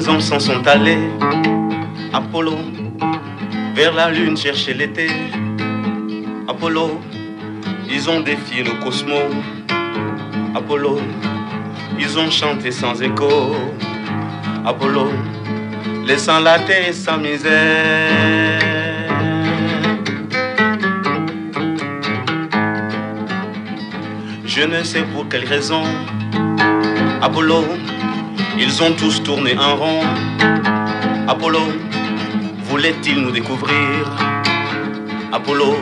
Certains hommes s'en sont allés. Apollo, vers la lune chercher l'été. Apollo, ils ont défié le cosmos. Apollo, ils ont chanté sans écho. Apollo, laissant la terre et sa misère. Je ne sais pour quelle raison. Apollo, ils ont tous tourné en rond. Apollo, voulait-il nous découvrir? Apollo,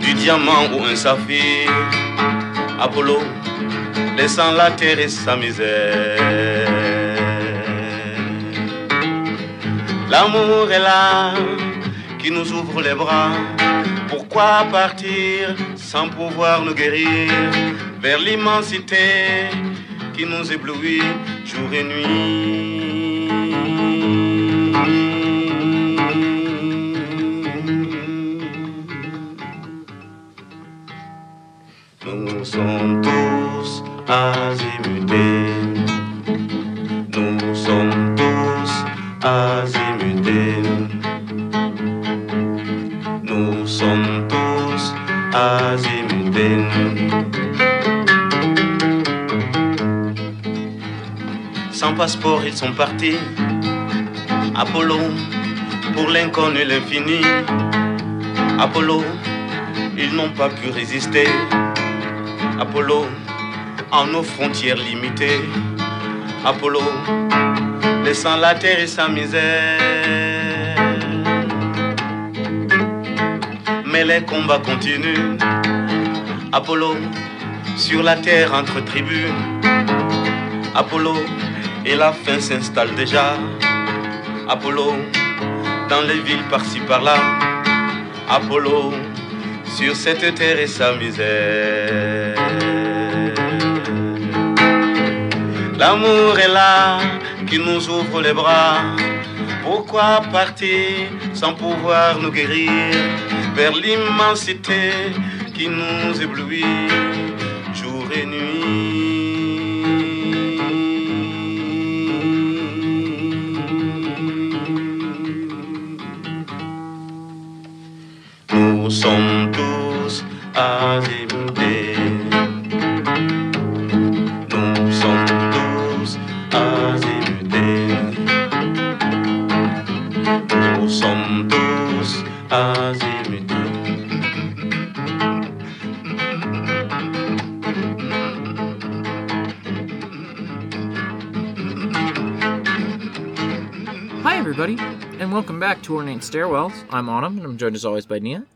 du diamant ou un saphir? Apollo, laissant la terre et sa misère. L'amour est là, qui nous ouvre les bras. Pourquoi partir sans pouvoir nous guérir? Vers l'immensité qui nous éblouit jour et nuit partis. Apollo, pour l'inconnu, l'infini. Apollo, ils n'ont pas pu résister. Apollo, en nos frontières limitées. Apollo, laissant la terre et sa misère. Mais les combats continuent. Apollo, sur la terre entre tribus. Apollo, et la faim s'installe déjà. Apollo, dans les villes par-ci par-là. Apollo, sur cette terre et sa misère. L'amour est là, qui nous ouvre les bras. Pourquoi partir sans pouvoir nous guérir vers l'immensité qui nous éblouit jour et nuit? Welcome back to Ornate Stairwells. I'm Autumn, and I'm joined as always by Nia.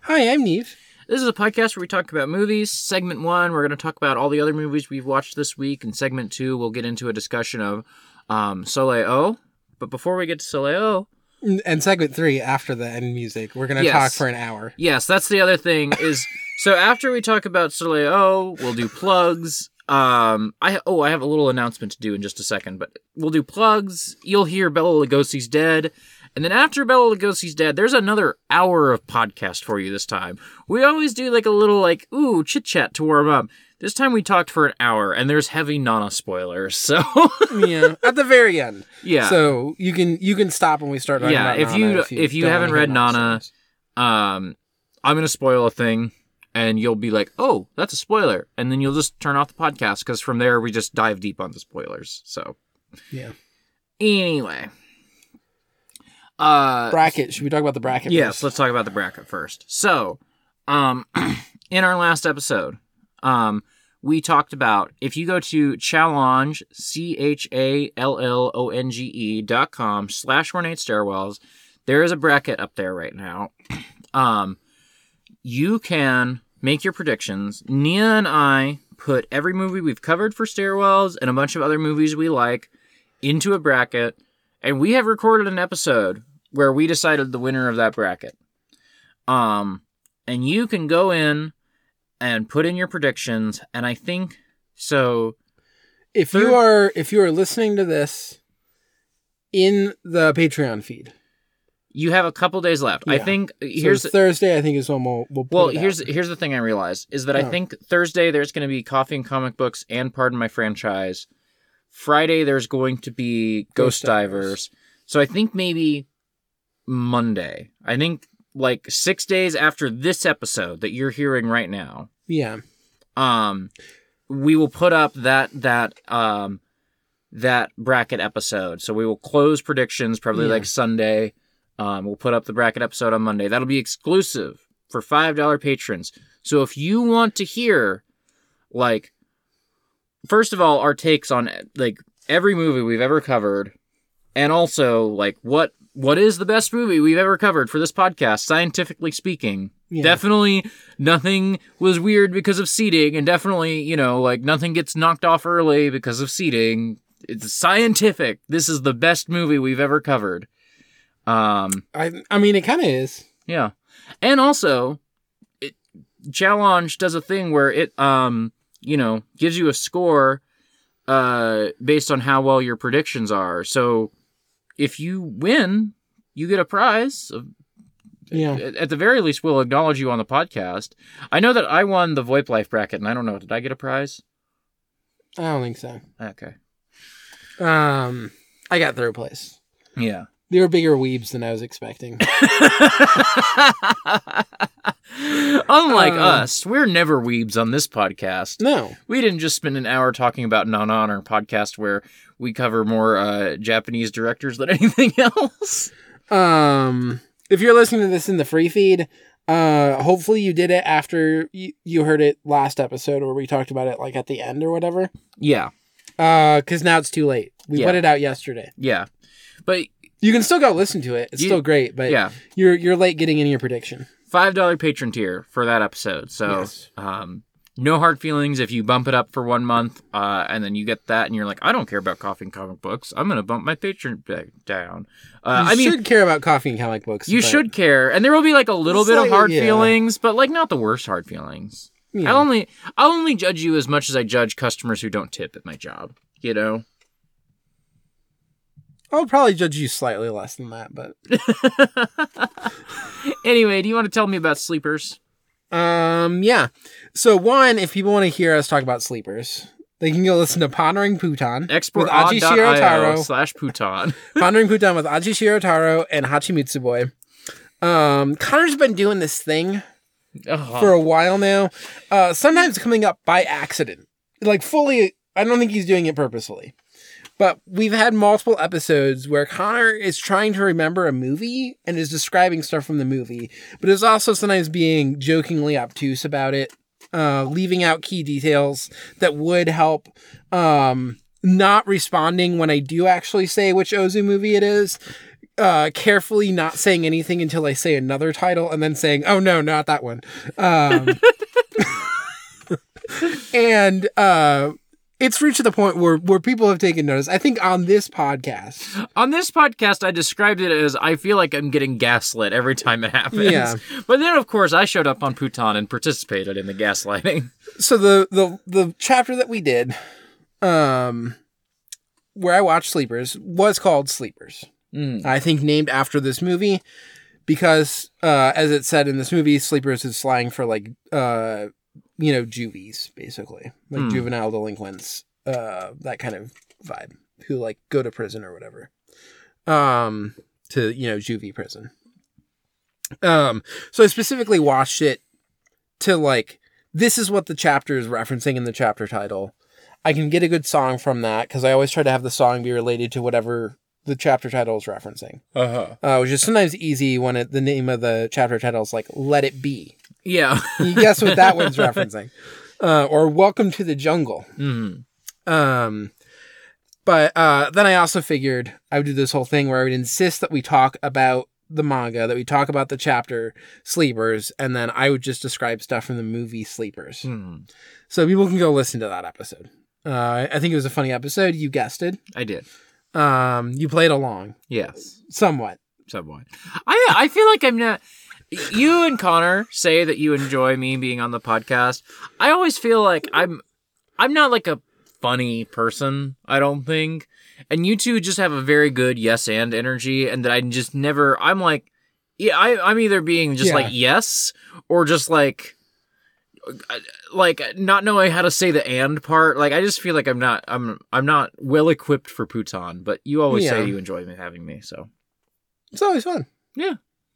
Hi, I'm Niamh. This is a podcast where we talk about movies. Segment one, we're going to talk about all the other movies we've watched this week. And segment two, we'll get into a discussion of um, Soleil Ô. But before we get to Soleil Ô, And segment three, after the end music, we're gonna Yes. talk for an hour. yes, that's the other thing is so after we talk about Soleil Ô, we'll do plugs. Um, I oh, I have a little announcement to do in just a second, but we'll do plugs. You'll hear Bela Lugosi's dead. And then after Bela Lugosi's dead, there's another hour of podcast for you this time. We always do like a little like, ooh, chit chat to warm up. This time we talked for an hour and there's heavy Nana spoilers. So yeah, at the very end. yeah. So you can you can stop when we start. Yeah, if Nana you- if you don't haven't read Nana, stories. um I'm going to spoil a thing and you'll be like, "Oh, that's a spoiler." And then you'll just turn off the podcast cuz from there we just dive deep on the spoilers. So yeah, anyway, uh bracket. Should we talk about the bracket? Yes, first? let's talk about the bracket first. So, um, in our last episode, um, we talked about if you go to Challonge c h a l l o n g e dot com slash ornate stairwells, there is a bracket up there right now. Um, you can make your predictions. Nia and I put every movie we've covered for stairwells and a bunch of other movies we like into a bracket, and we have recorded an episode where we decided the winner of that bracket. Um, and you can go in and put in your predictions, and I think so. If Third- you are if you are listening to this in the Patreon feed, You have a couple days left. I Yeah. think so here's Thursday. I think is when we'll we'll. Put well it out. here's here's the thing I realized is that I Oh. think Thursday there's going to be coffee and comic books and pardon my franchise. Friday there's going to be Ghost, Ghost Divers. Divers. So I think maybe Monday. I think like 6 days after this episode that you're hearing right now. Yeah. Um we will put up that that um that bracket episode. So we will close predictions probably Yeah. like Sunday. Um we'll put up the bracket episode on Monday. That'll be exclusive for $5 patrons. So if you want to hear like first of all our takes on like every movie we've ever covered and also like what what is the best movie we've ever covered for this podcast scientifically speaking Yeah. definitely nothing was weird because of seating and definitely you know like nothing gets knocked off early because of seating it's scientific this is the best movie we've ever covered um I I mean it kind of is. yeah. And also, it, Challonge does a thing where it, um, you know, gives you a score uh, based on how well your predictions are. So if you win, you get a prize. Yeah. At the very least, we'll acknowledge you on the podcast. I know that I won the VoIP Life bracket, and I don't know, did I get a prize? I don't think so. Okay. Um, I got third place. Yeah. They were bigger weebs than I was expecting. Unlike Um, us, we're never weebs on this podcast. no. We didn't just spend an hour talking about Non on our podcast where we cover more uh, Japanese directors than anything else. Um, if you're listening to this in the free feed, uh, hopefully you did it after you, you heard it last episode where we talked about it like at the end or whatever. Yeah, Uh, cause now it's too late. We Yeah. put it out yesterday. yeah. But You can still go listen to it. It's You- still great, but yeah, you're you're late getting in your prediction. $5 patron tier for that episode. So, Yes. um, no hard feelings if you bump it up for one month uh, and then you get that and you're like, I don't care about coffee and comic books. I'm going to bump my patron back down. Uh, you I mean, should care about coffee and comic books. you but, should care. And there will be like a little bit of hard yeah. feelings, but like not the worst hard feelings. you I'll only I'll only judge you as much as I judge customers who don't tip at my job. You know. I'll probably judge you slightly less than that, but anyway, do you want to tell me about sleepers? Um, yeah. So one, if people want to hear us talk about sleepers, they can go listen to Pondering Pootan Export with Aji Shiro Taro. slash Pootan. Pondering Pootan with Aji Shiro Taro and Hachimitsu Boy. Um, Connor's been doing this thing Oh, for a while now. Uh, sometimes coming up by accident, like fully. I don't think he's doing it purposefully, but we've had multiple episodes where Connor is trying to remember a movie and is describing stuff from the movie, but is also sometimes being jokingly obtuse about it, uh, leaving out key details that would help. Um, not responding when I do actually say which Ozu movie it is. Uh, carefully not saying anything until I say another title and then saying, oh no, not that one. Um, and uh, it's reached the point where, where people have taken notice. I think on this podcast, on this podcast, I described it as I feel like I'm getting gaslit every time it happens. Yeah. But then, of course, I showed up on Pootan and participated in the gaslighting. so the, the, the chapter that we did, um, where I watched Sleepers was called Sleepers. Mm. I think named after this movie because, uh, as it said in this movie, sleepers is slang for like, uh, you know, juvies, basically, like Hmm. juvenile delinquents, uh, that kind of vibe, who like go to prison or whatever, um, to you know, juvie prison. Um, so I specifically watched it to like, this is what the chapter is referencing in the chapter title. I can get a good song from that because I always try to have the song be related to whatever the chapter title is referencing, Uh-huh. uh, which is sometimes easy when it, the name of the chapter title is like "Let It Be." Yeah. You guess what that one's referencing, uh, or "Welcome to the Jungle." mm. Um, but uh, then I also figured I would do this whole thing where I would insist that we talk about the manga, that we talk about the chapter Sleepers, and then I would just describe stuff from the movie Sleepers. Mm. So people can go listen to that episode. Uh, I think it was a funny episode. You guessed it. I did. Um, you played along Yes. somewhat. somewhat. I I feel like I'm not. You and Connor say that you enjoy me being on the podcast. I always feel like I'm I'm not like a funny person. I don't think, and you two just have a very good yes and energy, and that I just never. I'm like, yeah, I I'm either being just Yeah. like yes or just like like not knowing how to say the and part. Like I just feel like I'm not I'm I'm not well equipped for Pootan, but you always Yeah. say you enjoy me having me, so It's always fun. Yeah.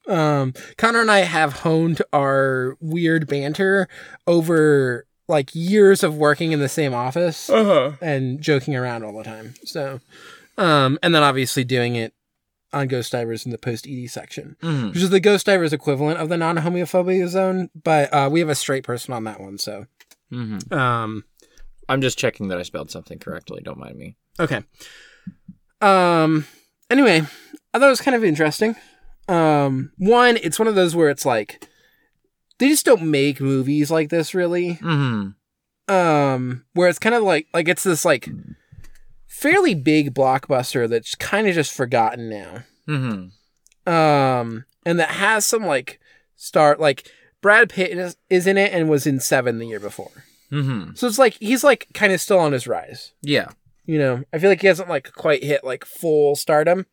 Um, Connor and I have honed our weird banter over like years of working in the same office uh-huh. and joking around all the time. So, um, and then obviously doing it on Ghost Divers in the post ED section, Mhm. which is the Ghost Divers equivalent of the non homophobia zone, but uh, we have a straight person on that one. So, Mhm. um, I'm just checking that I spelled something correctly. Don't mind me. Okay. Um anyway, I thought it was kind of interesting. Um one, it's one of those where it's like they just don't make movies like this really. Mm-hmm. Um where it's kind of like like it's this like fairly big blockbuster that's kind of just forgotten now. Mm-hmm. Um and that has some like start like Brad Pitt is, is in it and was in 7 the year before. Mm-hmm. So it's like he's like kind of still on his rise. Yeah. You know, I feel like he hasn't like quite hit like full stardom.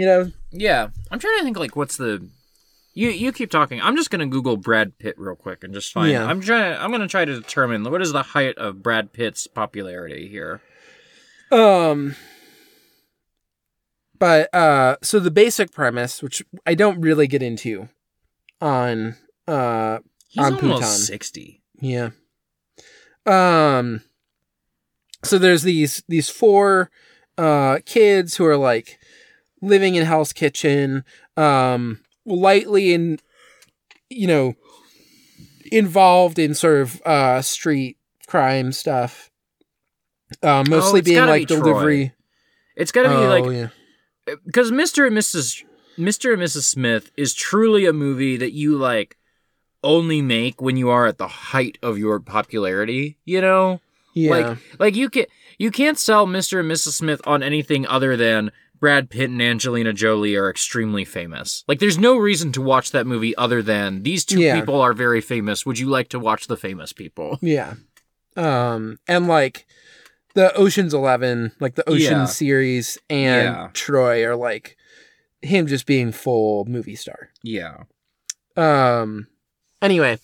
You know, Yeah. I'm trying to think like what's the you you keep talking. I'm just gonna Google Brad Pitt real quick and just find Yeah. I'm trying I'm gonna try to determine what is the height of Brad Pitt's popularity here. Um but uh so the basic premise, which I don't really get into on uh He's On almost Pootan. sixty. yeah. Um so there's these these four uh kids who are like living in Hell's Kitchen, um lightly in you know involved in sort of uh street crime stuff. Uh, mostly Oh, being like be Troy. delivery. It's gotta be Oh, like yeah. because Mr. and Mrs. Mr. and Mrs. Smith is truly a movie that you like only make when you are at the height of your popularity, you know? Yeah. Like like you can you can't sell Mr. and Mrs. Smith on anything other than Brad Pitt and Angelina Jolie are extremely famous. Like there's no reason to watch that movie other than these two Yeah. people are very famous. Would you like to watch the famous people? Yeah. Um and like the Ocean's 11, like the Ocean Yeah. series and Yeah. Troy are like him just being full movie star. Yeah. Um anyway,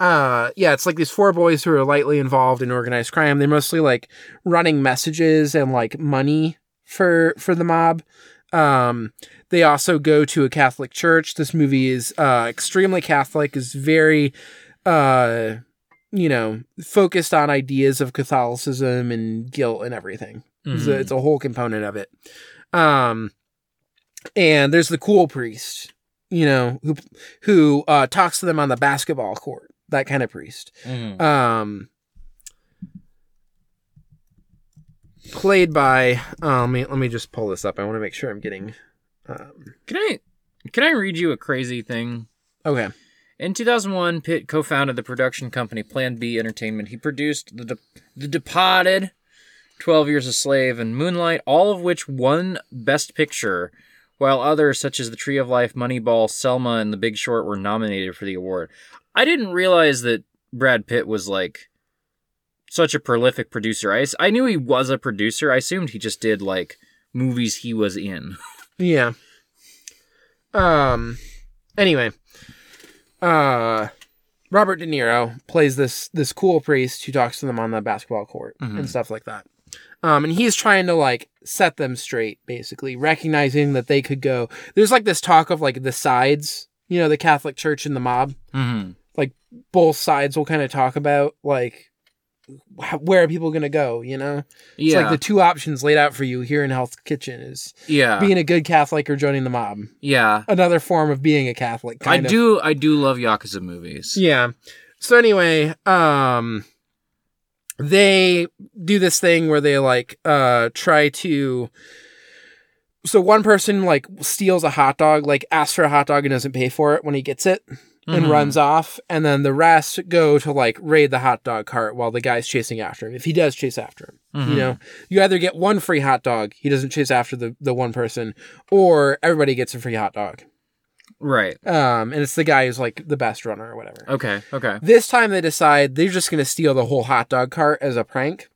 uh yeah, it's like these four boys who are lightly involved in organized crime. They're mostly like running messages and like money for for the mob. Um they also go to a Catholic church. This movie is uh extremely Catholic, is very uh you know, focused on ideas of Catholicism and guilt and everything. It's, a, Mhm. it's a whole component of it. Um, and there's the cool priest, you know, who who uh, talks to them on the basketball court. That kind of priest. Mhm. Um, played by. Uh, let me let me just pull this up. I want to make sure I'm getting. Um, Can I can I read you a crazy thing? okay. In 2001, Pitt co-founded the production company Plan B Entertainment. He produced The, De- the Departed, 12 Years a Slave, and Moonlight, all of which won Best Picture, while others such as The Tree of Life, Moneyball, Selma, and The Big Short were nominated for the award. I didn't realize that Brad Pitt was like such a prolific producer. I, I knew he was a producer. I assumed he just did like movies he was in. Yeah. Um. Anyway, uh, Robert De Niro plays this this cool priest who talks to them on the basketball court Mhm. and stuff like that. Um, and he's trying to like set them straight, basically recognizing that they could go. There's like this talk of like the sides, you know, the Catholic Church and the mob. Mm-hmm. Like both sides will kind of talk about like where are people going to go. You know, it's like the two options laid out for you here in Hell's Kitchen is yeah, being a good Catholic or joining the mob. yeah. Another form of being a Catholic. I of. do I do love Yakuza movies. Yeah. So anyway, um they do this thing where they like uh try to so one person like steals a hot dog, like asks for a hot dog and doesn't pay for it when he gets it and Mhm. runs off, and then the rest go to like raid the hot dog cart while the guy's chasing after him. If he does chase after him. Mhm. You know, you either get one free hot dog, he doesn't chase after the, the one person, or everybody gets a free hot dog. Right. Um, and it's the guy who's like the best runner or whatever. Okay. Okay. This time they decide they're just going to steal the whole hot dog cart as a prank.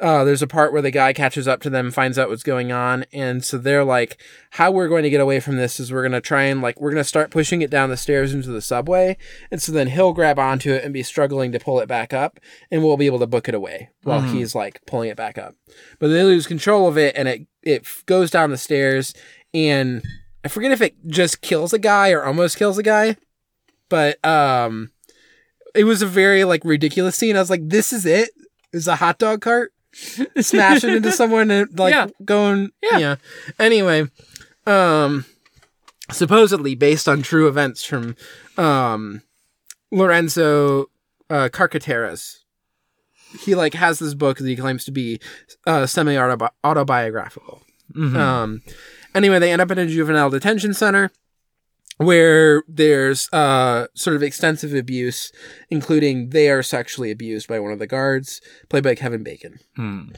Uh, there's a part where the guy catches up to them, finds out what's going on, and so they're like, "How we're going to get away from this is we're going to try and like we're going to start pushing it down the stairs into the subway, and so then he'll grab onto it and be struggling to pull it back up, and we'll be able to book it away while Mhm. he's like pulling it back up. But they lose control of it, and it it goes down the stairs, and I forget if it just kills a guy or almost kills a guy, but um, it was a very like ridiculous scene. I was like, "This is it." Is a hot dog cart smashing into someone and like Yeah. going Yeah. yeah. Anyway, um supposedly based on true events from um Lorenzo uh Carcaterra's. He like has this book that he claims to be uh semi autobiographical. Mhm. Um, anyway, they end up in a juvenile detention center where there's uh sort of extensive abuse, including they are sexually abused by one of the guards, played by Kevin Bacon. Hmm.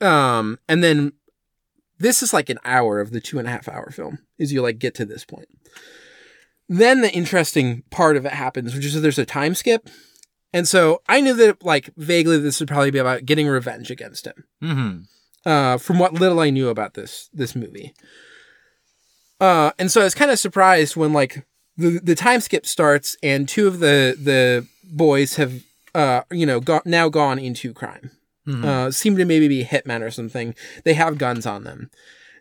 Um, and then this is like an hour of the two and a half hour film is you like get to this point. Then the interesting part of it happens, which is that there's a time skip. And so I knew that like vaguely this would probably be about getting revenge against him. Mhm. uh, from what little I knew about this this movie. Uh, and so I was kind of surprised when like the the time skip starts and two of the the boys have uh you know got now gone into crime. Mhm. Uh, seem to maybe be hitmen or something. They have guns on them.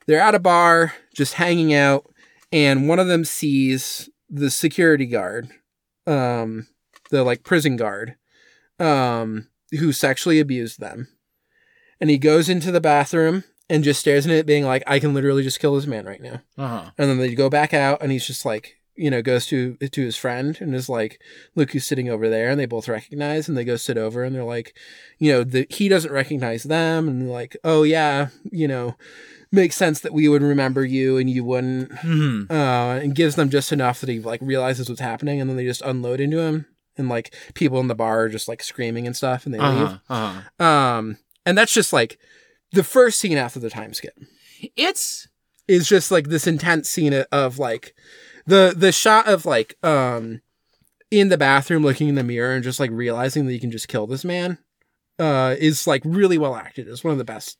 They're at a bar, just hanging out, and one of them sees the security guard, um, the like prison guard, um, who sexually abused them. And he goes into the bathroom and just stares at it, being like, "I can literally just kill this man right now." Uh-huh. And then they go back out, and he's just like, you know, goes to to his friend and is like, "Look who's sitting over there." And they both recognize, and they go sit over, and they're like, you know, the he doesn't recognize them, and they're like, "Oh yeah, you know, makes sense that we would remember you and you wouldn't." Mhm. Uh, and gives them just enough that he like realizes what's happening, and then they just unload into him, and like people in the bar are just like screaming and stuff, and they leave. Uh-huh. Uh-huh. Um, and that's just like the first scene after the time skip It's is just like this intense scene of, like the the shot of like um in the bathroom looking in the mirror and just like realizing that you can just kill this man uh is like really well acted. It's one of the best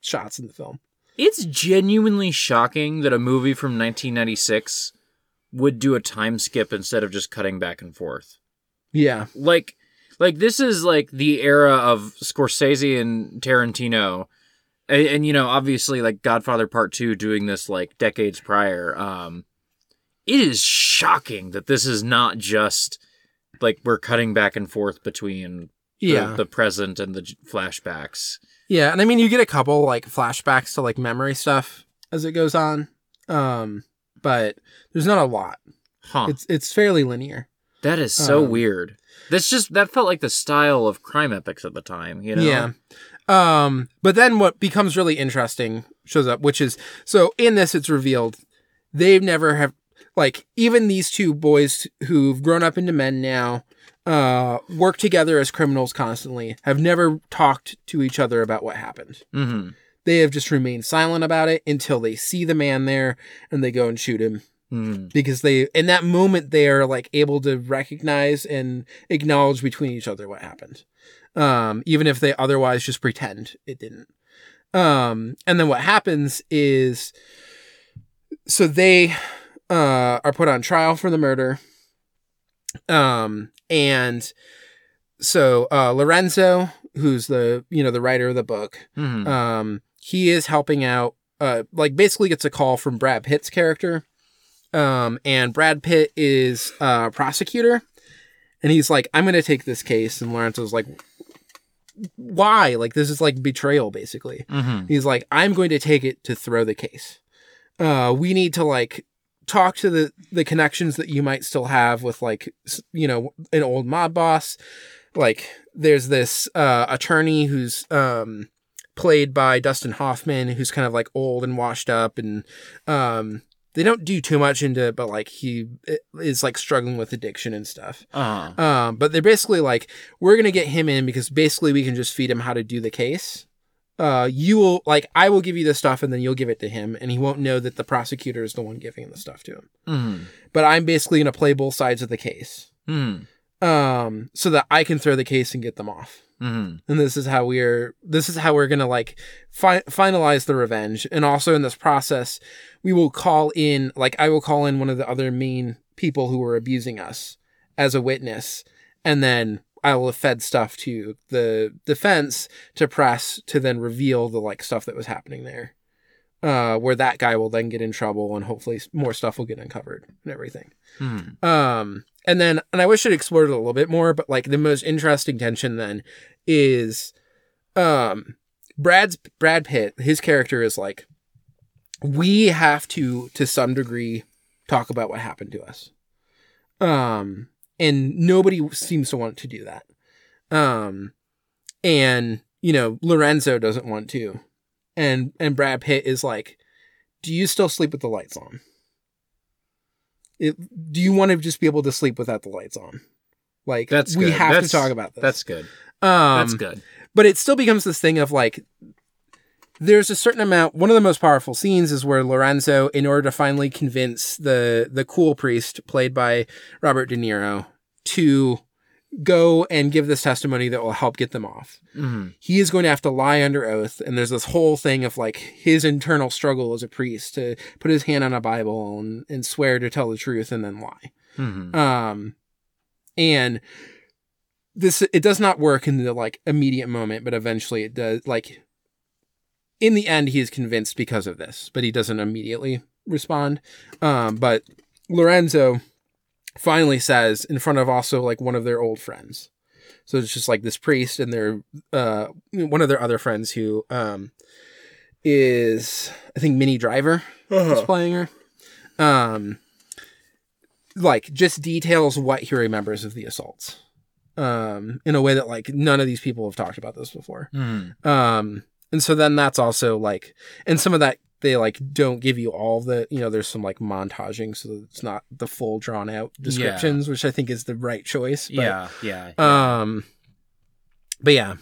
shots in the film. it's genuinely shocking that a movie from 1996 would do a time skip instead of just cutting back and forth. Yeah. like like this is like the era of Scorsese and Tarantino and, and you know obviously like Godfather Part 2 doing this like decades prior um it is shocking that this is not just like we're cutting back and forth between Yeah. the present and the flashbacks Yeah, and I mean you get a couple like flashbacks to like memory stuff as it goes on. Um but there's not a lot. huh It's it's fairly linear. that is so um, weird that's just that felt like the style of crime epics at the time you know Yeah. Um, but then what becomes really interesting shows up, which is so in this it's revealed they've never have like even these two boys who've grown up into men now uh work together as criminals constantly have never talked to each other about what happened. Mm-hmm. They have just remained silent about it until they see the man there and they go and shoot him. Mm. Because they in that moment they are like able to recognize and acknowledge between each other what happened um even if they otherwise just pretend it didn't. Um and then what happens is so they uh are put on trial for the murder. Um and so uh lorenzo who's the you know the writer of the book Mhm. um he is helping out uh like basically gets a call from brad pitt's character. Um and brad pitt is a prosecutor. And he's like i'm gonna take this case. And lorenzo's like why? Like this is like betrayal basically. Mhm. he's like i'm going to take it to throw the case. Uh we need to like talk to the the connections that you might still have with like you know an old mob boss. Like there's this uh attorney who's um played by Dustin Hoffman who's kind of like old and washed up and um they don't do too much into it but like he is like struggling with addiction and stuff uh-huh um, but they're basically like, we're gonna get him in because basically we can just feed him how to do the case. Uh, you will like, I will give you the stuff and then you'll give it to him, and he won't know that the prosecutor is the one giving the stuff to him. Mhm. But I'm basically gonna play both sides of the case. Mhm. um, so that I can throw the case and get them off. Hmm And this is how we're this is how we're gonna like fi- finalize the revenge. And also in this process, we will call in like I will call in one of the other main people who were abusing us as a witness, and then I will have fed stuff to the defense to press to then reveal the like stuff that was happening there. Uh, where that guy will then get in trouble and hopefully more stuff will get uncovered and everything. hmm Um, and then, and I wish I'd explored it a little bit more, but like the most interesting tension then is, um, Brad's Brad Pitt. His character is like, we have to, to some degree, talk about what happened to us. Um, and nobody seems to want to do that. Um, and you know, Lorenzo doesn't want to, and and Brad Pitt is like, do you still sleep with the lights on? It, do you want to just be able to sleep without the lights on? Like That's we good. have That's- to talk about this. That's good. um, That's good. but it still becomes this thing of like there's a certain amount one of the most powerful scenes is where Lorenzo in order to finally convince the the cool priest played by Robert De Niro to go and give this testimony that will help get them off. hmm He is going to have to lie under oath and there's this whole thing of like his internal struggle as a priest to put his hand on a Bible and, and swear to tell the truth and then lie. hmm Um, and this it does not work in the like immediate moment, but eventually it does. Like in the end, he is convinced because of this, but he doesn't immediately respond. Um, but Lorenzo finally says in front of also like one of their old friends. So it's just like this priest and their uh one of their other friends who um is I think Minnie Driver is playing her. Um like just details what he remembers of the assaults. Um in a way that like none of these people have talked about this before. hmm Um and so then that's also like and some of that they like don't give you all the you know there's some like montaging so it's not the full drawn out descriptions which I think is the right choice. But, yeah, yeah. um, but yeah,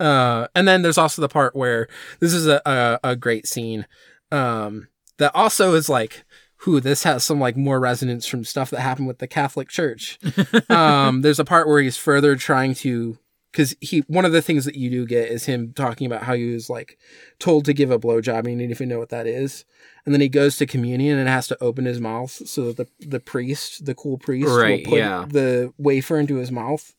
uh, and then there's also the part where this is a a, a great scene, um, that also is like, who this has some like more resonance from stuff that happened with the Catholic Church. um, there's a part where he's further trying to. Because he, one of the things that you do get is him talking about how he was like told to give a blowjob and he didn't even know what that is, and then he goes to communion and has to open his mouth so that the the priest, the cool priest, Right, will put yeah. the wafer into his mouth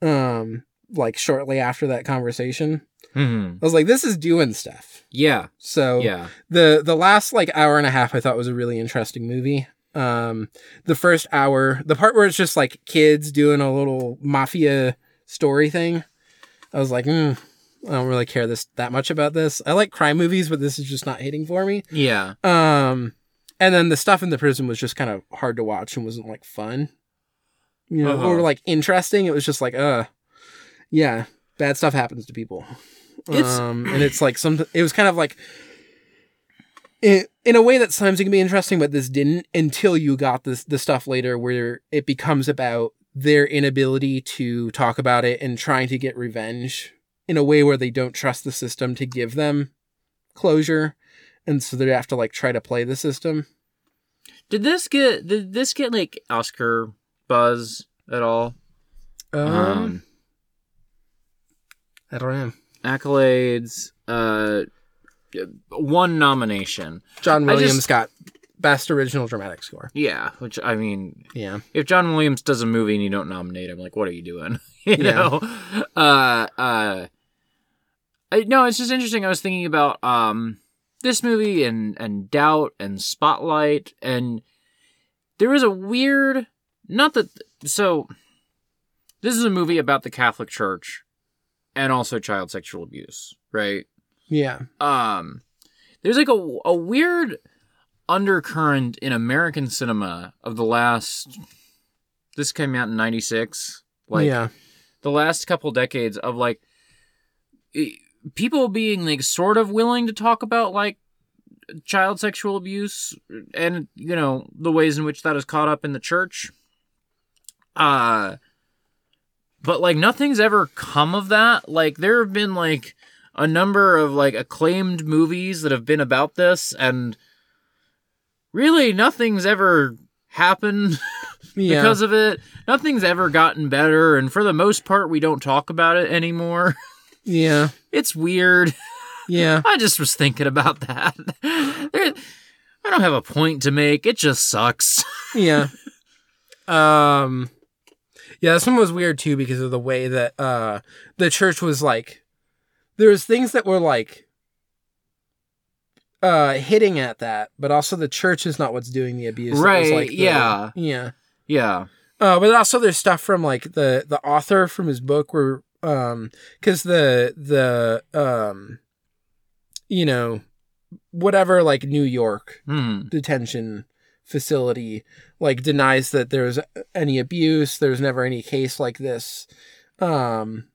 um like shortly after that conversation. Hmm i was like this is doing stuff. Yeah, so yeah. the the last like hour and a half i thought was a really interesting movie. Um the first hour the part where it's just like kids doing a little mafia story thing i was like mm, i don't really care this that much about this i like crime movies but this is just not hitting for me Yeah. um, and then the stuff in the prison was just kind of hard to watch and wasn't like fun, you know, Uh-huh. or like interesting. It was just like, uh, yeah, bad stuff happens to people. It's- um, and it's like some. It was kind of like. In, in a way that sometimes it can be interesting, but this didn't until you got this the stuff later where it becomes about their inability to talk about it and trying to get revenge in a way where they don't trust the system to give them closure and so they have to like try to play the system. Did this get did this get like Oscar buzz at all? Um, I don't know. accolades, uh, one nomination. John I Williams just- got best original dramatic score. Yeah, which I mean, Yeah. if John Williams does a movie and you don't nominate him, like, what are you doing? you Yeah. know, uh, uh, I, no, it's just interesting. I was thinking about um this movie and and Doubt and Spotlight, and there is a weird, not that so. This is a movie about the Catholic Church and also child sexual abuse, right? Yeah. um there's like a, a weird undercurrent in American cinema of the last this came out in 96 like yeah. the last couple decades of like people being like sort of willing to talk about like child sexual abuse and you know the ways in which that is caught up in the church uh but like nothing's ever come of that like there have been like a number of like acclaimed movies that have been about this and really nothing's ever happened Yeah. because of it. Nothing's ever gotten better, and for the most part, we don't talk about it anymore. yeah. It's weird. Yeah. I just was thinking about that. There- I don't have a point to make. It just sucks. Yeah. um Yeah, this one was weird too because of the way that uh the church was like there was things that were like uh hitting at that, but also the church is not what's doing the abuse. Right, like, the- yeah. Yeah. yeah. Uh, but also there's stuff from like the the author from his book where um because the the um you know whatever like New York Hmm. detention facility like denies that there's any abuse there's never any case like this um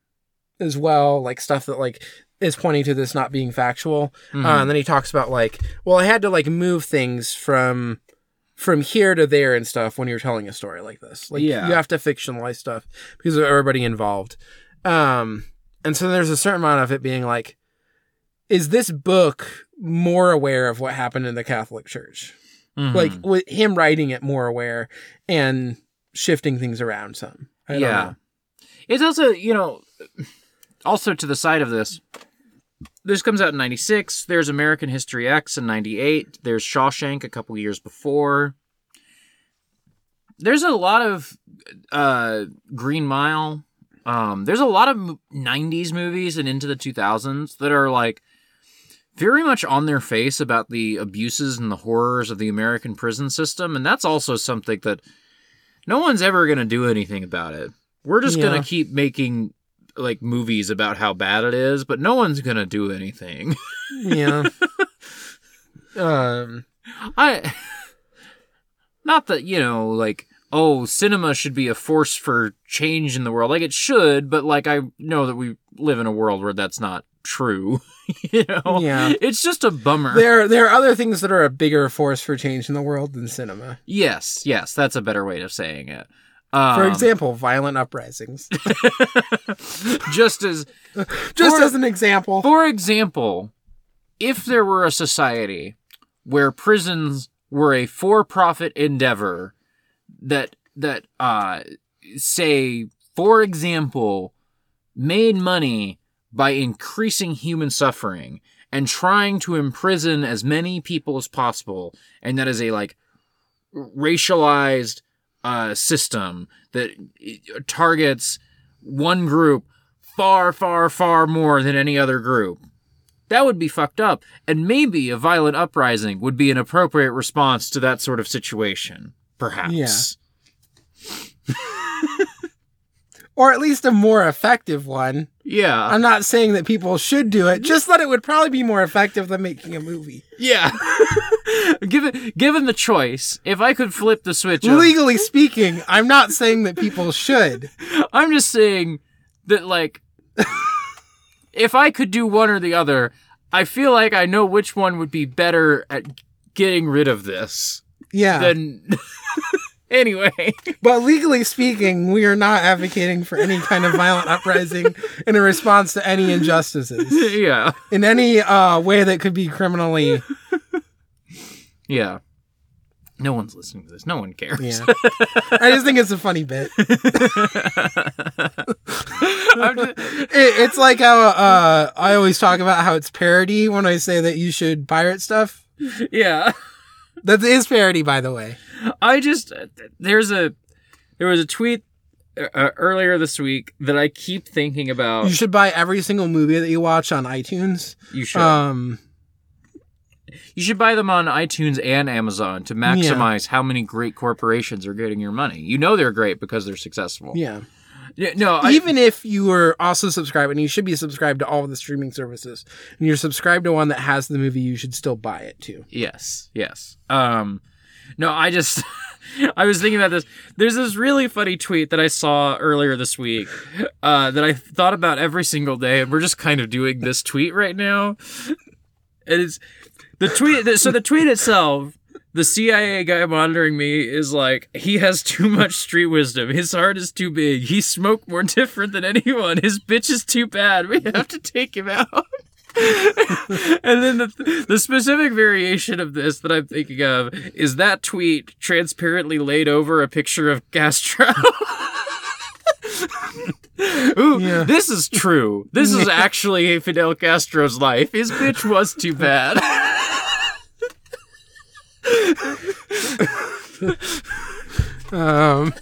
as well like stuff that like is pointing to this not being factual Mhm. uh, and then he talks about like well i had to like move things from from here to there and stuff when you're telling a story like this like Yeah. you have to fictionalize stuff because of everybody involved um and so there's a certain amount of it being like is this book more aware of what happened in the catholic church Mhm. like with him writing it more aware and shifting things around some I don't yeah. know. It's also, you know, also to the side of this, this comes out in 96. There's American History X in 98. There's Shawshank a couple years before. There's a lot of uh, Green Mile. Um, there's a lot of 90s movies and into the 2000s that are like very much on their face about the abuses and the horrors of the American prison system. And that's also something that no one's ever going to do anything about it. We're just Yeah. going to keep making like movies about how bad it is, but no one's to do anything. yeah um I not that, you know, like oh, cinema should be a force for change in the world. Like it should, but like I know that we live in a world where that's not true. you know. Yeah. It's just a bummer. there there are other things that are a bigger force for change in the world than cinema yes, yes, that's a better way of saying it. Um, for example violent uprisings. Just as just For- as an example. For example, if there were a society where prisons were a for-profit endeavor that that uh say for example made money by increasing human suffering and trying to imprison as many people as possible and that is a like racialized uh system that uh, targets one group far, far, far more than any other group. That would be fucked up, and maybe a violent uprising would be an appropriate response to that sort of situation. Perhaps. Yeah. or at least a more effective one Yeah. i'm not saying that people should do it just that it would probably be more effective than making a movie yeah. given given the choice, if I could flip the switch, of, legally speaking i'm not saying that people should I'm just saying that like if I could do one or the other, I feel like I know which one would be better at getting rid of this yeah than anyway. But legally speaking, we are not advocating for any kind of violent uprising in a response to any injustices yeah. in any uh, way that could be criminally. Yeah. No one's listening to this. No one cares. Yeah, I just think it's a funny bit. Just- It, it's like how uh, I always talk about how it's parody when I say that you should pirate stuff. yeah. That is parody, by the way. I just there's a there was a tweet uh, earlier this week that I keep thinking about. You should buy every single movie that you watch on iTunes. You should. Um, you should buy them on iTunes and Amazon to maximize how many great corporations are getting your money. You know they're great because they're successful. yeah. Yeah, no, I, Even if you are also subscribed, and you should be subscribed to all of the streaming services, and you're subscribed to one that has the movie, you should still buy it too. Yes, yes. Um, no, I just I was thinking about this. There's this really funny tweet that I saw earlier this week uh, that I thought about every single day, and we're just kind of doing this tweet right now. And it's the tweet. So the tweet itself. The CIA guy monitoring me is like, he has too much street wisdom. His heart is too big. He smoked more different than anyone. His bitch is too bad. We have to take him out. and then the, the specific variation of this that I'm thinking of is that tweet transparently laid over a picture of Castro. Ooh, Yeah. this is true. This is actually Fidel Castro's life. His bitch was too bad. Um,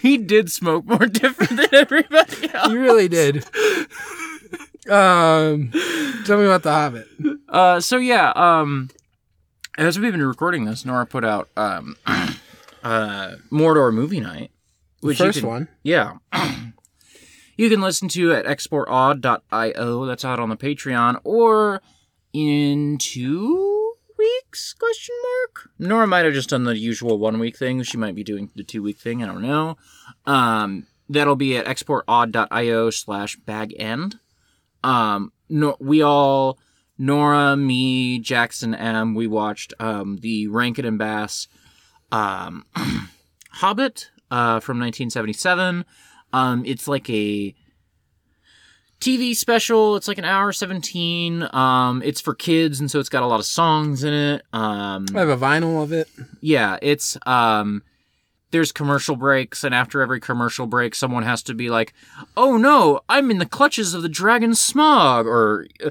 he did smoke more different than everybody else. you really did. Um, tell me about the Hobbit. Uh, so yeah, um, as we've been recording this, Nora put out um, uh, Mordor movie night, which First can- one. yeah. you can listen to at exportaud.io. That's out on the Patreon, or in two weeks? Question mark. Nora might have just done the usual one week thing. She might be doing the two week thing. I don't know. Um, that'll be at exportaud.io slash bag end. Um, no, we all, Nora, me, Jackson, M, we watched um the Rankin and Bass, um, Hobbit, uh, from 1977. Um, it's like a TV special. It's like an hour 17. Um, it's for kids, and so it's got a lot of songs in it. Um, I have a vinyl of it. yeah, it's um there's commercial breaks and after every commercial break someone has to be like, "Oh no, I'm in the clutches of the dragon Smaug," or uh,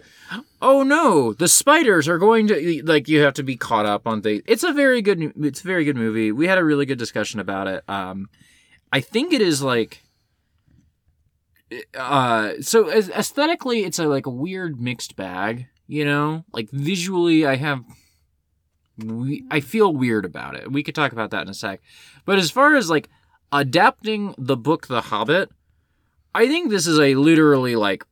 "Oh no, the spiders are going to like you have to be caught up on things." It's a very good it's a very good movie. We had a really good discussion about it. Um I think it is like uh so aesthetically it's a like a weird mixed bag, you know? Like visually I have we, I feel weird about it. We could talk about that in a sec. But as far as like adapting the book The Hobbit, I think this is a literally like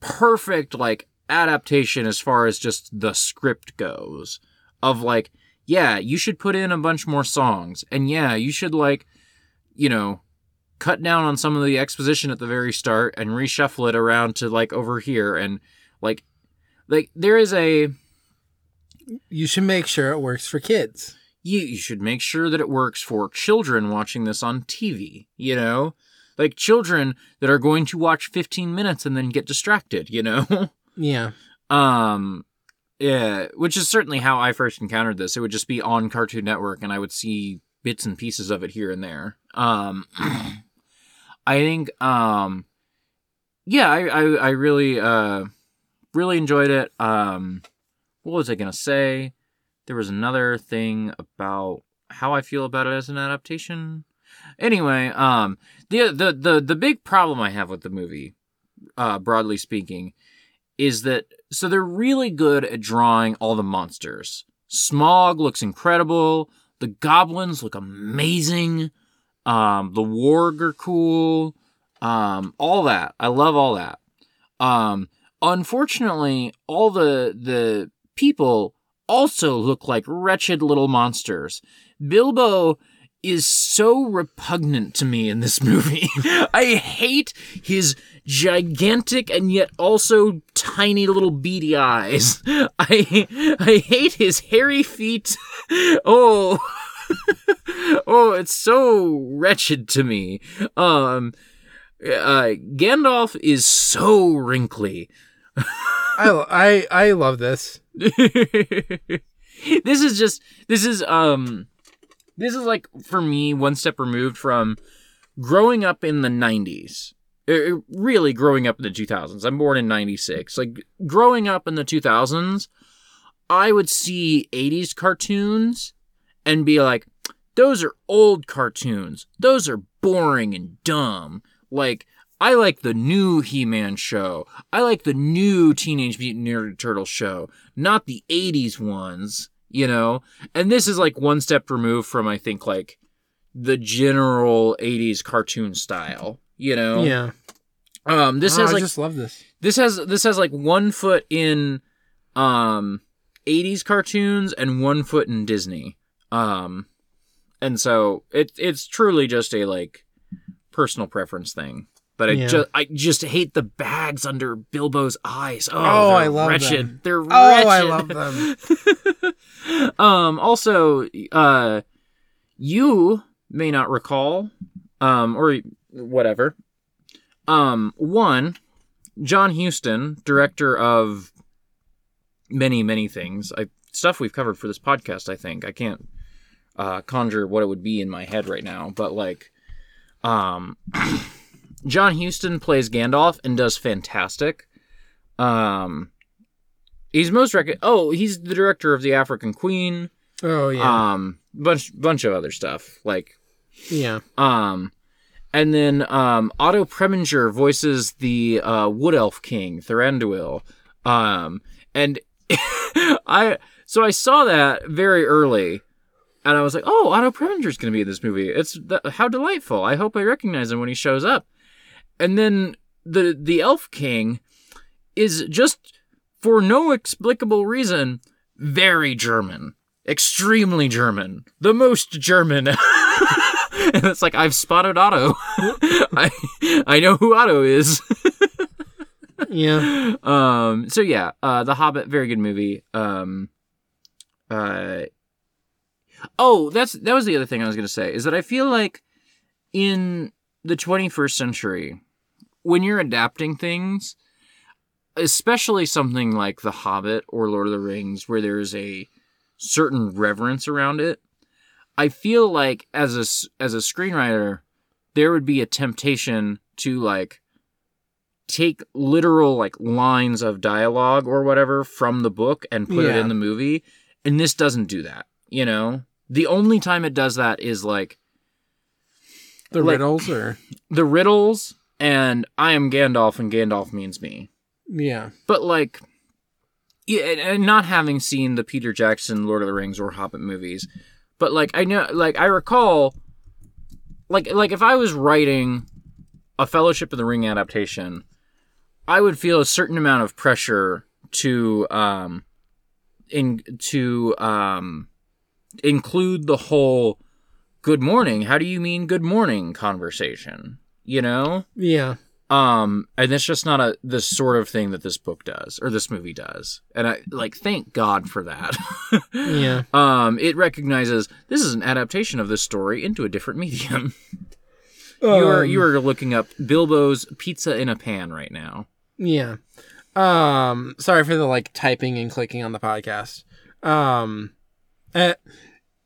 perfect like adaptation as far as just the script goes of like yeah, you should put in a bunch more songs and yeah, you should like you know cut down on some of the exposition at the very start and reshuffle it around to like over here and like like there is a You should make sure it works for kids. You, you should make sure that it works for children watching this on TV, you know? Like children that are going to watch 15 minutes and then get distracted, you know? Yeah. um yeah, which is certainly how I first encountered this. It would just be on Cartoon Network and I would see bits and pieces of it here and there. Um I think um yeah, I I, I really uh really enjoyed it. Um what was I going to say? There was another thing about how I feel about it as an adaptation. Anyway, um, the the the the big problem I have with the movie, uh, broadly speaking, is that so they're really good at drawing all the monsters. Smaug looks incredible. The goblins look amazing. Um, the warg are cool. Um, all that. I love all that. Um, unfortunately, all the the people also look like wretched little monsters. Bilbo is so repugnant to me in this movie. I hate his gigantic and yet also tiny little beady eyes. I I hate his hairy feet. Oh. oh, it's so wretched to me. Um uh Gandalf is so wrinkly. I, I, I love this. this is just this is um this is like for me one step removed from growing up in the 90s Uh, really growing up in the 2000s i'm born in 96 like growing up in the 2000s i would see 80s cartoons and be like those are old cartoons. Those are boring and dumb. Like I like the new He-Man show. I like the new Teenage Mutant Ninja Turtle show, not the 80s ones, you know? And this is like one step removed from I think like the general 80s cartoon style, you know? Yeah. Um this Oh, has I like just love this. this has this has like one foot in um 80s cartoons and one foot in Disney. Um and so it it's truly just a like personal preference thing. But I Yeah. just I just hate the bags under Bilbo's eyes. Oh, Oh, I love wretched. them. They're Oh, I love them. um also uh you may not recall um or whatever um one John Huston, director of many many things, I stuff we've covered for this podcast. I think I can't uh, conjure what it would be in my head right now, but like, um, John Huston plays Gandalf and does fantastic. Um, he's most rec- oh he's the director of the African Queen. Oh yeah, Um, bunch bunch of other stuff like yeah. um, and then um, Otto Preminger voices the uh, Wood Elf King Thranduil. Um, and I so I saw that very early, and I was like, "Oh, Otto Preminger's going to be in this movie. It's th- how delightful! I hope I recognize him when he shows up." And then the the Elf King is just for no explicable reason very German, extremely German, the most German. and it's like I've spotted Otto. I I know who Otto is. Yeah. um. So yeah. Uh. The Hobbit. Very good movie. Um. Uh. Oh, that's that was the other thing I was gonna say is that I feel like in the 21st century, when you're adapting things, especially something like The Hobbit or Lord of the Rings, where there's a certain reverence around it, I feel like as a as a screenwriter, there would be a temptation to like take literal like lines of dialogue or whatever from the book and put it in the movie, and this doesn't do that. You know, the only time it does that is like The Like- riddles or the riddles and I am Gandalf and Gandalf means me. yeah. But like, yeah, and- not having seen the Peter Jackson Lord of the Rings or Hobbit movies, but like I know, like I recall, like like if I was writing a Fellowship of the Ring adaptation, I would feel a certain amount of pressure to um in to um include the whole good morning. How do you mean good morning conversation? You know? Yeah. Um, and it's just not a the sort of thing that this book does or this movie does. And I like thank God for that. Yeah. um, it recognizes this is an adaptation of this story into a different medium. you are Um, you are looking up Bilbo's Pizza in a Pan right now. Yeah. Um sorry for the like typing and clicking on the podcast. Um uh,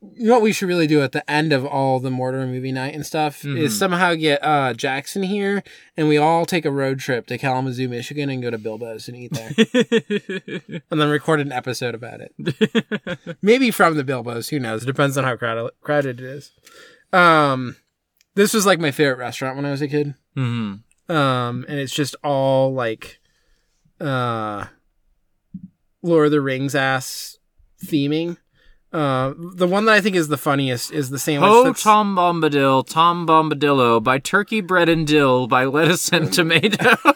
you know what we should really do at the end of all the mortar movie night and stuff is Mhm. somehow get uh Jackson here and we all take a road trip to Kalamazoo, Michigan and go to Bilbo's and eat there. and then record an episode about it. Maybe from the Bilbo's, who knows? Depends on how crowded crowded it is. Um this was like my favorite restaurant when I was a kid hmm um and it's just all like uh lord of the rings ass theming uh the one that i think is the funniest is the sandwich Ho that's- Tom Bombadil, Tom Bombadillo by Turkey Bread and Dill by Lettuce and Tomato.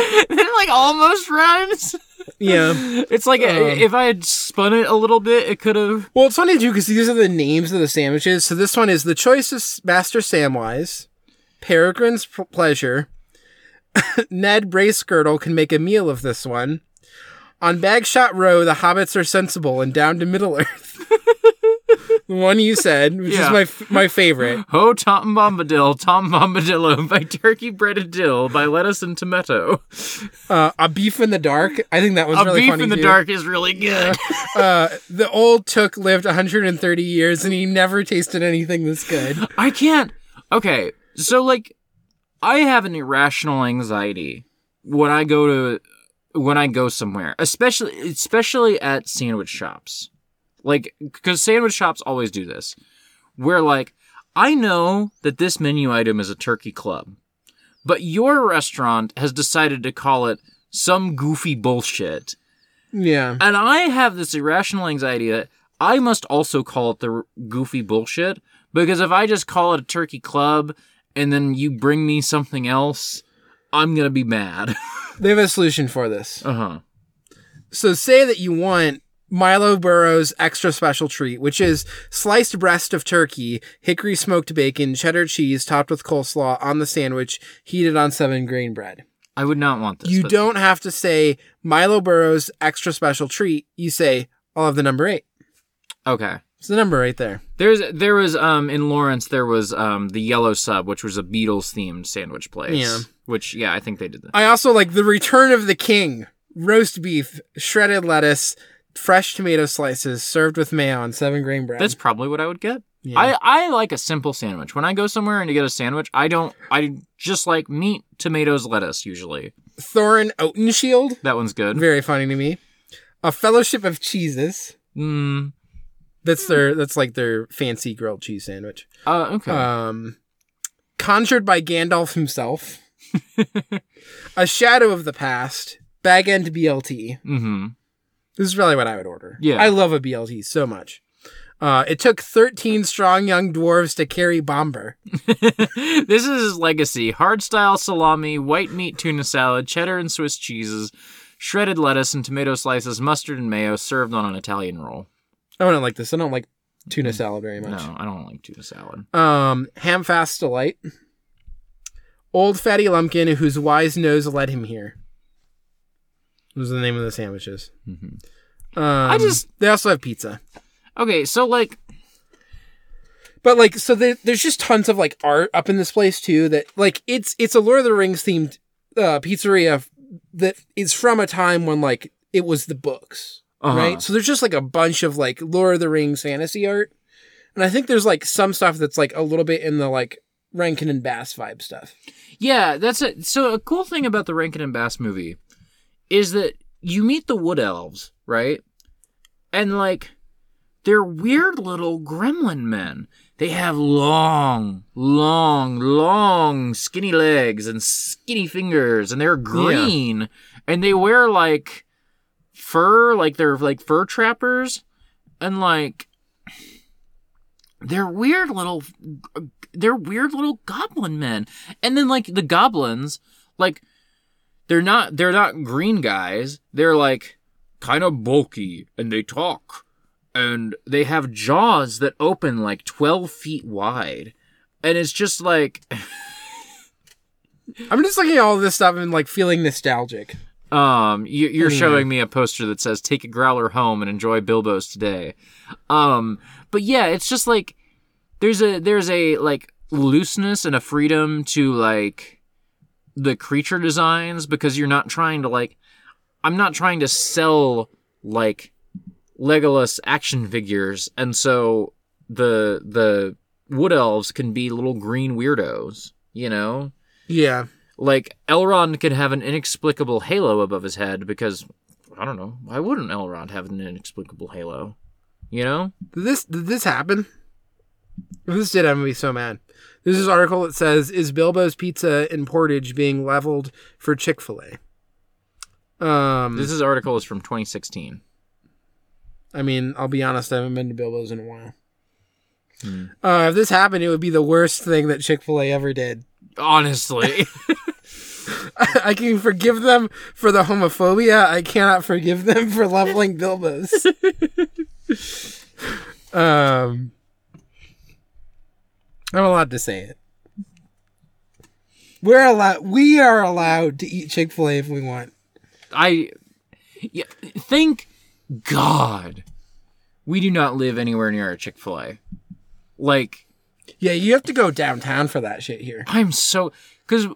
it like almost rhymes. yeah It's like Um, if I had spun it a little bit, it could have. well it's funny too because these are the names of the sandwiches so this one is the choice of master samwise peregrine's P- pleasure ned bracegirdle can make a meal of this one on bagshot row the hobbits are sensible and down to middle earth the one you said which Yeah. is my f- my favorite Ho Tom Bombadil, Tom Bombadillo by Turkey Bread and Dill by Lettuce and Tomato. Uh, a beef in the dark. I think that was A really beef in the too. dark is really good. Uh, the old Took lived 130 years and he never tasted anything this good. I can't. Okay, so like, I have an irrational anxiety when I go to when I go somewhere, especially especially at sandwich shops. Like, because sandwich shops always do this, where like I know that this menu item is a turkey club, but your restaurant has decided to call it some goofy bullshit. Yeah. And I have this irrational anxiety that I must also call it the r- goofy bullshit because if I just call it a turkey club and then you bring me something else, I'm going to be mad. They have a solution for this. uh-huh. So say that you want Milo Burrows extra special treat, which is sliced breast of turkey, hickory smoked bacon, cheddar cheese topped with coleslaw on the sandwich, heated on seven grain bread. I would not want this. You but- don't have to say Milo Burrows extra special treat. You say, I'll have the number eight. Okay. It's the number right there. There's there was um in Lawrence there was um the Yellow Sub, which was a Beatles themed sandwich place. Yeah. Which yeah, I think they did that. I also like the Return of the King. Roast beef, shredded lettuce, fresh tomato slices, served with mayo and seven grain bread. That's probably what I would get. Yeah. I, I like a simple sandwich. When I go somewhere and to get a sandwich, I don't I just like meat, tomatoes, lettuce usually. Thorin Oakenshield. That one's good. Very funny to me. A Fellowship of Cheeses. Mm, That's their. That's like their fancy grilled cheese sandwich. uh, okay. Um, conjured by Gandalf himself. a shadow of the past. Bag end BLT. mm-hmm. This is really what I would order. Yeah. I love a BLT so much. Uh, it took 13 strong young dwarves to carry Bombur. this is his legacy. Hardstyle salami, white meat tuna salad, cheddar and Swiss cheeses, shredded lettuce and tomato slices, mustard and mayo served on an Italian roll. I don't like this. I don't like tuna salad very much. No, I don't like tuna salad. Um, Ham Fast Delight. Old Fatty Lumpkin, whose wise nose led him here. Are the name of the sandwiches. Mhm. Um, I just- they also have pizza, Okay, so like but like so there, there's just tons of like art up in this place too. That like it's it's a Lord of the Rings themed uh, pizzeria that is from a time when like it was the books, uh right? So there's just like a bunch of like Lord of the Rings fantasy art, and I think there's like some stuff that's like a little bit in the like Rankin and Bass vibe stuff. Yeah, that's it. So a cool thing about the Rankin and Bass movie is that you meet the Wood Elves, right? And like they're weird little gremlin men. They have long, long, long skinny legs and skinny fingers and they're green and they wear like fur, like they're like fur trappers and like they're weird little they're weird little goblin men. And then like the goblins, like they're not they're not green guys. They're like kind of bulky and they talk. And they have jaws that open like 12 feet wide. And it's just like I'm just looking at all this stuff and like feeling nostalgic. Um, you, you're Anyway. showing me a poster that says "Take a growler home and enjoy Bilbo's today." Um, but yeah, it's just like there's a there's a like looseness and a freedom to like the creature designs because you're not trying to like I'm not trying to sell like Legolas action figures, and so the the wood elves can be little green weirdos, you know Yeah. Like Elrond could have an inexplicable halo above his head because I don't know why wouldn't Elrond have an inexplicable halo? You know? Did this did this happen? If this did, gonna be so mad. This is an article that says, "Is Bilbo's Pizza in Portage being leveled for Chick Fil A?" Um, This is article is from 2016. I mean, I'll be honest, I haven't been to Bilbo's in a while. Hmm. Uh, if this happened, it would be the worst thing that Chick Fil A ever did. Honestly, I can forgive them for the homophobia. I cannot forgive them for leveling Bilbo's. um, I'm allowed to say it. We're allowed. We are allowed to eat Chick Fil A if we want. I yeah, thank God we do not live anywhere near a Chick Fil A. Like Yeah, you have to go downtown for that shit here. I'm so because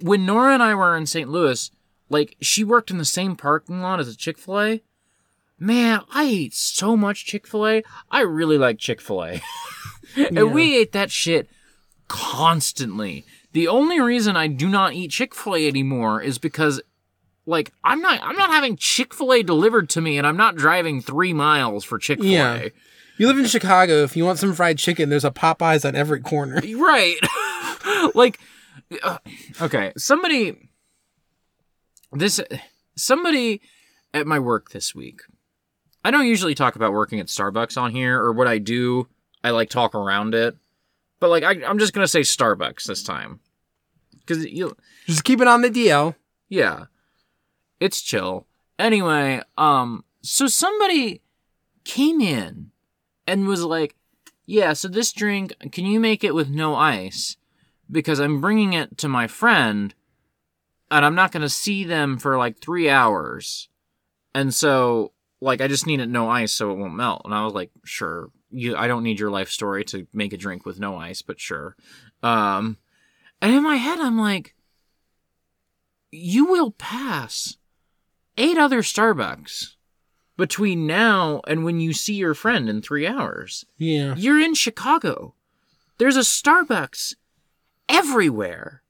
when Nora and I were in St. Louis, like she worked in the same parking lot as a Chick Fil A. Man, I ate so much Chick Fil A. I really like Chick Fil A, and we ate that shit constantly. The only reason I do not eat Chick Fil A anymore is because, like, I'm not I'm not having Chick Fil A delivered to me, and I'm not driving three miles for Chick Fil A. Yeah. You live in Chicago. If you want some fried chicken, there's a Popeyes on every corner. Right. like uh, okay, somebody this somebody at my work this week. I don't usually talk about working at Starbucks on here or what I do. I like talk around it. But like I I'm just going to say Starbucks this time. Cuz you Just keep it on the DL. yeah. It's chill. Anyway, um so somebody came in and was like, "Yeah, so this drink, can you make it with no ice? Because I'm bringing it to my friend and I'm not going to see them for like 3 hours. And so like I just need it no ice so it won't melt." And I was like, "Sure, you I don't need your life story to make a drink with no ice, but sure. Um, and in my head, I'm like, you will pass eight other Starbucks between now and when you see your friend in three hours. Yeah. You're in Chicago. There's a Starbucks everywhere.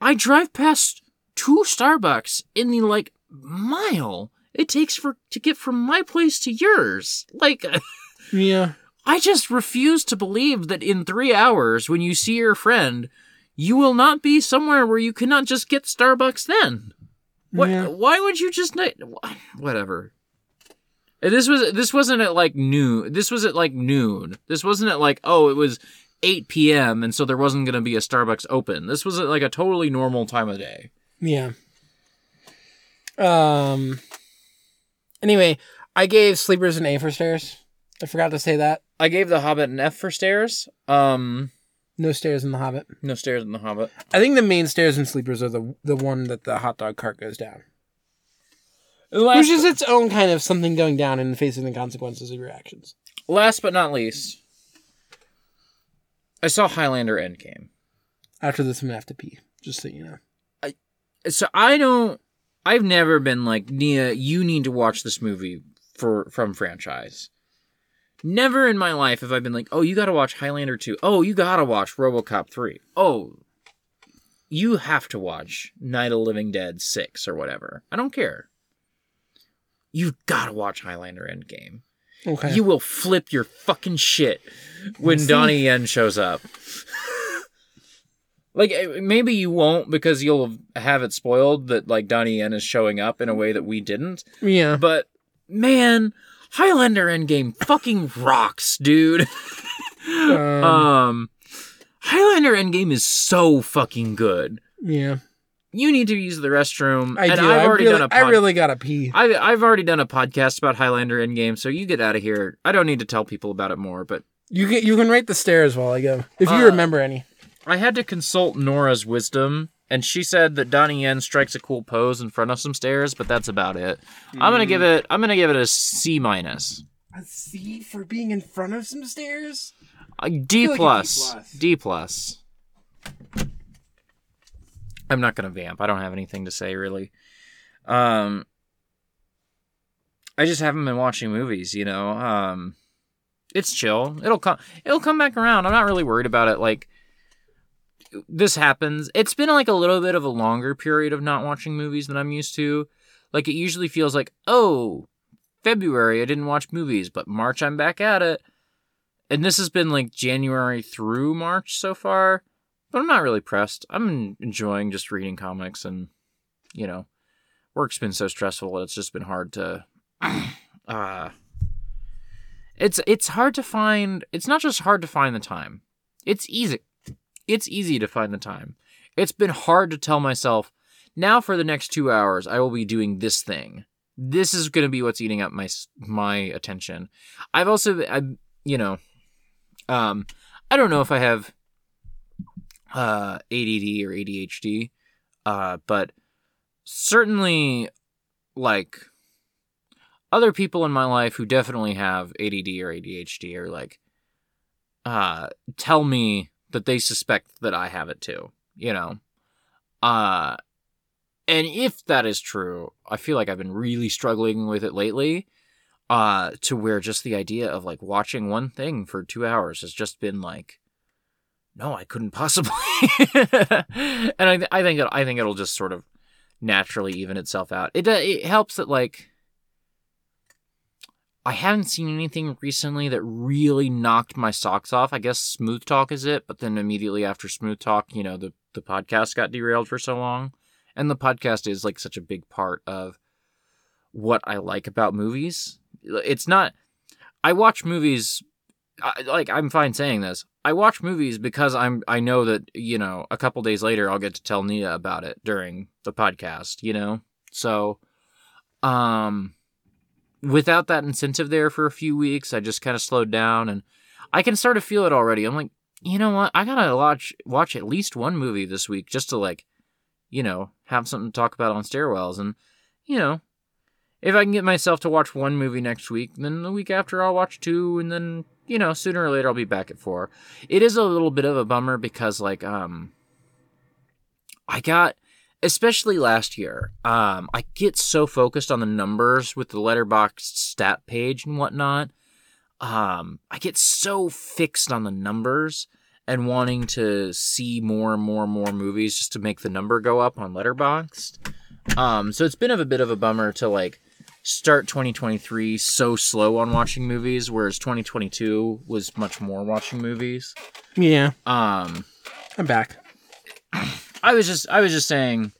I drive past two Starbucks in the like mile it takes for to get from my place to yours. Like Yeah. I just refuse to believe that in 3 hours when you see your friend, you will not be somewhere where you cannot just get Starbucks then. What Yeah. why would you just not whatever. This was this wasn't at like noon. This was at like noon. This wasn't at like oh it was 8 p.m. and so there wasn't going to be a Starbucks open. This was at like a totally normal time of day. Yeah. Um. Anyway, I gave Sleepers an A for stairs. I forgot to say that. I gave The Hobbit an F for stairs. Um, No stairs in The Hobbit. no stairs in The Hobbit. I think the main stairs in Sleepers are the the one that the hot dog cart goes down, which is its own kind of something going down and facing the consequences of your actions. last but not least, I saw Highlander Endgame. After this, I'm gonna have to pee. Just so you know. I, So I don't. I've never been like Nia. You need to watch this movie for from franchise. Never in my life have I been like, oh, you got to watch Highlander two. Oh, you got to watch RoboCop three. Oh, you have to watch Night of the Living Dead six or whatever. I don't care. You've got to watch Highlander Endgame. Okay. You will flip your fucking shit when? Donnie Yen shows up. like eh, maybe you won't because you'll have it spoiled that like Donnie Yen is showing up in a way that we didn't. yeah. But man, Highlander Endgame fucking rocks, dude. Um, um Highlander Endgame is so fucking good. yeah. You need to use the restroom. I and do. I've I already really, done a I pod- really gotta pee. I, I've already done a podcast about Highlander Endgame, so you get out of here. I don't need to tell people about it more, but You can you can rate the stairs while I go, if you Uh, remember any. I had to consult Nora's wisdom, and she said that Donnie Yen strikes a cool pose in front of some stairs, but that's about it. I'm gonna give it. I'm gonna give it a C minus, A C for being in front of some stairs. a D feel like a D plus, plus. D plus. I'm not gonna vamp. I don't have anything to say really. Um, I just haven't been watching movies. You know, um, it's chill. It'll come. It'll come back around. I'm not really worried about it. Like this happens. It's been like a little bit of a longer period of not watching movies than I'm used to. Like it usually feels like, oh, February I didn't watch movies, but March I'm back at it. And this has been like January through March so far, but I'm not really pressed. I'm enjoying just reading comics and you know, work's been so stressful that it's just been hard to uh it's it's hard to find it's not just hard to find the time. It's easy. It's easy to find the time. It's been hard to tell myself now for the next 2 hours I will be doing this thing. This is going to be what's eating up my my attention. I've also I you know um I don't know if I have uh ADD or ADHD uh but certainly like other people in my life who definitely have ADD or ADHD are like uh tell me that they suspect that I have it too, you know. Uh and if that is true, I feel like I've been really struggling with it lately. Uh to where just the idea of like watching one thing for 2 hours has just been like no, I couldn't possibly. and I I think it, I think it'll just sort of naturally even itself out. It uh, it helps that like I haven't seen anything recently that really knocked my socks off. I guess Smooth Talk is it, but then immediately after Smooth Talk, you know, the the podcast got derailed for so long. And the podcast is like such a big part of what I like about movies. It's not I watch movies I, like I'm fine saying this. I watch movies because I'm I know that, you know, a couple days later I'll get to tell Nia about it during the podcast, you know? So um without that incentive there for a few weeks, I just kind of slowed down and I can start to feel it already. I'm like, you know what? I gotta watch watch at least one movie this week just to like, you know, have something to talk about on stairwells. And you know, if I can get myself to watch one movie next week, then the week after I'll watch two, and then you know sooner or later I'll be back at four. It is a little bit of a bummer because like um, I got especially last year um I get so focused on the numbers with the Letterboxd stat page and whatnot. Um, I get so fixed on the numbers and wanting to see more and more and more movies just to make the number go up on Letterboxd. Um, so it's been of a bit of a bummer to like start 2023 so slow on watching movies, whereas 2022 was much more watching movies. Yeah, Um, I'm back. I was just I was just saying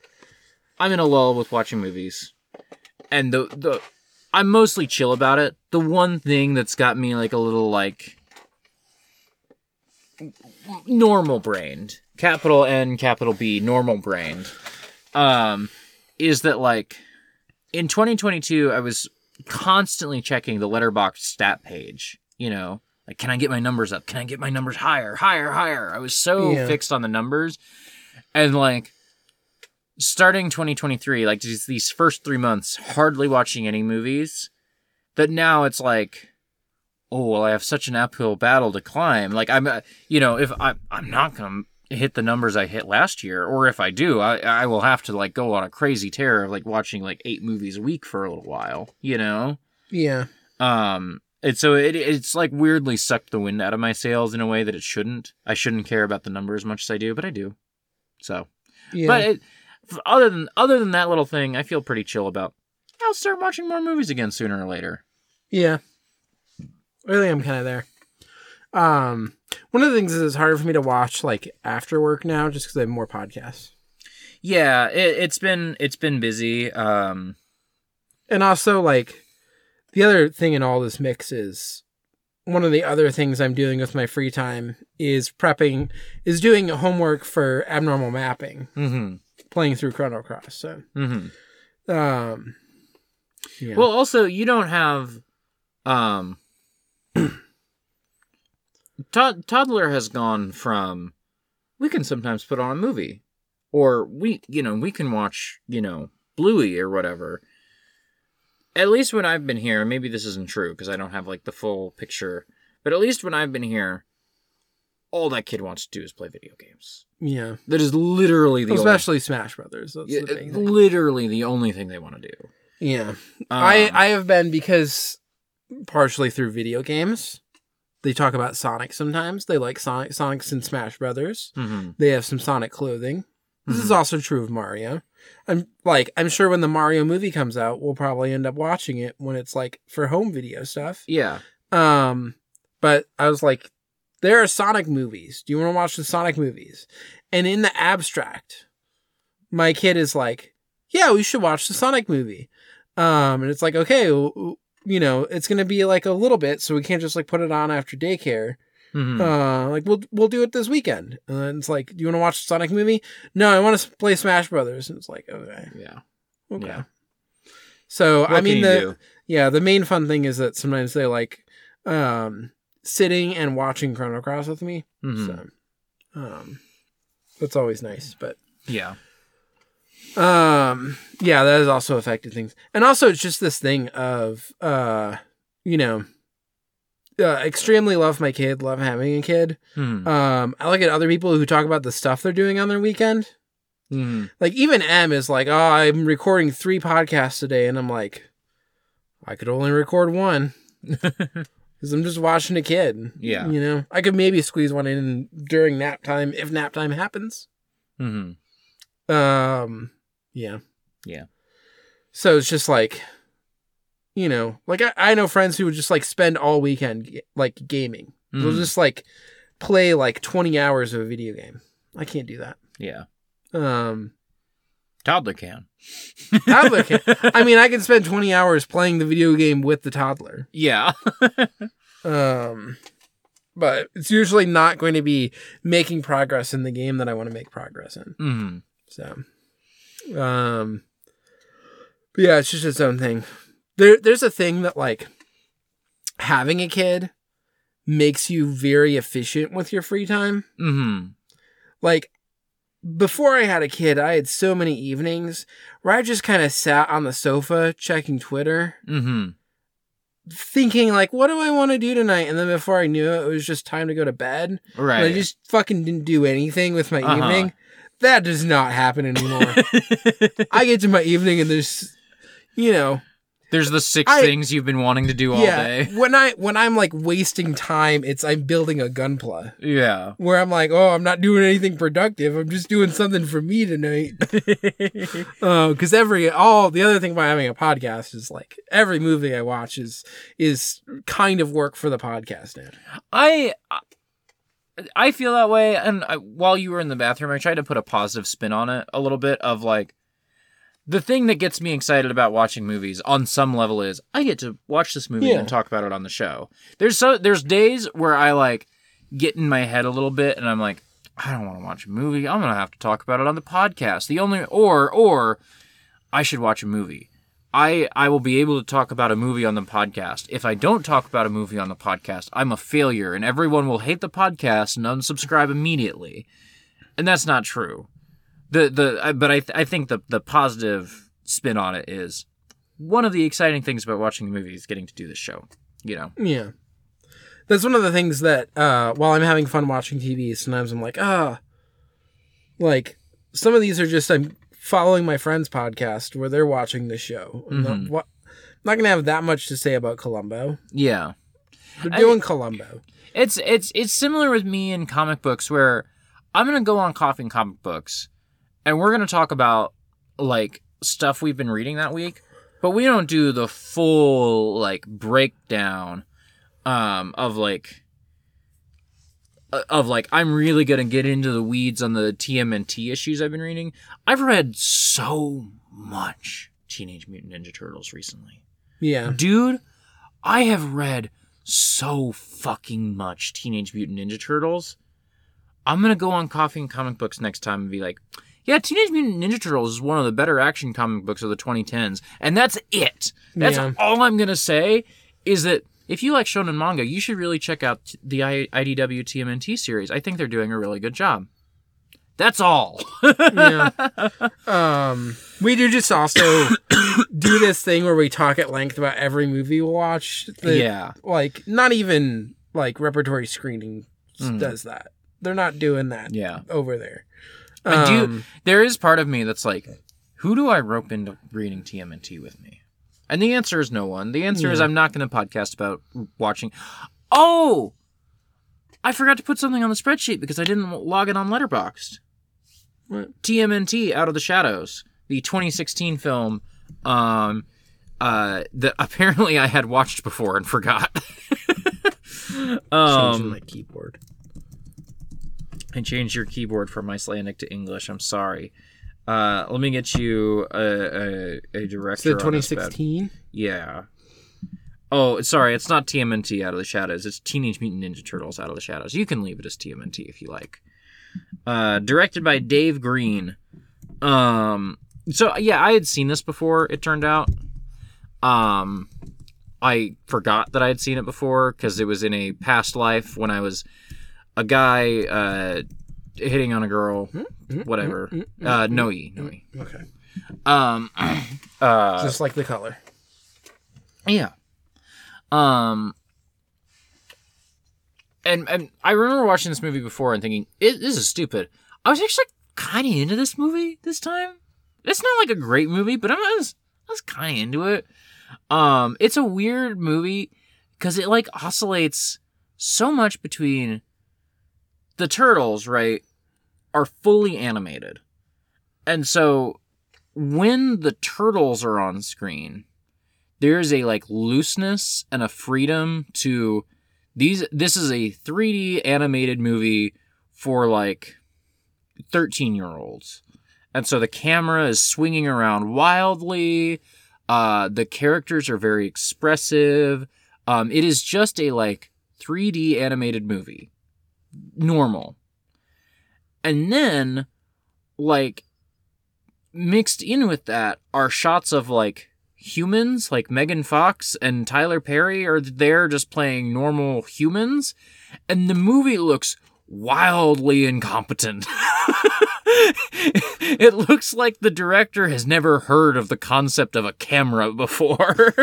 I'm in a lull with watching movies. And the the I'm mostly chill about it. The one thing that's got me like a little like normal brained, capital N, capital B, normal brained, um, is that like in 2022 I was constantly checking the Letterboxd stat page, you know, like can I get my numbers up? Can I get my numbers higher, higher, higher? I was so Yeah. fixed on the numbers and like starting 2023 like these, these first three months hardly watching any movies that now it's like oh well i have such an uphill battle to climb like i'm uh, you know if i i'm not gonna hit the numbers i hit last year or if i do i i will have to like go on a crazy tear of like watching like eight movies a week for a little while you know Yeah, um and so it it's like weirdly sucked the wind out of my sails in a way that it shouldn't i shouldn't care about the number as much as i do but i do so yeah. but it, other than other than that little thing, I feel pretty chill about. I'll start watching more movies again sooner or later. Yeah. Really, I'm kind of there. Um, one of the things is it's harder for me to watch like after work now, just because I have more podcasts, Yeah, it, it's been it's been busy. Um, and also like the other thing in all this mix is one of the other things I'm doing with my free time is prepping, is doing homework for abnormal mapping, mm-hmm, playing through Chrono Cross. So, mm-hmm. um, yeah. Well, also you don't have, um, Tod- toddler has gone from we can sometimes put on a movie, or we you know we can watch you know Bluey or whatever. At least when I've been here, maybe this isn't true because I don't have like the full picture. But at least when I've been here, all that kid wants to do is play video games. yeah, That is literally the especially Smash Brothers. That's only, the thing. literally the only thing they want to do. Yeah. Um, I I have been because partially through video games. They talk about Sonic sometimes. They like Sonic Sonic's in Smash Brothers. mhm. They have some Sonic clothing. This is Mhm. also true of Mario. I'm like I'm sure when the Mario movie comes out, we'll probably end up watching it when it's like for home video stuff. yeah. Um but I was like there are Sonic movies. Do you want to watch the Sonic movies? And in the abstract, my kid is like, "Yeah, we should watch the Sonic movie." Um and it's like, "Okay, you know, it's going to be like a little bit, so we can't just like put it on after daycare." Mhm. Uh, like we'll we'll do it this weekend. And then it's like, do you want to watch the Sonic movie? No, I want to play Smash Brothers. And it's like, okay, yeah. okay. Yeah. So What I mean the do? yeah the main fun thing is that sometimes they like um sitting and watching Chrono Cross with me. Mhm. So um that's always nice. But Yeah. Um yeah, that has also affected things. And also it's just this thing of uh you know uh, extremely love my kid, love having a kid. Mhm. Um, I look at other people who talk about the stuff they're doing on their weekend. Mhm. Like even M is like, "Oh, I'm recording three podcasts today," and I'm like, "I could only record one because I'm just watching a kid." Yeah. you know, I could maybe squeeze one in during nap time if nap time happens. Mhm. Um, yeah, Yeah. So it's just like, you know, like I, I know friends who would just like spend all weekend like gaming. They'll Mhm. just like play like 20 hours of a video game. I can't do that. Yeah. Um, Toddler can. toddler can. I mean, I can spend 20 hours playing the video game with the toddler. Yeah. Um, but it's usually not going to be making progress in the game that I want to make progress in. hmm So, um, but yeah, it's just its own thing. There, there's a thing that like having a kid makes you very efficient with your free time. Mm-hmm. Like, before I had a kid, I had so many evenings where I just kind of sat on the sofa checking Twitter, Mm-hmm. thinking like, "What do I want to do tonight?" And then before I knew it, it was just time to go to bed. Right. I just fucking didn't do anything with my Uh-huh. evening. That does not happen anymore. I get to my evening and there's, you know, There's the six I- things you've been wanting to do all yeah. day. When I when I'm like wasting time, it's I'm building a gunpla Yeah. where I'm like, oh, I'm not doing anything productive. I'm just doing something for me tonight. Uh, oh, because every all the other thing about having a podcast is like every movie I watch is is kind of work for the podcast now. I I feel that way, and I, while you were in the bathroom, I tried to put a positive spin on it a little bit of like the thing that gets me excited about watching movies on some level is I get to watch this movie Yeah. and talk about it on the show. There's so there's days where I like get in my head a little bit, and I'm like, I don't want to watch a movie. I'm gonna have to talk about it on the podcast. The only or or I should watch a movie. I I will be able to talk about a movie on the podcast. If I don't talk about a movie on the podcast, I'm a failure and everyone will hate the podcast and unsubscribe immediately. And that's not true. The the but I th- I think the the positive spin on it is one of the exciting things about watching a movie is getting to do this show. You know. Yeah. That's one of the things that uh while I'm having fun watching TV, sometimes I'm like, ah like some of these are just I'm following my friend's podcast where they're watching the show. I'm not, I'm not gonna have that much to say about Columbo. Yeah. They're I- doing Columbo. It's it's it's similar with me in comic books where I'm gonna go on coffee and comic books, and we're gonna talk about like stuff we've been reading that week, but we don't do the full like breakdown um of like of like I'm really gonna get into the weeds on the TMNT issues I've been reading. I've read so much Teenage Mutant Ninja Turtles recently. Yeah. Dude, I have read so fucking much Teenage Mutant Ninja Turtles. I'm gonna go on Coffee and Comic Books next time and be like, yeah, Teenage Mutant Ninja Turtles is one of the better action comic books of the 2010s. And that's it. That's Yeah. all I'm gonna say is that if you like shonen manga, you should really check out the IDW TMNT series. I think they're doing a really good job. That's all. yeah. Um, we do just also do this thing where we talk at length about every movie we watch. that, yeah. Like, not even like repertory screening Mm. does that. They're not doing that Yeah. over there. I do. Um, There is part of me that's like, who do I rope into reading TMNT with me? And the answer is no one. The answer is I'm not going to podcast about watching. Oh, I forgot to put something on the spreadsheet because I didn't log it on Letterboxd. What? TMNT Out of the Shadows, the 2016 film, um, uh, that apparently I had watched before and forgot. changing um, my keyboard. I changed your keyboard from Icelandic to English. I'm sorry. Uh, let me get you a a, a director. Is it on bad- 2016? Yeah. Oh, sorry. It's not TMNT Out of the Shadows. It's Teenage Mutant Ninja Turtles Out of the Shadows. You can leave it as TMNT if you like. Uh, directed by Dave Green. Um. So yeah, I had seen this before. It turned out. Um, I forgot that I had seen it before because it was in a past life when I was a guy uh, hitting on a girl. Whatever. Uh, Noe. Noe. Okay. Um. Uh. Just like the color. Yeah. Um. And and I remember watching this movie before and thinking, "It- "This is stupid." I was actually kind of into this movie this time. It's not like a great movie, but I was I was kind of into it. Um, it's a weird movie because it like oscillates so much between the turtles, right, are fully animated, and so when the turtles are on screen, there's a like looseness and a freedom to these this is a 3D animated movie for like 13 year olds. And so the camera is swinging around wildly. Uh, the characters are very expressive. Um, it is just a like 3D animated movie. Normal. And then, like, mixed in with that are shots of like humans, like Megan Fox and Tyler Perry are there just playing normal humans, and the movie looks wildly incompetent. it looks like the director has never heard of the concept of a camera before.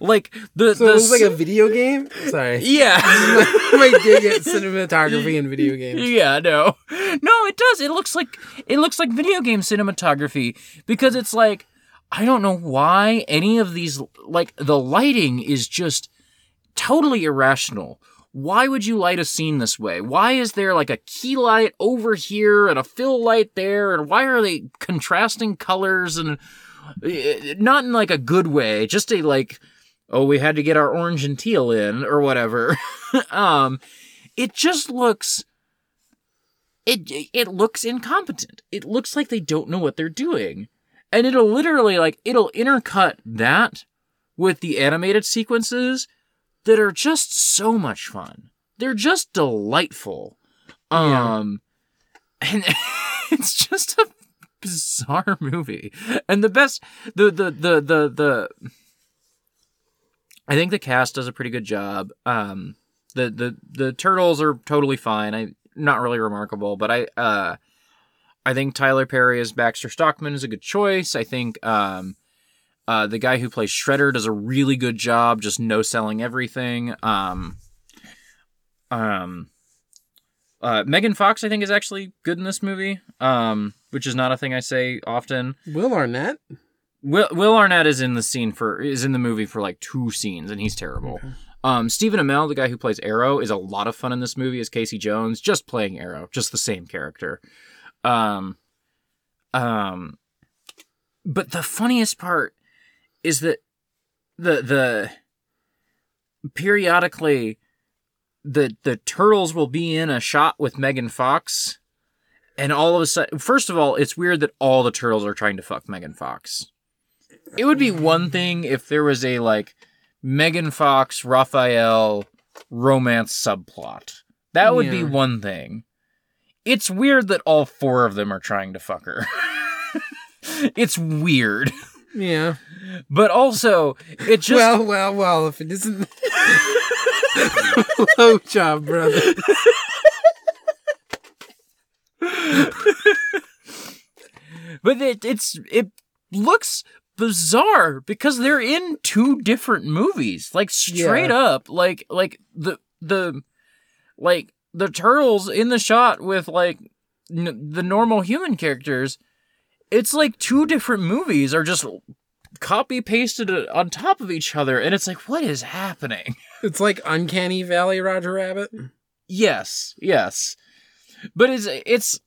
like the So the it was like a video game? Sorry. yeah. my dig at cinematography and video games. Yeah, no. No, it does. It looks like it looks like video game cinematography because it's like I don't know why any of these like the lighting is just totally irrational. Why would you light a scene this way? Why is there like a key light over here and a fill light there and why are they contrasting colors and uh, not in like a good way, just a like oh, we had to get our orange and teal in or whatever. um it just looks it it looks incompetent. It looks like they don't know what they're doing. And it'll literally like it'll intercut that with the animated sequences that are just so much fun. They're just delightful. Yeah. Um and it's just a bizarre movie. And the best the the the the the I think the cast does a pretty good job. Um the the the turtles are totally fine. I not really remarkable, but I uh I think Tyler Perry as Baxter Stockman is a good choice. I think um uh the guy who plays Shredder does a really good job just no selling everything. Um um uh Megan Fox I think is actually good in this movie. Um which is not a thing I say often. Will Arnett? Will Will Arnett is in the scene for is in the movie for like two scenes and he's terrible. Okay. Um, Stephen Amell, the guy who plays Arrow, is a lot of fun in this movie as Casey Jones, just playing Arrow, just the same character. Um, um, but the funniest part is that the the periodically the the turtles will be in a shot with Megan Fox, and all of a sudden, first of all, it's weird that all the turtles are trying to fuck Megan Fox. It would be one thing if there was a like Megan Fox Raphael romance subplot. That would be one thing. It's weird that all four of them are trying to fuck her. it's weird. Yeah. But also, it just well, well, well, if it isn't. Low job, brother. but it, it's it looks bizarre because they're in two different movies like straight Yeah. up like like the the like the turtles in the shot with like n- the normal human characters it's like two different movies are just copy pasted on top of each other and it's like what is happening It's like Uncanny Valley Roger Rabbit. Yes, yes. But it's it's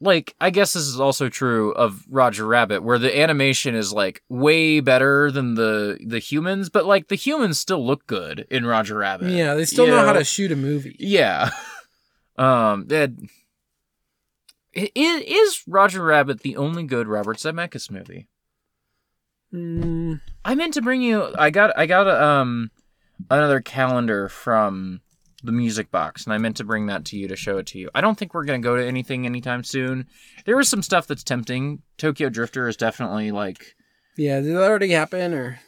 like I guess this is also true of Roger Rabbit where the animation is like way better than the the humans, but like the humans still look good in Roger Rabbit. Yeah, they still You know how to shoot a movie. Yeah. Um that is Roger Rabbit the only good Robert Zemeckis movie? Mm, I meant to bring you. I got. I got a, um another calendar from the music box, and I meant to bring that to you to show it to you. I don't think we're gonna go to anything anytime soon. There was some stuff that's tempting. Tokyo Drifter is definitely like yeah, did that already happen, or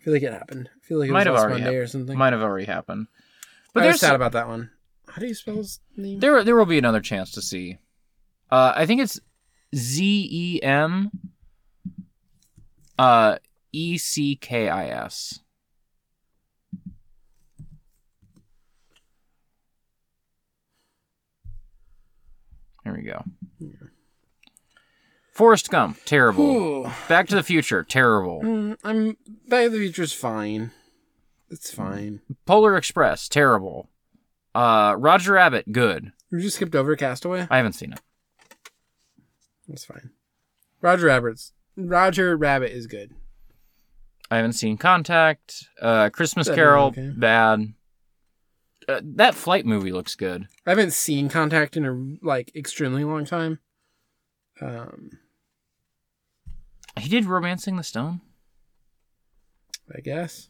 I feel like it happened? I feel like it Might was have already Monday happened. or something. might have already happened. But I there's sad about that one. How do you spell his name? there there will be another chance to see. Uh, I think it's Z E M. Uh, E C K I S. Here we go. Forrest Gump, terrible. Ooh. Back to the Future, terrible. Mm, I'm Back to the Future Future's fine. It's fine. Polar Express, terrible. Uh, Roger Rabbit, good. We just skipped over Castaway. I haven't seen it. That's fine. Roger Rabbit's Roger Rabbit is good. I haven't seen Contact. Uh, Christmas That Carol, okay. bad. Uh, that flight movie looks good. I haven't seen Contact in a like extremely long time. Um, He did Romancing the Stone. I guess.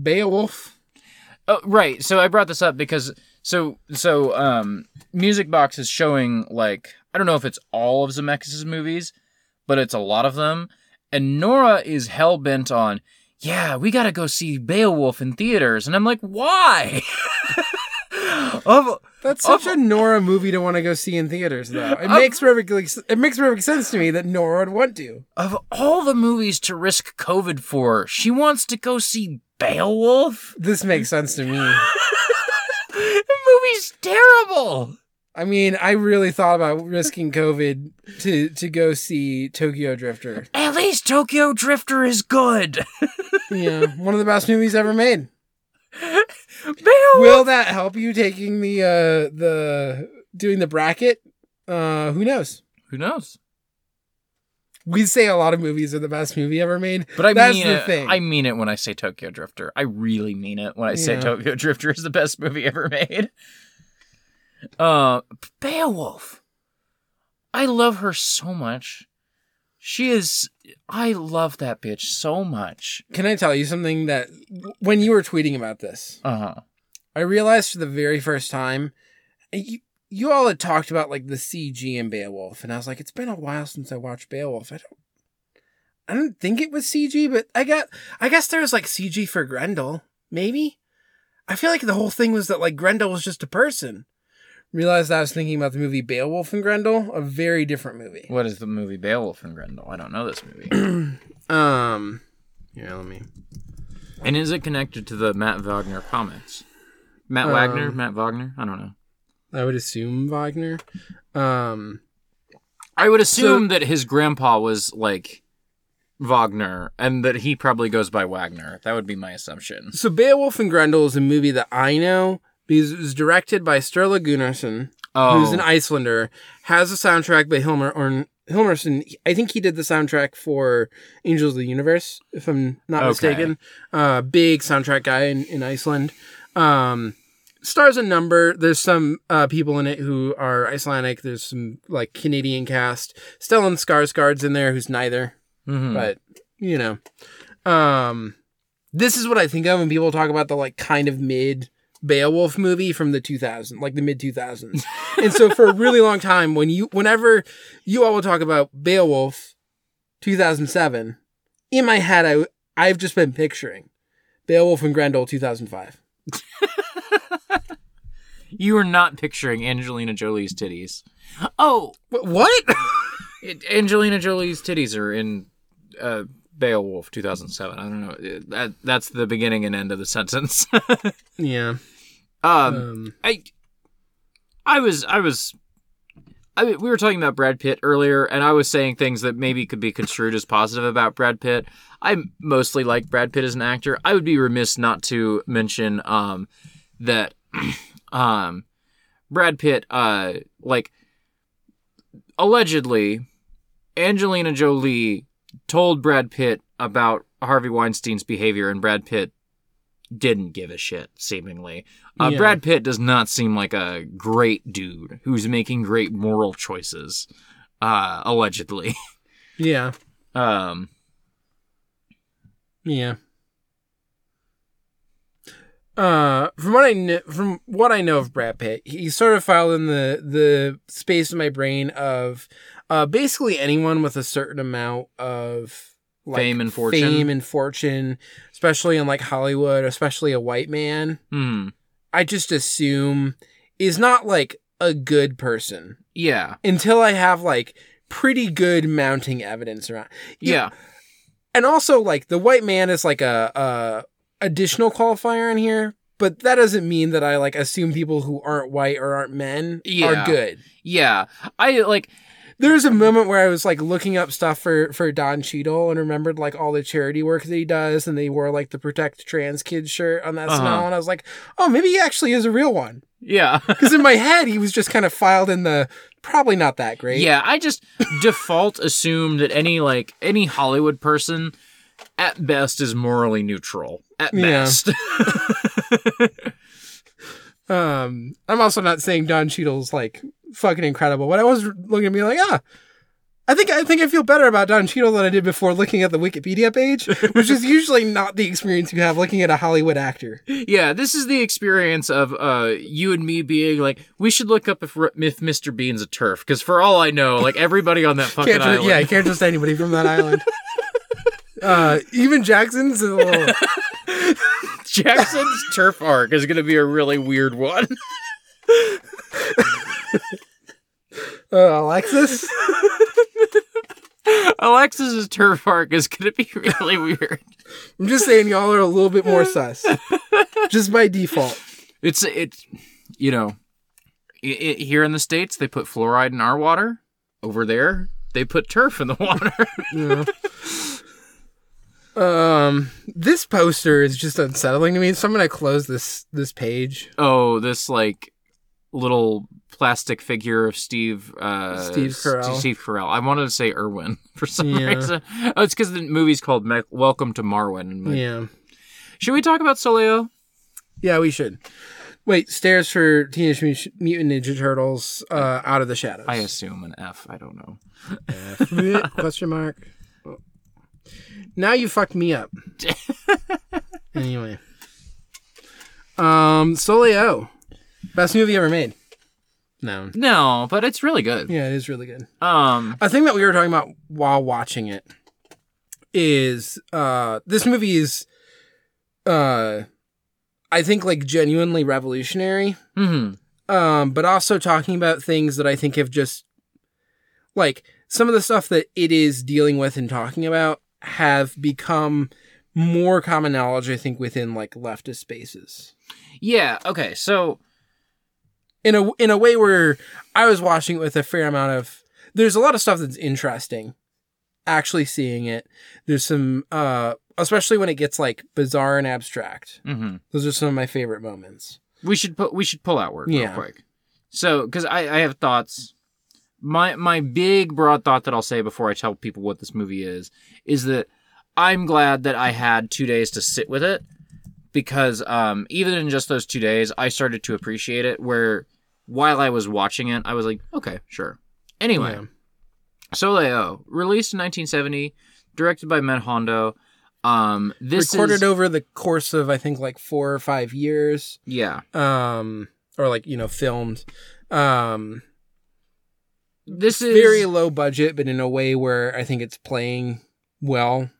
Beowulf. Oh, right. So I brought this up because so so um, Music Box is showing like I don't know if it's all of Zemeckis' movies, but it's a lot of them. And Nora is hell bent on, yeah, we gotta go see Beowulf in theaters, and I'm like, why? of That's such a Nora movie to want to go see in theaters, though. It makes perfectly it makes perfect sense to me that Nora would want to. of all the movies to risk COVID for, she wants to go see Beowulf. This makes sense to me. The movie's terrible. I mean, I really thought about risking COVID to to go see Tokyo Drifter. At least Tokyo Drifter is good. Yeah, one of the best movies ever made. Beowulf. Will that help you taking the uh the doing the bracket? Uh who knows? Who knows? We say a lot of movies are the best movie ever made. But I That's mean the it. thing. I mean it when I say Tokyo Drifter. I really mean it when I say Tokyo Drifter is the best movie ever made. Uh, Beowulf. I love her so much. She is. I love that bitch so much. Can I tell you something that when you were tweeting about this, Uh huh. I realized for the very first time, you, you all had talked about like the CG in Beowulf, and I was like, it's been a while since I watched Beowulf. I don't, I don't think it was CG, but I got, I guess there was like CG for Grendel, maybe. I feel like the whole thing was that like Grendel was just a person. Realized I was thinking about the movie Beowulf and Grendel, a very different movie. What is the movie Beowulf and Grendel? I don't know this movie. Um, yeah, let me. and is it connected to the Matt Wagner comics? Matt Um, Wagner? Matt Wagner? I don't know. I would assume Wagner. Um, I would assume that his grandpa was like Wagner, and that he probably goes by Wagner. That would be my assumption. So Beowulf and Grendel is a movie that I know because it was directed by Sturla Gunnarsson, Oh, who's an Icelander, has a soundtrack by Hilmar Örn Hilmarsson. I think he did the soundtrack for Angels of the Universe, if I'm not Okay. mistaken. Uh, big soundtrack guy in, in Iceland. Um, stars a number. There's some uh, people in it who are Icelandic. There's some like Canadian cast. Stellan Skarsgård's in there, who's neither Mhm. but you know um this is what i think of when people talk about the like kind of mid beowulf movie from the 2000s like the mid 2000s and so for a really long time when you whenever you all will talk about beowulf 2007 in my head i i've just been picturing beowulf and grendel 2005 you are not picturing Angelina Jolie's titties. Oh, what? Angelina Jolie's titties are in uh, Beowulf 2007. I don't know. That that's the beginning and end of the sentence. yeah um, um I I was I was I mean, we were talking about Brad Pitt earlier, and I was saying things that maybe could be construed as positive about Brad Pitt. I mostly like Brad Pitt as an actor. I would be remiss not to mention um, that um, Brad Pitt, uh, like allegedly, Angelina Jolie told Brad Pitt about Harvey Weinstein's behavior, and Brad Pitt didn't give a shit, seemingly. Uh, Yeah. Brad Pitt does not seem like a great dude who's making great moral choices, uh, allegedly. yeah Um, Yeah. Uh, from what I kn- from what I know of Brad Pitt, he sort of filed in the the space in my brain of uh basically anyone with a certain amount of like, Fame and fortune. fame and fortune, especially in like Hollywood, especially a white man. hmm. I just assume is not like a good person Yeah. until I have like pretty good mounting evidence around. Yeah. and also like the white man is like a, a additional qualifier in here but that doesn't mean that i like assume people who aren't white or aren't men Yeah. are good Yeah. I like. There's a moment where i was like looking up stuff for for don Cheadle and remembered like all the charity work that he does and they wore like the protect trans kids shirt on that Uh-huh. smell and i was like oh maybe he actually is a real one Yeah. because in my head he was just kind of filed in the probably not that great Yeah, I just default assume that any like any Hollywood person at best is morally neutral. At Yeah. best. Um, I'm also not saying Don Cheadle's like fucking incredible, but I was looking at me like, ah, I think I think I feel better about Don Cheadle than I did before looking at the Wikipedia page, which is usually not the experience you have looking at a Hollywood actor. yeah, this is the experience of uh you and me being like, we should look up if, if Mr. Bean's a turf, because for all I know, like everybody on that fucking island. yeah, you can't trust anybody from that island. Uh, even Jackson's a little. Jackson's turf arc is gonna be a really weird one. Uh, Alexis? Alexis's turf park is gonna be really weird. I'm just saying y'all are a little bit more sus. just by default. It's it's you know, i i here in the states they put fluoride in our water. Over there they put turf in the water. Yeah. um, this poster is just unsettling to me, so I'm gonna close this this page. oh, this like little plastic figure of Steve uh Steve Carell. Steve Carell. I wanted to say Irwin for some Yeah. reason. Oh, it's because the movie's called Me- Welcome to Marwen. Yeah, Should we talk about Soleil Ô? yeah, we should. Wait, stairs for Teenage Mutant Ninja Turtles. Uh, out of the shadows. I assume an F. I don't know. F. Question mark. Now you fucked me up. anyway. Um, Soleil Ô. Best movie ever made. No. No, but it's really good. Yeah, it is really good. Um, A thing that we were talking about while watching it is uh this movie is uh I think like genuinely revolutionary. mhm. um, but also talking about things that I think have just like some of the stuff that it is dealing with and talking about have become more common knowledge, I think, within like leftist spaces. yeah. Okay. So In a in a way where I was watching it with a fair amount of there's a lot of stuff that's interesting. Actually seeing it. There's some uh especially when it gets like bizarre and abstract. mhm. Those are some of my favorite moments. we should put we should pull outward Yeah. real quick. So, because I I have thoughts. My my big broad thought that I'll say before I tell people what this movie is is that I'm glad that I had two days to sit with it because um even in just those two days I started to appreciate it. Where while I was watching it, I was like, okay, sure. Anyway, Yeah. Soleil Ô, released in 1970, directed by Med Hondo. Um, this Recorded is over the course of I think like four or five years. yeah. um or like you know filmed um This is very low budget but in a way where i think it's playing well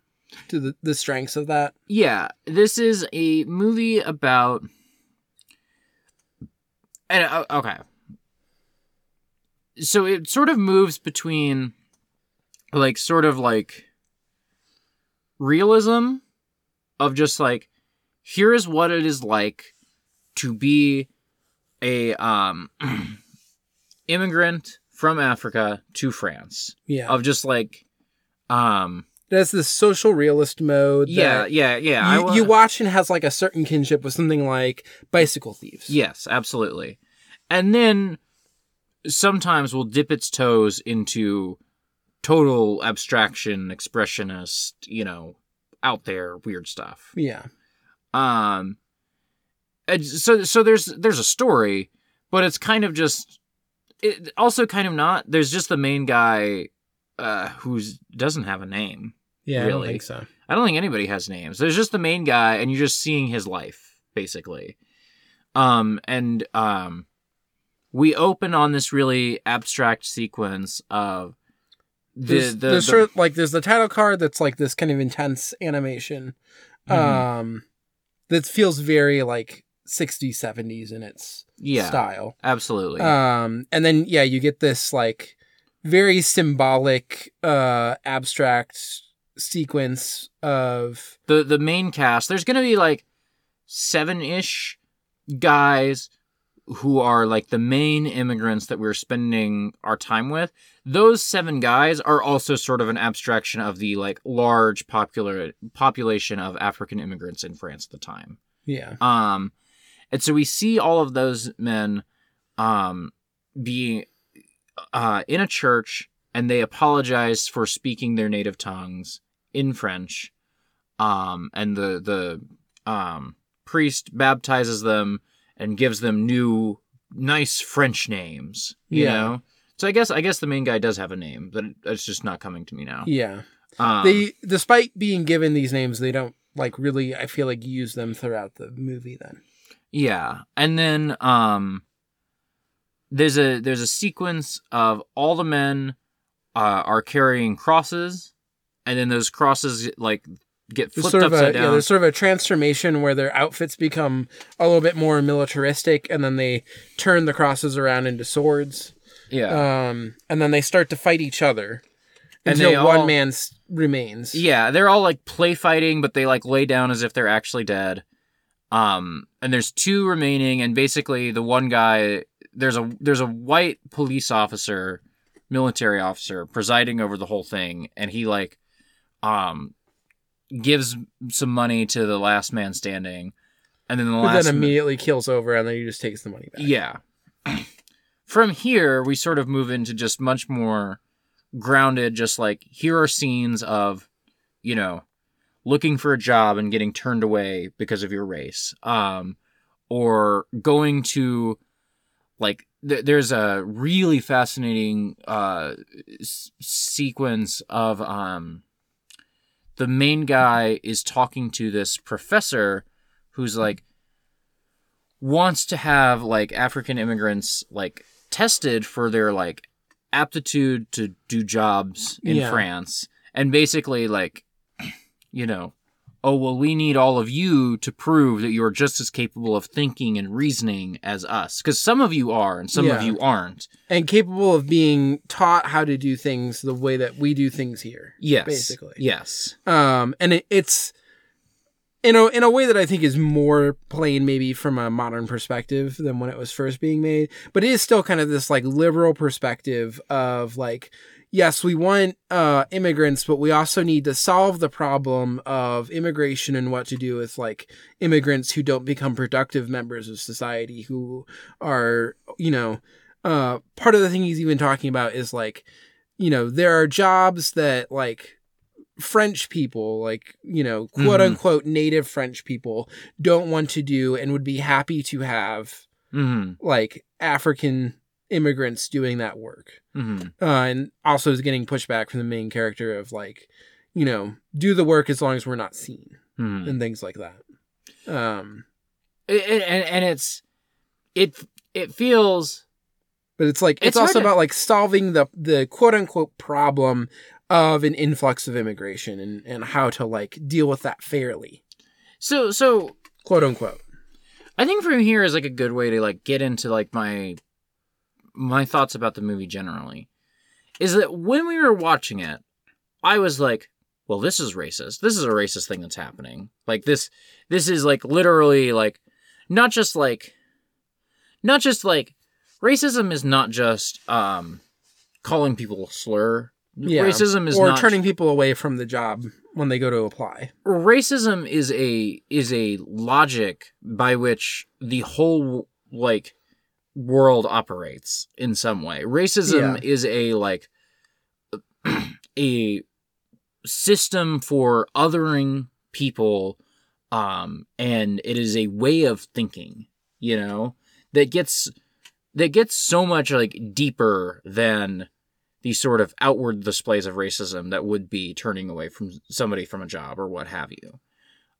to the, the strengths of that yeah. This is a movie about. And uh, okay, so it sort of moves between, like, sort of like realism of just like, here is what it is like to be a um immigrant from Africa to France. yeah Of just like, um, that's the social realist mode yeah, yeah, yeah. You, wa- you watch and has like a certain kinship with something like bicycle thieves Yes, absolutely. And then sometimes will dip its toes into total abstraction, expressionist, you know, out there weird stuff. yeah Um so so there's there's a story, but it's kind of just it also kind of not. There's just the main guy uh who's doesn't have a name. Yeah i don't think so I don't think anybody has names. There's just the main guy, and you're just seeing his life, basically. Um, and um, we open on this really abstract sequence of the there's, the, there's the- sort of, like there's the title card that's like this kind of intense animation Mhm. um that feels very like 60s 70s in its yeah, style absolutely. Um, and then yeah, you get this like very symbolic, uh, abstract sequence of the the main cast. There's gonna be like seven ish guys who are like the main immigrants that we're spending our time with. Those seven guys are also sort of an abstraction of the like large popular population of African immigrants in France at the time. yeah, Um, and so we see all of those men, um, being, uh, in a church and they apologize for speaking their native tongues in French. Um, and the, the, um, priest baptizes them and gives them new, nice French names, you Yeah. know? So I guess, I guess the main guy does have a name, but it's just not coming to me now. yeah. Um, they, despite being given these names, they don't like really. I feel like use them throughout the movie. Then Yeah, and then um, there's a there's a sequence of all the men uh, are carrying crosses, and then those crosses like get flipped sort of a upside yeah, down. there's sort of a transformation where their outfits become a little bit more militaristic, and then they turn the crosses around into swords. Yeah. Um, and then they start to fight each other And until all- one man remains. Yeah, they're all like play fighting, but they like lay down as if they're actually dead. Um, and there's two remaining, and basically the one guy there's a there's a white police officer, military officer presiding over the whole thing, and he like, um, gives some money to the last man standing, and then the last then ma- immediately kills over, and then he just takes the money back. yeah. From here, we sort of move into just much more grounded, just like here are scenes of, you know, looking for a job and getting turned away because of your race. Um, or going to, like, th- there's a really fascinating uh, s- sequence of um, the main guy is talking to this professor who's like, wants to have like African immigrants like tested for their like aptitude to do jobs in Yeah. France and basically like you know oh well we need all of you to prove that you're just as capable of thinking and reasoning as us cuz some of you are and some Yeah. of you aren't And capable of being taught how to do things the way that we do things here. yes Basically. yes Um, and it, it's in a in a way that I think is more plain, maybe from a modern perspective than when it was first being made. But it is still kind of this like liberal perspective of like, yes, we want uh, immigrants, but we also need to solve the problem of immigration and what to do with like immigrants who don't become productive members of society, who are you know, uh, part of the thing he's even talking about is like, you know, there are jobs that like French people, like, you know, quote Mhm. unquote native French people, don't want to do and would be happy to have, mhm like, African immigrants doing that work. mhm Uh, and also is getting pushback from the main character of, like, you know, do the work as long as we're not seen mhm and things like that. Um, it- and and it's it it feels but it's like, it's, It's also to- about, like, solving the, the quote unquote problem of an influx of immigration and, and how to, like, deal with that fairly, so so quote unquote. I think from here is like a good way to like get into like my my thoughts about the movie generally. Is that when we were watching it, I was like, well, this is racist. This is a racist thing that's happening. Like this this is like literally like not just like not just like racism is not just um calling people a slur. Yeah. Racism is or not turning people away from the job when they go to apply. racism is a is a logic by which the whole like world operates in some way racism Yeah. is a like a system for othering people um and it is a way of thinking you know that gets that gets so much like deeper than the sort of outward displays of racism that would be turning away from somebody from a job or what have you.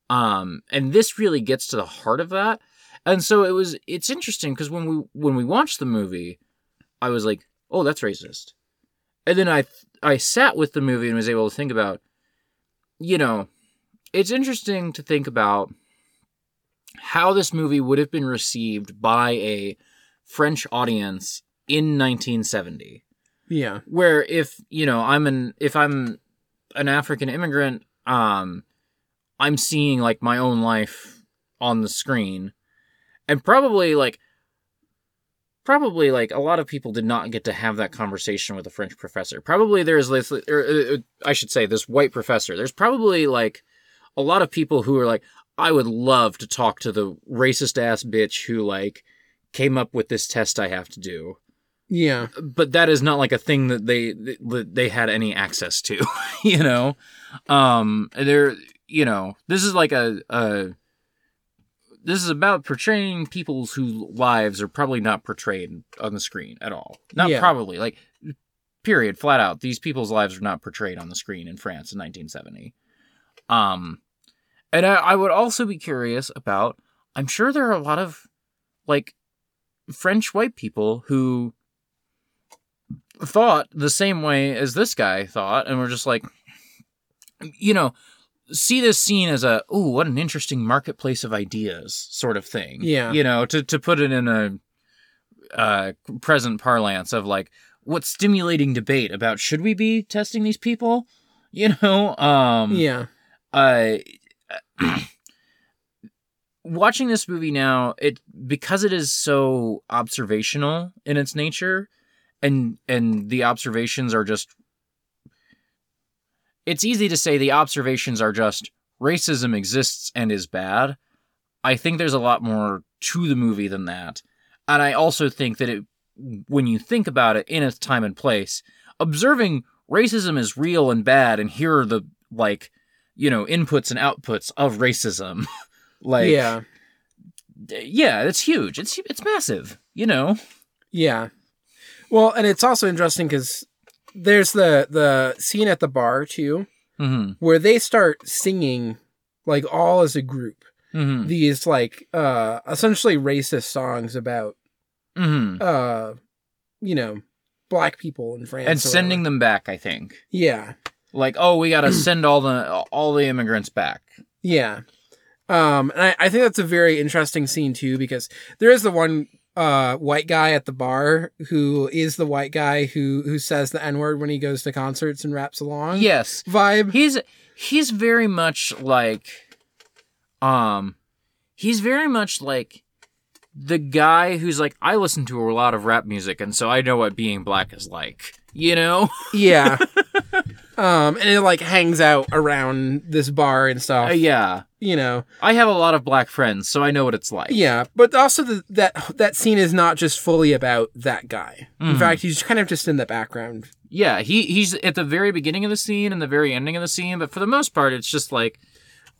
Um, and this really gets to the heart of that. And so it was it's interesting because when we when we watched the movie, I was like, "Oh, that's racist." And then I I sat with the movie and was able to think about you know, it's interesting to think about how this movie would have been received by a French audience in 1970 Yeah. where if you know i'm an if i'm an african immigrant um i'm seeing like my own life on the screen and probably like probably like a lot of people did not get to have that conversation with a french professor. Probably there's this or, uh, i should say this white professor. There's probably like a lot of people who are like i would love to talk to the racist ass bitch who like came up with this test i have to do. Yeah. but that is not like a thing that they that they had any access to you know? Um they're you know this is like a, a this is about portraying people whose lives are probably not portrayed on the screen at all not Yeah. probably like period flat out these people's lives are not portrayed on the screen in france in 1970 um and I, I would also be curious about i'm sure there are a lot of like french white people who thought the same way as this guy thought and we're just like you know see this scene as a oh what an interesting marketplace of ideas sort of thing Yeah. you know to to put it in a uh, present parlance of like what stimulating debate about should we be testing these people? You know, um, Yeah. uh, watching this movie now, it because it is so observational in its nature, and and the observations are just. It's easy to say the observations are just racism exists and is bad. I think there's a lot more to the movie than that, and I also think that it, when you think about it in its time and place, observing racism is real and bad, and here are the like you know inputs and outputs of racism like yeah. yeah it's huge it's it's massive you know Yeah. Well, and it's also interesting because there's the the scene at the bar too, mm-hmm. where they start singing like all as a group Mm-hmm. these like uh essentially racist songs about Mm-hmm. uh you know black people in France and sending them back i think yeah like oh we gotta send all the all the immigrants back yeah um and I, I think that's a very interesting scene too because there is the one uh white guy at the bar who is the white guy who who says the n-word when he goes to concerts and raps along yes. vibe. He's he's very much like um he's very much like the guy who's like i listen to a lot of rap music and so i know what being black is like you know? Yeah. um, and it like hangs out around this bar and stuff. Uh, yeah You know. i have a lot of black friends so i know what it's like Yeah, but also the, that that scene is not just fully about that guy. In Mhm. fact, he's kind of just in the background. Yeah, he he's at the very beginning of the scene and the very ending of the scene, but for the most part, it's just like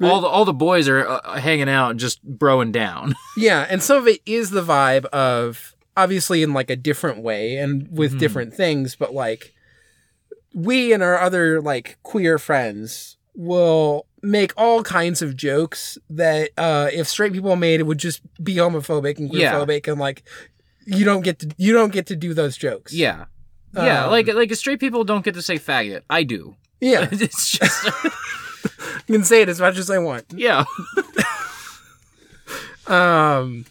all the all the boys are uh, hanging out and just broing down. Yeah, and some of it is the vibe of obviously in like a different way and with Mhm. different things, but like we and our other like queer friends will make all kinds of jokes that uh if straight people made it would just be homophobic and Yeah. queerphobic and like you don't get to you don't get to do those jokes. yeah, yeah, Um, like like straight people don't get to say faggot. I do. Yeah. it's just You can say it as much as I want. yeah, Um,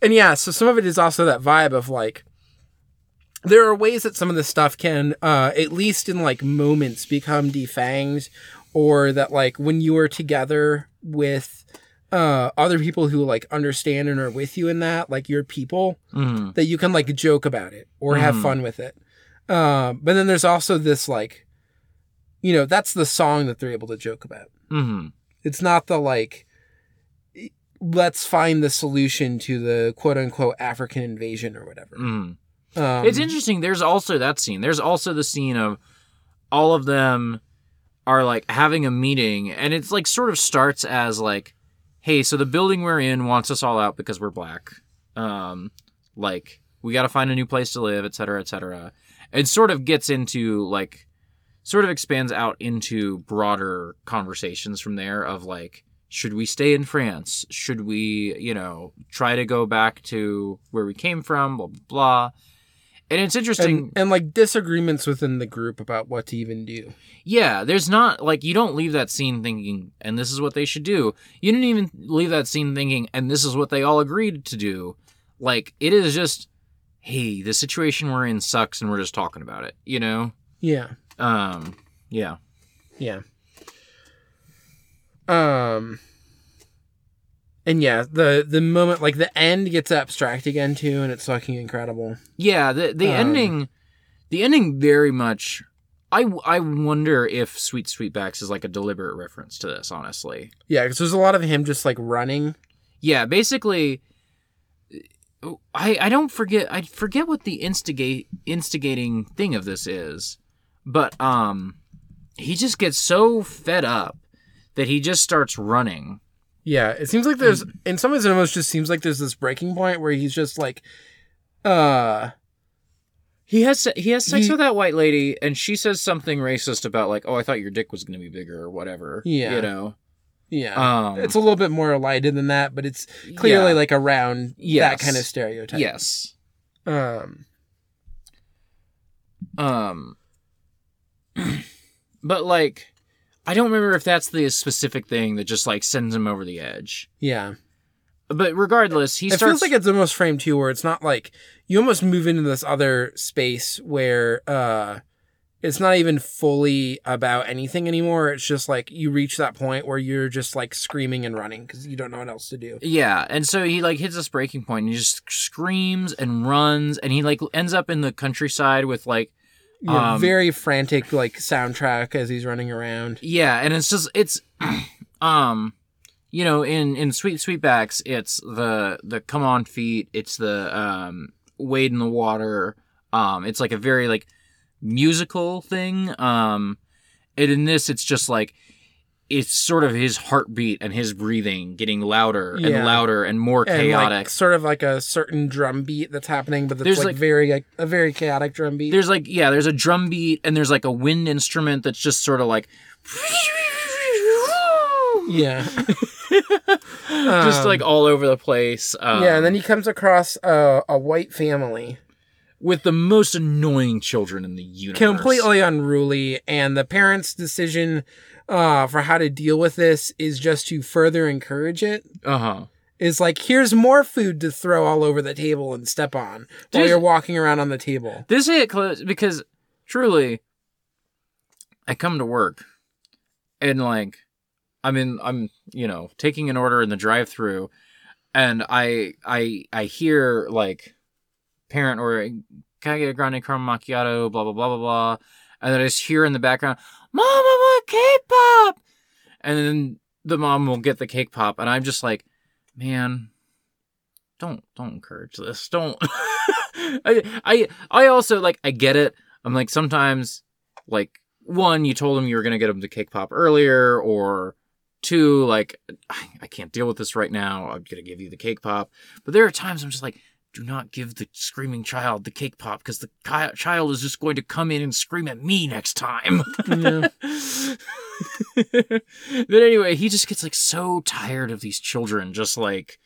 and yeah, so some of it is also that vibe of like, there are ways that some of this stuff can, uh, at least in like moments, become defanged, or that like when you are together with uh other people who like understand and are with you in that, like your people, Mhm. that you can like joke about it or have Mhm. fun with it. Um, but then there's also this like, you know, that's the song that they're able to joke about. Mm-hmm. It's not the like let's find the solution to the quote unquote African invasion or whatever. Mhm. Um, it's interesting. There's also that scene. There's also the scene of all of them are like having a meeting, and it's like sort of starts as like, "Hey, so the building we're in wants us all out because we're black. Um, like we got to find a new place to live, et cetera, et cetera." It sort of gets into like, sort of expands out into broader conversations from there of like, should we stay in France? Should we, you know, try to go back to where we came from? Blah blah. blah. And it's interesting. and, and like disagreements within the group about what to even do. yeah, there's not like you don't leave that scene thinking, and this is what they should do. You didn't even leave that scene thinking, and this is what they all agreed to do. Like it is just, hey, the situation we're in sucks, and we're just talking about it. You know? Yeah. Um. Yeah. Yeah. Um and yeah, the the moment like the end gets abstract again too and it's fucking incredible. Yeah. The the Um, ending, the ending very much. I, I wonder if Sweet Sweetbacks is like a deliberate reference to this, honestly. Yeah, cuz there's a lot of him just like running. Yeah, basically, I I don't forget I forget what the instigate instigating thing of this is, but um, he just gets so fed up that he just starts running. Yeah, it seems like there's in some ways it almost just seems like there's this breaking point where he's just like uh He has he has sex He- with that white lady, and she says something racist about like, "Oh, I thought your dick was going to be bigger" or whatever. Yeah. you know. yeah. Um, it's a little bit more lighted than that, but it's clearly yeah. like around that kind of stereotype. yes. Um Um, but like, I don't remember if that's the specific thing that just like sends him over the edge. yeah. but regardless, he it starts feels like it's almost framed too, where it's not like you almost move into this other space where uh it's not even fully about anything anymore. It's just like you reach that point where you're just like screaming and running because you don't know what else to do. Yeah, and so he like hits this breaking point and he just screams and runs and he like ends up in the countryside with like Yeah, Um, very frantic like soundtrack as he's running around. yeah, and it's just it's um you know, in in Sweet Sweetbacks, it's the the come on feet, it's the um wade in the water. Um it's like a very like musical thing. Um and in this it's just like it's sort of his heartbeat and his breathing getting louder Yeah. and louder and more And chaotic. like sort of like a certain drum beat that's happening, but it's There's, like, like- very like a very chaotic drum beat. there's like yeah there's a drum beat and there's like a wind instrument that's just sort of like yeah. just Um, like all over the place um, yeah, and then he comes across a, a white family. with the most annoying children in the universe completely unruly and the parents decision uh for how to deal with this is just to further encourage it. Uh-huh. Is like here's more food to throw all over the table and step on while Dude. you're walking around on the table. This hit close because truly i come to work and like i'm in i'm you know taking an order in the drive through and i i i hear like parent or can i get a grande caramel macchiato? blah blah blah blah blah. And then i just hear in the background mom i want cake pop and then the mom will get the cake pop and i'm just like man don't don't encourage this. Don't. I, I i also like i get it. I'm like sometimes like one you told him you were gonna get him the cake pop earlier or two like I, I can't deal with this right now. I'm gonna give you the cake pop but there are times i'm just like do not give the screaming child the cake pop because the chi- child is just going to come in and scream at me next time Yeah. but anyway he just gets like so tired of these children just like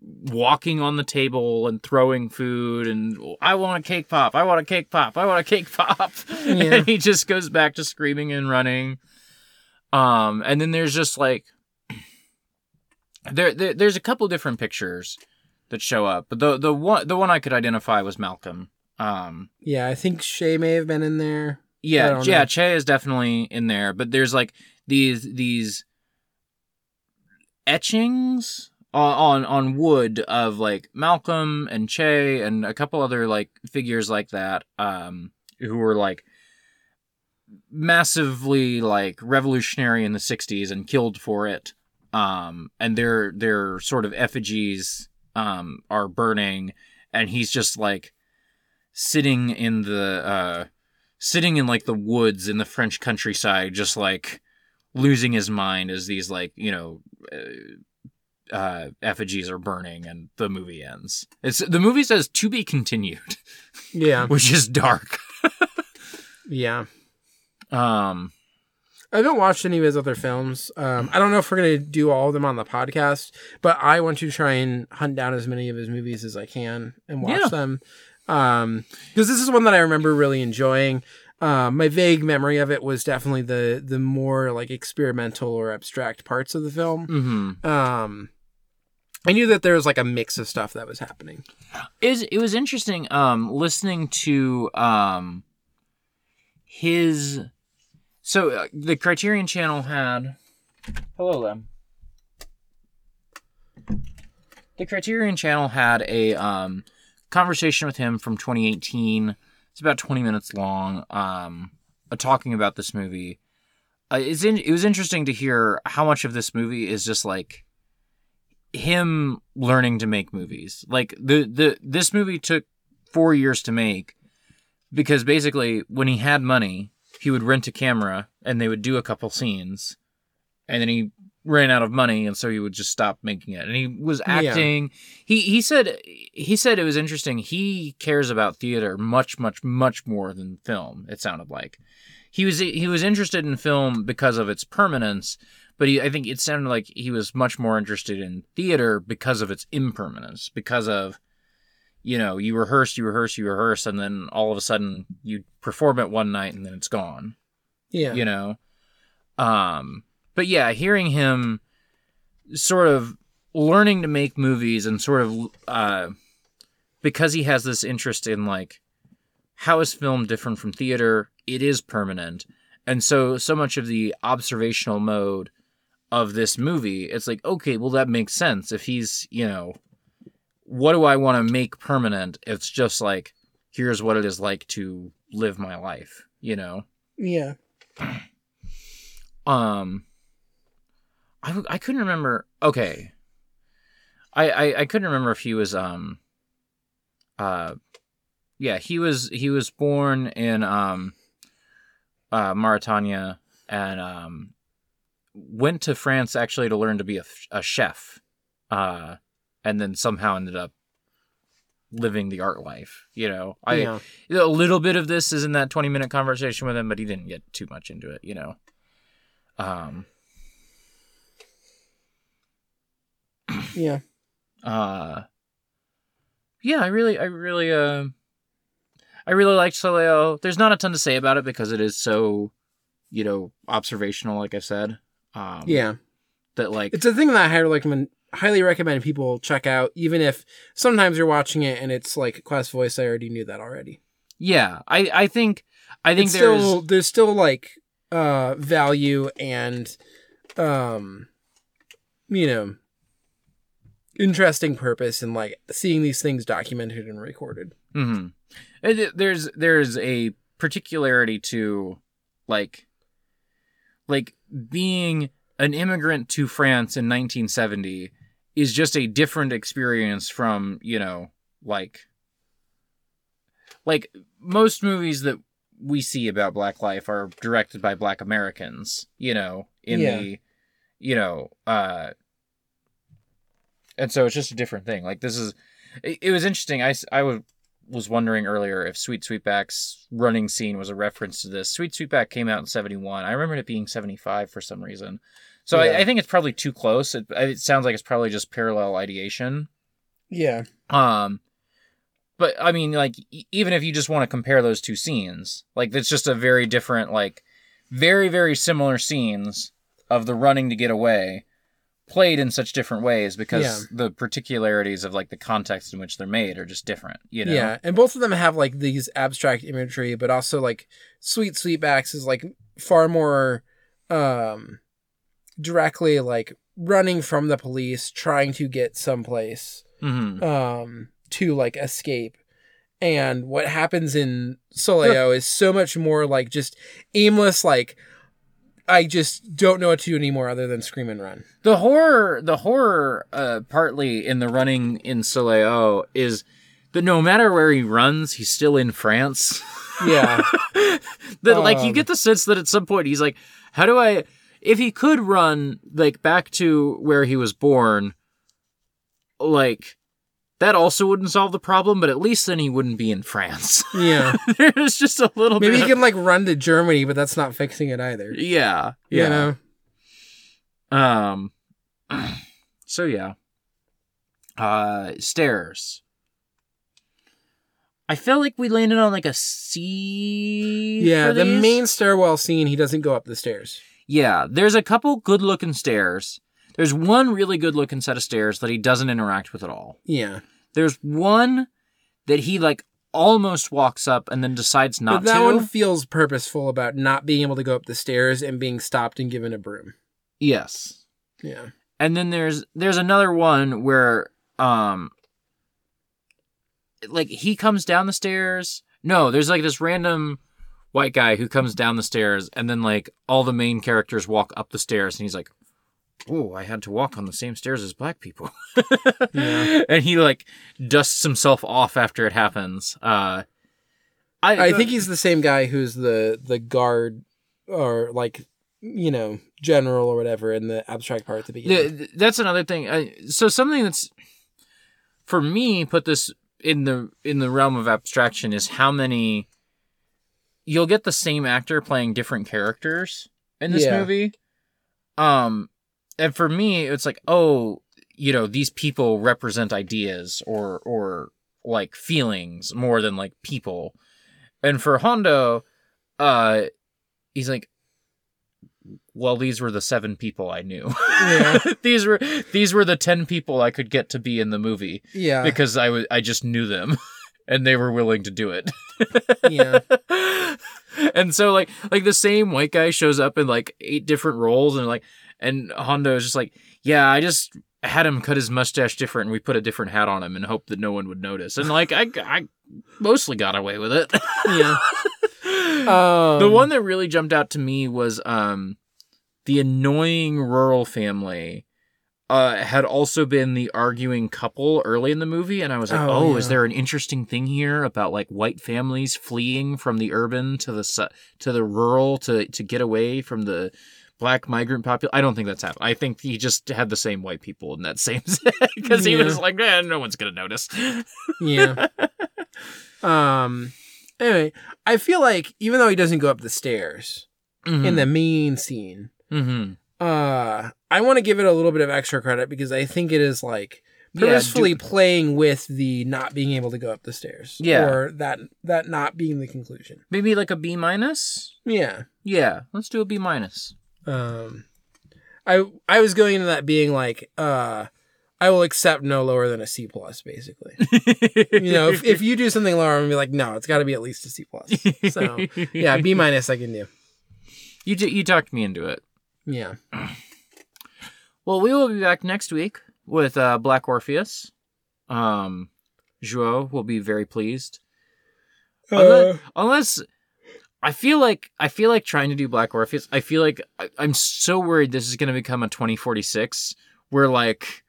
walking on the table and throwing food and I want a cake pop. I want a cake pop. I want a cake pop. Yeah. And he just goes back to screaming and running. Um and then there's just like there, there there's a couple different pictures that show up. But the the one the one I could identify was Malcolm. Um yeah i think Che may have been in there yeah, yeah, know. Che is definitely in there, but there's like these these etchings on on, on wood of like Malcolm and Che and a couple other like figures like that, um, who were like massively like revolutionary in the '60s and killed for it. Um, and their their sort of effigies um are burning, and he's just like sitting in the uh sitting in like the woods in the French countryside, just like losing his mind as these like you know uh, uh, effigies are burning and the movie ends. It's the movie says to be continued, yeah which is dark. yeah Um, I haven't watched any of his other films. Um, I don't know if we're gonna do all of them on the podcast, but I want to try and hunt down as many of his movies as I can and watch Yeah. them. Um, because this is one that I remember really enjoying. Um, my vague memory of it was definitely the the more like experimental or abstract parts of the film. mhm. Um, I knew that there was like a mix of stuff that was happening. is it was interesting um listening to um his so uh, the criterion channel had hello them the criterion channel had a um conversation with him from 2018 it's about 20 minutes long um uh, talking about this movie. Uh, it's in, it was interesting to hear how much of this movie is just like him learning to make movies. Like the the this movie took 4 years to make because basically when he had money, he would rent a camera and they would do a couple scenes and then he ran out of money and so he would just stop making it. And he was Yeah. acting. He he said he said it was interesting. He cares about theater much much much more than film. It sounded like. He was he was interested in film because of its permanence, but he, I think it sounded like he was much more interested in theater because of its impermanence, because of, you know, you rehearse, you rehearse, you rehearse, and then all of a sudden you perform it one night and then it's gone, Yeah. you know? Um, but yeah, hearing him sort of learning to make movies and sort of uh because he has this interest in like how is film different from theater it is permanent and so so much of the observational mode of this movie it's like okay well that makes sense if he's you know what do i want to make permanent? It's just like here's what it is like to live my life you know? Yeah. um I, I couldn't remember okay. I, I i couldn't remember if he was um uh yeah he was he was born in um uh mauritania and um went to france actually to learn to be a, a chef uh and then somehow ended up living the art life you know i yeah. a little bit of this is in that 20 minute conversation with him but he didn't get too much into it you know um Yeah. uh yeah i really i really uh i really liked Soleil Ô there's not a ton to say about it because it is so you know observational like i said um Yeah. that like It's a thing that I highly recommend highly recommend people check out, even if sometimes you're watching it and it's like Quest voice, I already knew that already. yeah i i think i think It's there's still there's still like uh value and um you know interesting purpose in like seeing these things documented and recorded. Mm-hmm. there's there's a particularity to like like being an immigrant to France in 1970 is just a different experience from you know like like most movies that we see about black life are directed by black Americans you know in Yeah. the you know uh and so it's just a different thing like this is it, it was interesting i i was was wondering earlier if Sweet Sweetback's running scene was a reference to this. Sweet Sweetback came out in 71. I remember it being 75 for some reason. So Yeah. I, I think it's probably too close. It, it sounds like it's probably just parallel ideation. Yeah. Um, but I mean, like, e- even if you just want to compare those two scenes, like, it's just a very different, like, very, very similar scenes of the running to get away played in such different ways because Yeah. the particularities of, like, the context in which they're made are just different, you know? Yeah, and both of them have like these abstract imagery, but also like Sweet Sweetbacks is like far more um directly like running from the police, trying to get someplace hmm um to like escape. And what happens in Soleil Ô is so much more like just aimless like I just don't know what to do anymore other than scream and run. The horror, the horror, uh, partly in the running in Soleil is that no matter where he runs, he's still in France. Yeah. that like you Um, get the sense that at some point he's like, how do I? If he could run like back to where he was born, like that also wouldn't solve the problem, but at least then he wouldn't be in France. yeah. There's just a little Maybe bit. he of- can like run to Germany, but that's not fixing it either. yeah, You know? Um. So yeah. Uh, stairs. I felt like we landed on like a C. Yeah, the main stairwell scene, he doesn't go up the stairs. Yeah, there's a couple good looking stairs. There's one really good looking set of stairs that he doesn't interact with at all. Yeah. There's one that he like almost walks up and then decides not but that to. one feels purposeful about not being able to go up the stairs and being stopped and given a broom. Yes. Yeah. and then there's there's another one where um like he comes down the stairs no there's like this random white guy who comes down the stairs and then like all the main characters walk up the stairs and he's like oh i had to walk on the same stairs as black people Yeah. and he like dusts himself off after it happens uh i I think he's the same guy who's the the guard or like you know general or whatever in the abstract part at the beginning. Yeah, that's another thing. I, so something that's for me put this in the in the realm of abstraction is how many you'll get the same actor playing different characters in this Yeah. movie. Um and for me it's like, oh, you know, these people represent ideas or or like feelings more than like people. And for Hondo, uh he's like well, these were the seven people I knew. Yeah. these were these were the ten people I could get to be in the movie Yeah. because I was I just knew them, and they were willing to do it. yeah. and so like like the same white guy shows up in like eight different roles, and like and Hondo is just like, yeah, I just had him cut his mustache different, and we put a different hat on him, and hoped that no one would notice. And like I I mostly got away with it. Yeah. Um, the one that really jumped out to me was um the annoying rural family uh had also been the arguing couple early in the movie and i was like Oh, oh, is there an interesting thing here about like white families fleeing from the urban to the su- to the rural to to get away from the black migrant population i don't think that's happened i think he just had the same white people in that same because he Yeah. was like eh, no one's gonna notice yeah. Um. Anyway, I feel like even though he doesn't go up the stairs in the main scene, mm-hmm. Uh, I want to give it a little bit of extra credit because I think it is like Yeah, purposefully playing with the not being able to go up the stairs. Yeah. Or that that not being the conclusion. maybe like a b minus Yeah. yeah let's do a b minus Um. I I was going into that being like, uh, I will accept no lower than a C plus, basically. You know, if, if you do something lower, I'm gonna be like, no, it's got to be at least a C plus. So yeah, B minus I can do. you you talked me into it. Yeah. Well, we will be back next week with uh, Black Orpheus. Um, Joao will be very pleased. Unless, unless I feel like I feel like trying to do Black Orpheus. I feel like I, I'm so worried this is going to become a 2046 where like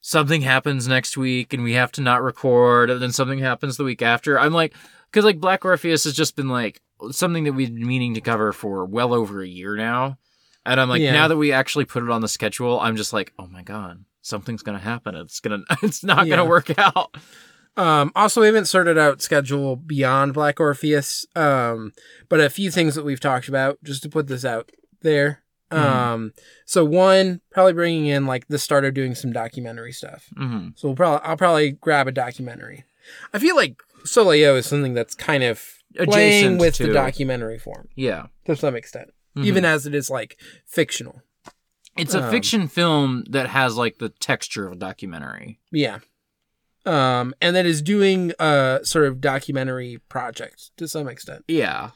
something happens next week and we have to not record, and then something happens the week after. I'm like, because like Black Orpheus has just been like something that we've been meaning to cover for well over a year now, and I'm like, Yeah. now that we actually put it on the schedule, I'm just like, oh my god, something's gonna happen. It's gonna, it's not Yeah. gonna work out. Um, also, we haven't sorted out schedule beyond Black Orpheus, um, but a few things that we've talked about just to put this out there. Mhm. Um, so one, probably bringing in like the start of doing some documentary stuff. hmm So we'll probably I'll probably grab a documentary. I feel like Soleil is something that's kind of playing with to- the documentary form Yeah. to some extent, Mhm. even as it is like fictional. It's a Um, fiction film that has like the texture of a documentary. Yeah. Um, and that is doing a sort of documentary project to some extent. Yeah.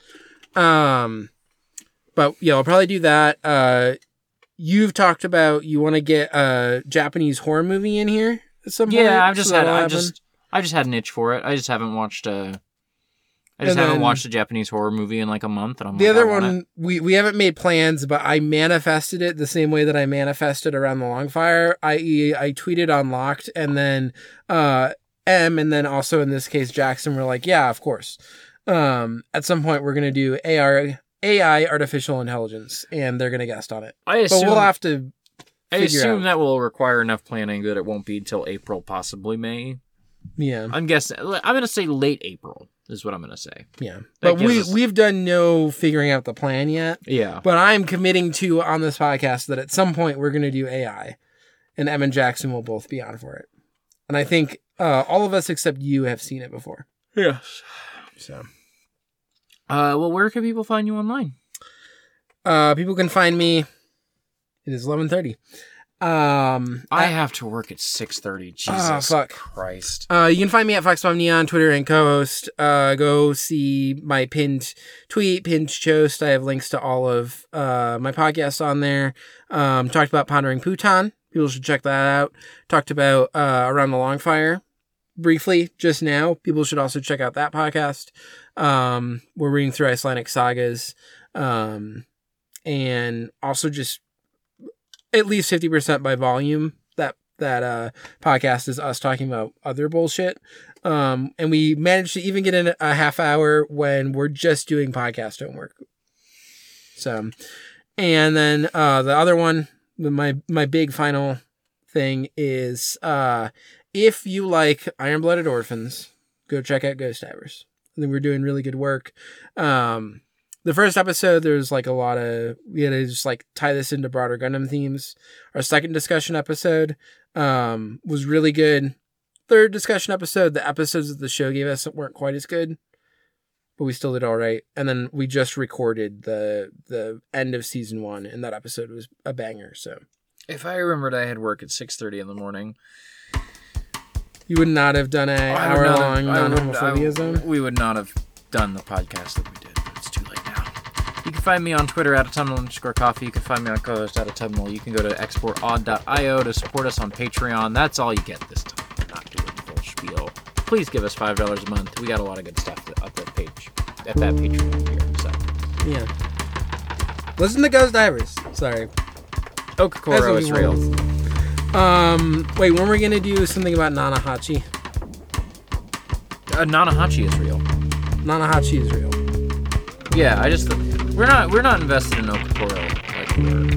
Um, but yeah, I'll probably do that. Uh, you've talked about you want to get a Japanese horror movie in here at some point. Yeah, I've just so had I happen. just I just had an itch for it. I just haven't watched a I just And haven't watched a Japanese horror movie in like a month and I'm The like, other one, we, we haven't made plans, but I manifested it the same way that I manifested around the Long Fire, i.e., I tweeted unlocked, and then uh, Em, and then also in this case, Jackson were like, yeah, of course. Um, at some point, we're going to do AR, AI, artificial intelligence, and they're going to guest on it. I But assume we'll have to. I assume out. that will require enough planning that it won't be until April, possibly May. Yeah. I'm guessing I'm gonna say late April is what I'm gonna say. Yeah. That But we us... we've done no figuring out the plan yet. Yeah. But I'm committing to on this podcast that at some point we're going to do AI, and Em and Jackson will both be on for it. And I think uh, all of us except you have seen it before. Yes. So Uh well where can people find you online? uh, people can find me. It is eleven thirty. Um, I have to work at six thirty. Jesus Ah, fuck. Christ. Uh, you can find me at FoxmomNia on Twitter and co-host. Uh, go see my pinned tweet, pinned post. I have links to all of uh, my podcasts on there. Um, talked about Pondering Pootan. People should check that out. Talked about uh, Around the Long Fire briefly just now. People should also check out that podcast. Um, we're reading through Icelandic sagas. Um, and also just at least 50% by volume. That that uh podcast is us talking about other bullshit. Um, and we managed to even get in a half hour when we're just doing podcast homework. So, and then uh, the other one, my my big final thing is uh, if you like Iron Blooded Orphans, go check out Ghost Divers. I think we're doing really good work. Um, the first episode, there's like a lot of we had to just like tie this into broader Gundam themes. Our second discussion episode um, was really good. Third discussion episode, the episodes that the show gave us weren't quite as good, but we still did all right. And then we just recorded the the end of season one, and that episode was a banger. So If I remembered I had work at six thirty in the morning, you would not have done a hour long non homophobia zone. We would not have done the podcast that we did, can find me on Twitter at autumnal underscore coffee. You can find me on co-host at autumnal. You can go to exportaud.io to support us on Patreon. That's all you get this time. We're not doing the full spiel. Please give us five dollars a month. We got a lot of good stuff up that page at that Patreon here. So Yeah. Listen to Ghost Divers. Sorry. Okakoro is real. Um. Wait. When we're gonna do something about Nanahachi? Uh, Nanahachi is real. Nanahachi is real. Yeah, I just we're not we're not invested in Okakoro like we were.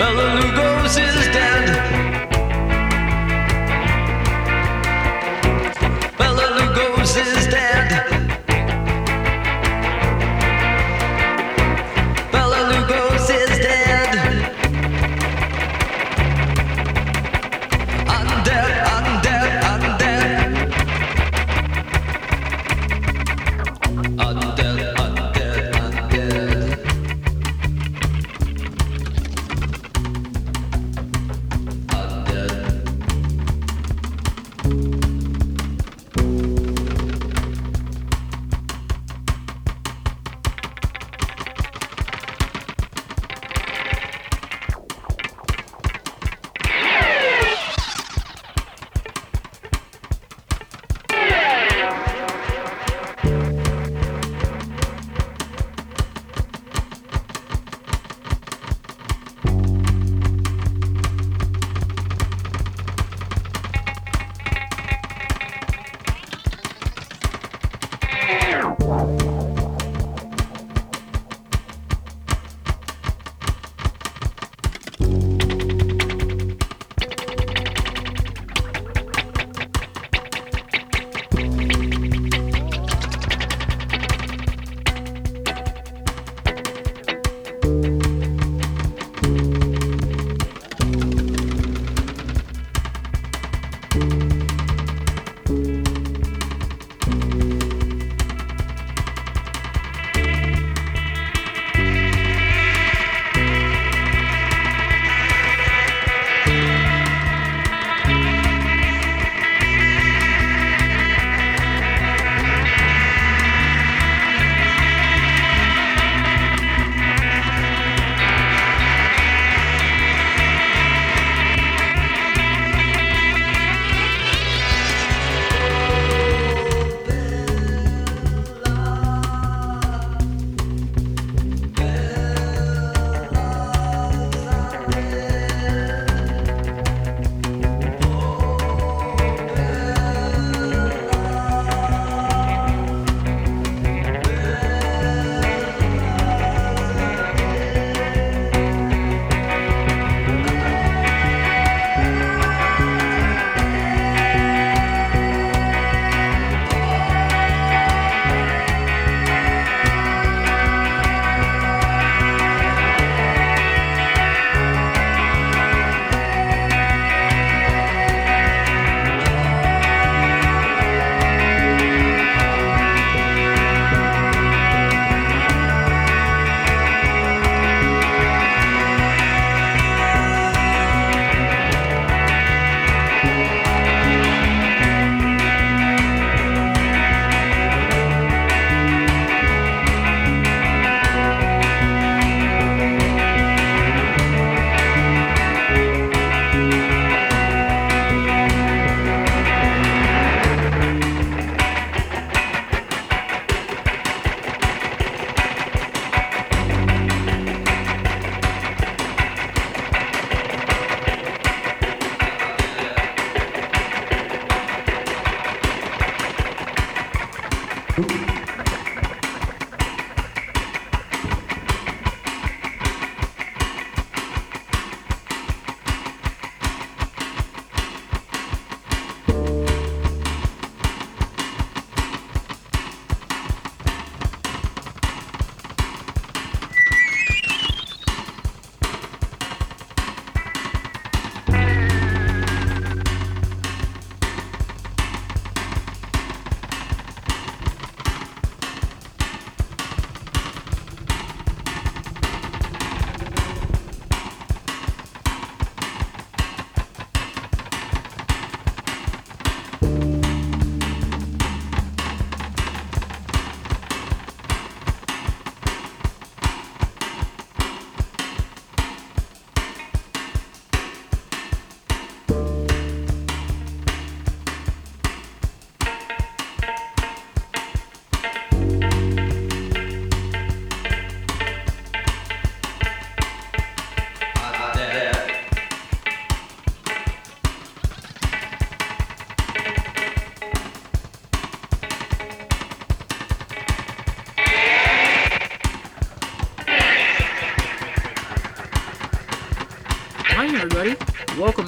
Bela Lugosi's dead.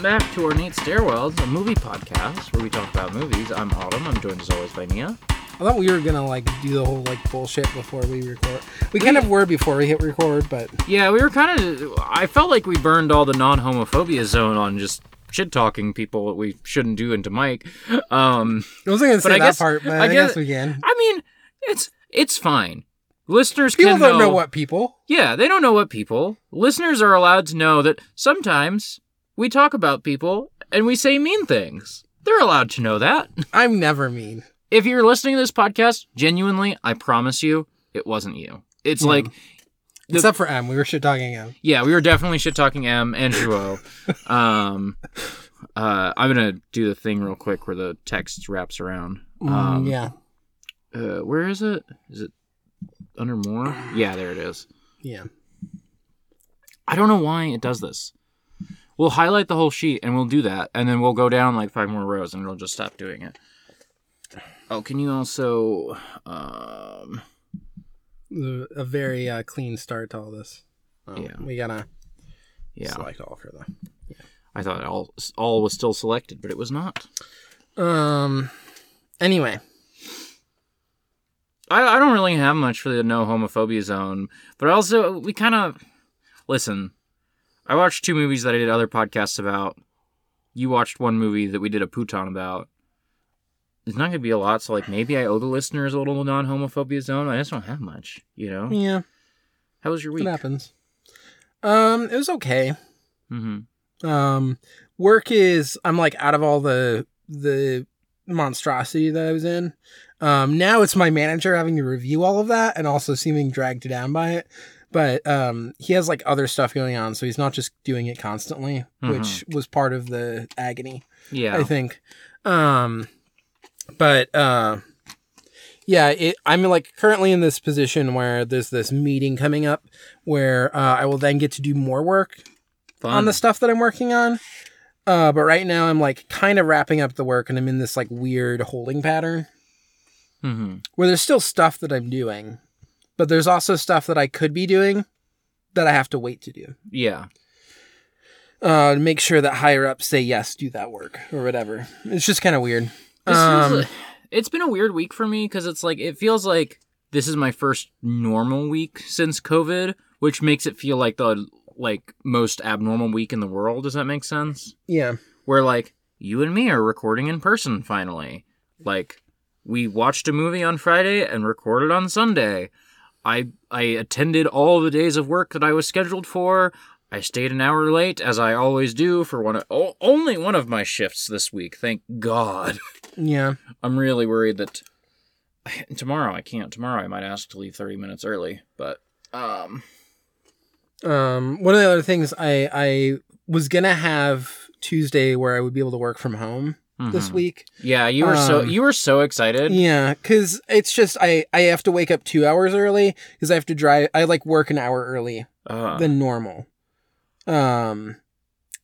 Welcome back to Ornate Stairwells, a movie podcast where we talk about movies. I'm Autumn. I'm joined as always by Niamh. I thought we were gonna like do the whole like bullshit before we record. We kind of were before we hit record, but Yeah, we were kind of. I felt like we burned all the non homophobia zone on just shit talking people that we shouldn't do into mic. Um, I wasn't gonna say I that guess- part, but I I, guess- guess we can. I mean, it's it's fine. Listeners People can don't know what people. Yeah, they don't know what people. Listeners are allowed to know that sometimes we talk about people and we say mean things. They're allowed to know that. I'm never mean. If you're listening to this podcast, genuinely, I promise you, it wasn't you. It's like, The- Except for Em, we were shit talking Em. yeah, we were definitely shit talking M and Jouot. um, uh, I'm gonna do the thing real quick where the text wraps around. Um, Mm, yeah, Uh, where is it? Is it under more? Yeah, there it is. yeah. I don't know why it does this. We'll highlight the whole sheet and we'll do that, and then we'll go down like five more rows and it'll just stop doing it. Oh, can you also um A very uh, clean start to all this. Oh, Yeah. we gotta yeah. select all for them. I thought all all was still selected, but it was not. Um. Anyway, I, I don't really have much for the no homophobia zone, but also we kind of listen. I watched two movies that I did other podcasts about. You watched one movie that we did a Pootan about. It's not going to be a lot, so like maybe I owe the listeners a little non homophobia zone. I just don't have much, you know. yeah, How was your it week? happens. Um, it was okay. Mm-hmm. Um, work is I'm like out of all the the monstrosity that I was in. Um, now it's my manager having to review all of that and also seeming dragged down by it. But um, he has like other stuff going on, so he's not just doing it constantly, which was part of the agony. Yeah. I think. Um, but uh, yeah, it, I'm like currently in this position where there's this meeting coming up where uh, I will then get to do more work Fun. on the stuff that I'm working on. Uh, but right now I'm like kind of wrapping up the work and I'm in this like weird holding pattern Mm-hmm. where there's still stuff that I'm doing, but there's also stuff that I could be doing that I have to wait to do. Yeah. Uh, make sure that higher ups say yes, do that work or whatever. It's just kind of weird. Um, like- it's been a weird week for me because it's like it feels like this is my first normal week since COVID, which makes it feel like the like most abnormal week in the world. Does that make sense? Yeah. Where like you and me are recording in person finally. Like we watched a movie on Friday and recorded on Sunday. I I attended all the days of work that I was scheduled for. I stayed an hour late as I always do for one of, o- only one of my shifts this week. Thank God. Yeah. I'm really worried that tomorrow I can't. Tomorrow I might ask to leave 30 minutes early, but um Um, one of the other things I I was gonna have Tuesday where I would be able to work from home this mhm. week. Yeah, you were so Um, you were so excited. Yeah, because it's just I I have to wake up two hours early because I have to drive. I like work an hour early Uh, than normal. Um,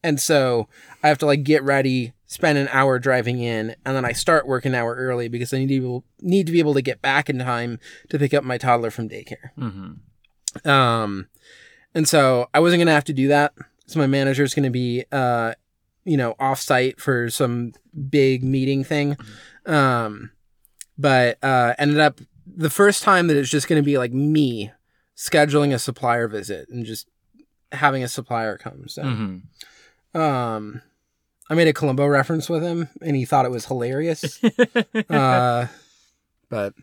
and so I have to like get ready, spend an hour driving in, and then I start work an hour early because I need to be able, need to be able to get back in time to pick up my toddler from daycare. mhm. Um, and so I wasn't gonna have to do that. So my manager's gonna be, uh, you know, off site for some big meeting thing. Um, but uh, ended up the first time that it's just gonna be like me scheduling a supplier visit and just having a supplier come. So, Mhm. um, I made a Columbo reference with him, and he thought it was hilarious. uh, but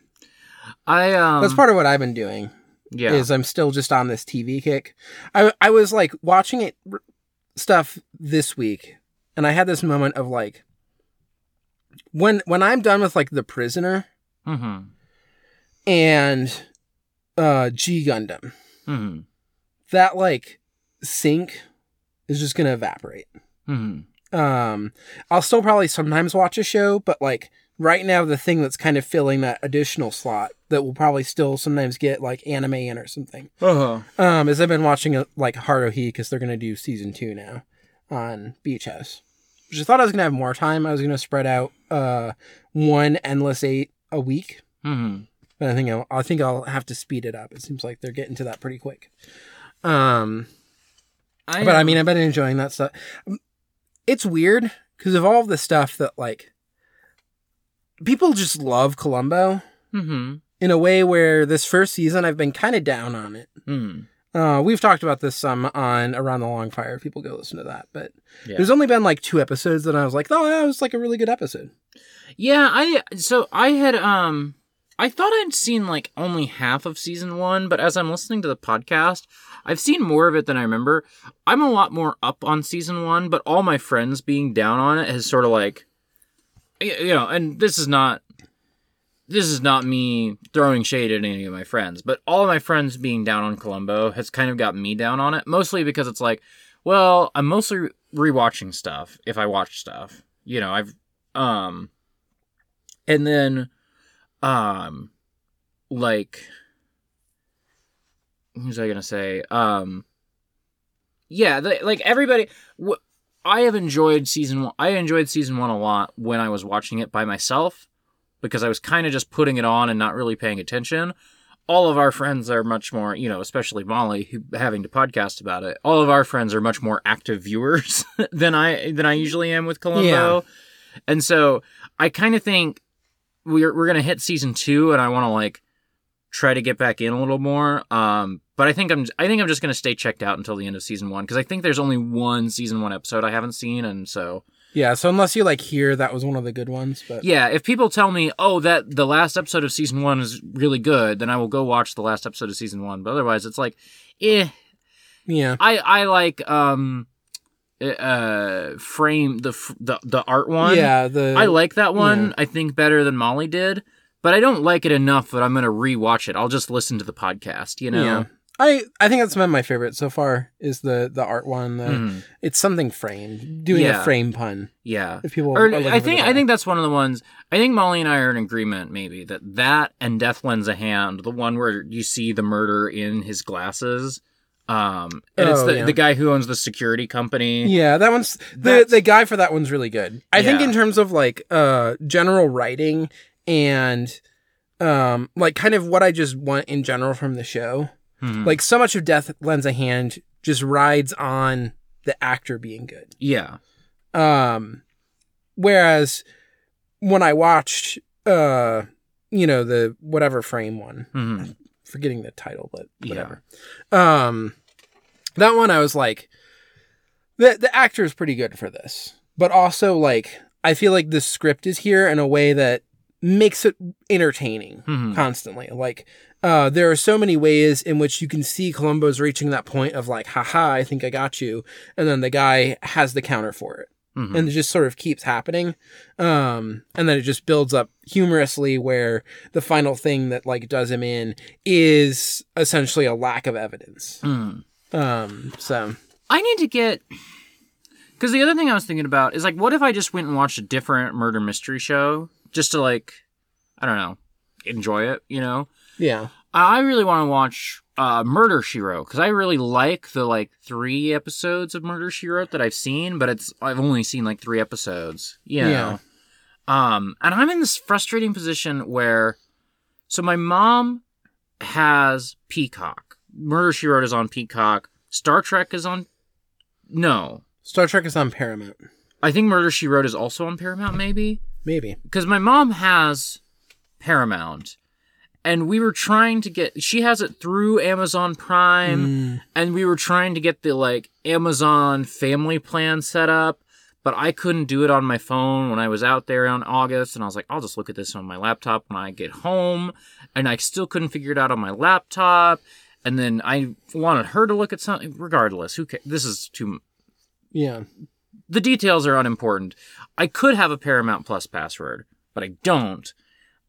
I um that's part of what I've been doing yeah. is I'm still just on this TV kick. I I was like watching it r- stuff this week, and I had this moment of like when when I'm done with like The Prisoner Mhm. and uh G Gundam, Mhm. that like sync is just gonna evaporate. Mhm. Um, I'll still probably sometimes watch a show, but like right now, the thing that's kind of filling that additional slot that will probably still sometimes get like anime in or something. Uh-huh. Um, is I've been watching uh, like Haruhi because they're gonna do season two now on Beach House. Which I thought I was gonna have more time. I was gonna spread out uh one endless eight a week, Mhm. but I think I'll, I think I'll have to speed it up. It seems like they're getting to that pretty quick. Um, I, but I mean, I've been enjoying that stuff. It's weird because of all the stuff that like people just love Columbo mhm, in a way where this first season I've been kind of down on it. mm, Uh, we've talked about this some on Around the Long Fire. People go listen to that, but Yeah. there's only been like two episodes that I was like, oh, that was like a really good episode. Yeah, I so I had um I thought I'd seen like only half of season 1, but as I'm listening to the podcast, I've seen more of it than I remember. I'm a lot more up on season 1, but all my friends being down on it has sort of like you know, and this is not this is not me throwing shade at any of my friends, but all of my friends being down on Columbo has kind of got me down on it, mostly because it's like, well, I'm mostly rewatching stuff if I watch stuff. You know, I've um and then um like who's I gonna say? Um yeah, like everybody wh- I have enjoyed season one. I enjoyed season one a lot when I was watching it by myself because I was kind of just putting it on and not really paying attention. All of our friends are much more, you know, especially Molly, who having to podcast about it. All of our friends are much more active viewers than I than I usually am with Columbo, Yeah. and so I kind of think we're we're gonna hit season two, and I want to like try to get back in a little more. Um, but I think I'm I think I'm just gonna stay checked out until the end of season one because I think there's only one season one episode I haven't seen, and so Yeah, so unless you like hear that was one of the good ones, but yeah, if people tell me, oh, that the last episode of season one is really good, then I will go watch the last episode of season one. But otherwise, it's like, eh. yeah, I I like um, uh, frame the the the art one. yeah, the I like that one. yeah. I think better than Molly did, but I don't like it enough that I'm gonna rewatch it. I'll just listen to the podcast. You know. Yeah. I I think that's been my favorite so far is the the art one. The, Mhm. It's something framed, doing Yeah. a frame pun. Yeah. If people, Or I think I think that's one of the ones. I think Molly and I are in agreement, maybe that that and Death Lends a Hand, the one where you see the murder in his glasses, um, and it's Oh, the yeah. the guy who owns the security company. Yeah, that one's the That's- the guy for that one's really good. I think in terms of like uh general writing and um like kind of what I just want in general from the show. Mhm. Like so much of Death Lends a Hand just rides on the actor being good. yeah, Um whereas when I watched uh you know the whatever frame one, Mhm. forgetting the title, but Yeah. whatever. Um, that one I was like, the the actor is pretty good for this, but also like I feel like the script is here in a way that makes it entertaining Mhm. constantly. Like, uh, there are so many ways in which you can see Columbo's reaching that point of like, haha, I think I got you, and then the guy has the counter for it Mhm. and it just sort of keeps happening um and then it just builds up humorously where the final thing that like does him in is essentially a lack of evidence Mhm. um so I need to get because the other thing I was thinking about is like, what if I just went and watched a different murder mystery show just to like, I don't know, enjoy it, you know? yeah I really want to watch uh, Murder She Wrote because I really like the like three episodes of Murder She Wrote that I've seen, but it's I've only seen like three episodes. You know? Yeah. Um, and I'm in this frustrating position where, so my mom has Peacock. Murder She Wrote is on Peacock. Star Trek is on. No, star trek is on paramount I think Murder She Wrote is also on Paramount. Maybe maybe because my mom has Paramount, and we were trying to get. She has it through Amazon Prime, Mm, and we were trying to get the like Amazon Family Plan set up, but I couldn't do it on my phone when I was out there in August, and I was like, I'll just look at this on my laptop when I get home, and I still couldn't figure it out on my laptop. And then I wanted her to look at something. Regardless, who cares? This is too yeah the details are unimportant. I could have a Paramount Plus password, but I don't.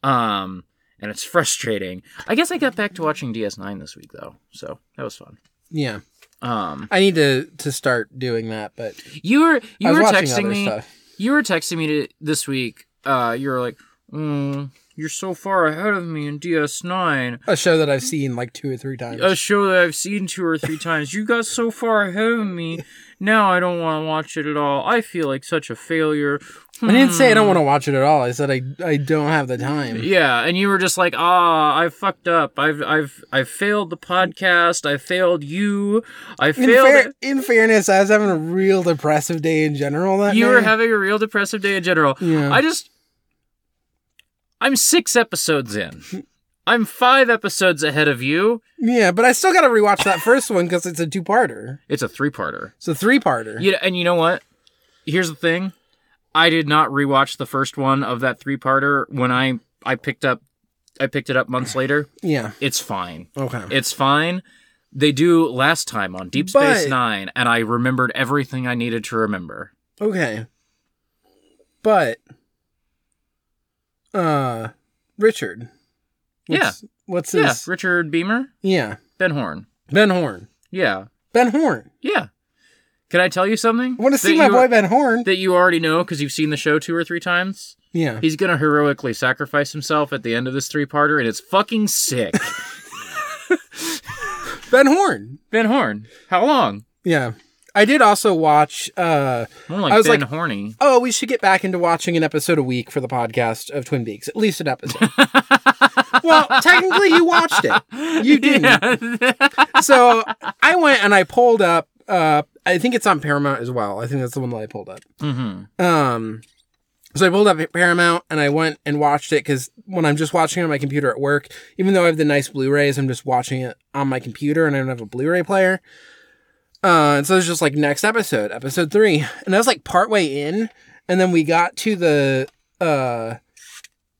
Um, and it's frustrating. I guess I got back to watching DS9 this week though, so that was fun. yeah Um, i need to to start doing that but you were you were texting me. stuff You were texting me to, this week. Uh, you were like, mm, "You're so far ahead of me in DS9, a show that i've seen like two or three times a show that I've seen two or three times. You got so far ahead of me. Now I don't want to watch it at all. I feel like such a failure. I didn't say I Hmm. don't want to watch it at all. I said I I don't have the time. Yeah, and you were just like, "Ah, I fucked up. I've I've I've failed the podcast. I failed you. I In, failed." fair, in fairness, I was having a real depressive day in general that you day. were having a real depressive day in general. Yeah. I just I'm 6 episodes in. I'm 5 episodes ahead of you. yeah, but I still got to rewatch that first one because it's a two-parter. It's a 3-parter. It's a three-parter. You and you know what? Here's the thing. I did not rewatch the first one of that 3-parter when I I picked up I picked it up months later. Yeah. It's fine. Okay. It's fine. They do last time on Deep Space But- Nine, and I remembered everything I needed to remember. Okay. But uh Richard. What's, What's Yeah, Richard Beymer, Yeah. Ben Horne. Ben Horne. Yeah, Ben Horne. yeah. Can I tell you something? I want to see my boy Ben Horne. that you already know because you've seen the show two or three times. yeah. He's gonna heroically sacrifice himself at the end of this three-parter, and it's fucking sick. Ben Horne. ben Horne. How long? Yeah. I did also watch uh More like I was Ben like- Horny. oh, we should get back into watching an episode a week for the podcast of Twin Peaks. At least an episode. well, technically you watched it. You didn't. Yeah. So I went and I pulled up uh I think it's on Paramount as well. I think that's the one that I pulled up. hmm Um, so I pulled up Paramount and I went and watched it because when I'm just watching it on my computer at work, even though I have the nice Blu-rays, I'm just watching it on my computer and I don't have a Blu-ray player. Uh, and so it's just like next episode, episode three, and I was like partway in, and then we got to the uh,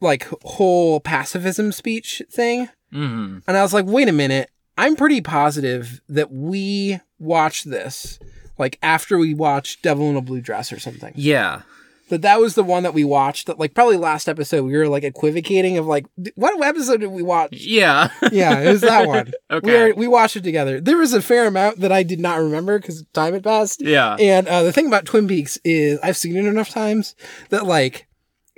like whole pacifism speech thing, hmm and I was like, wait a minute, I'm pretty positive that we watched this like after we watched Devil in a Blue Dress or something Yeah. that that was the one that we watched that like probably last episode we were like equivocating of like what episode did we watch Yeah. yeah it was that one Okay. we, were, we watched it together there was a fair amount that i did not remember because time had passed yeah. and uh, the thing about twin peaks is i've seen it enough times that like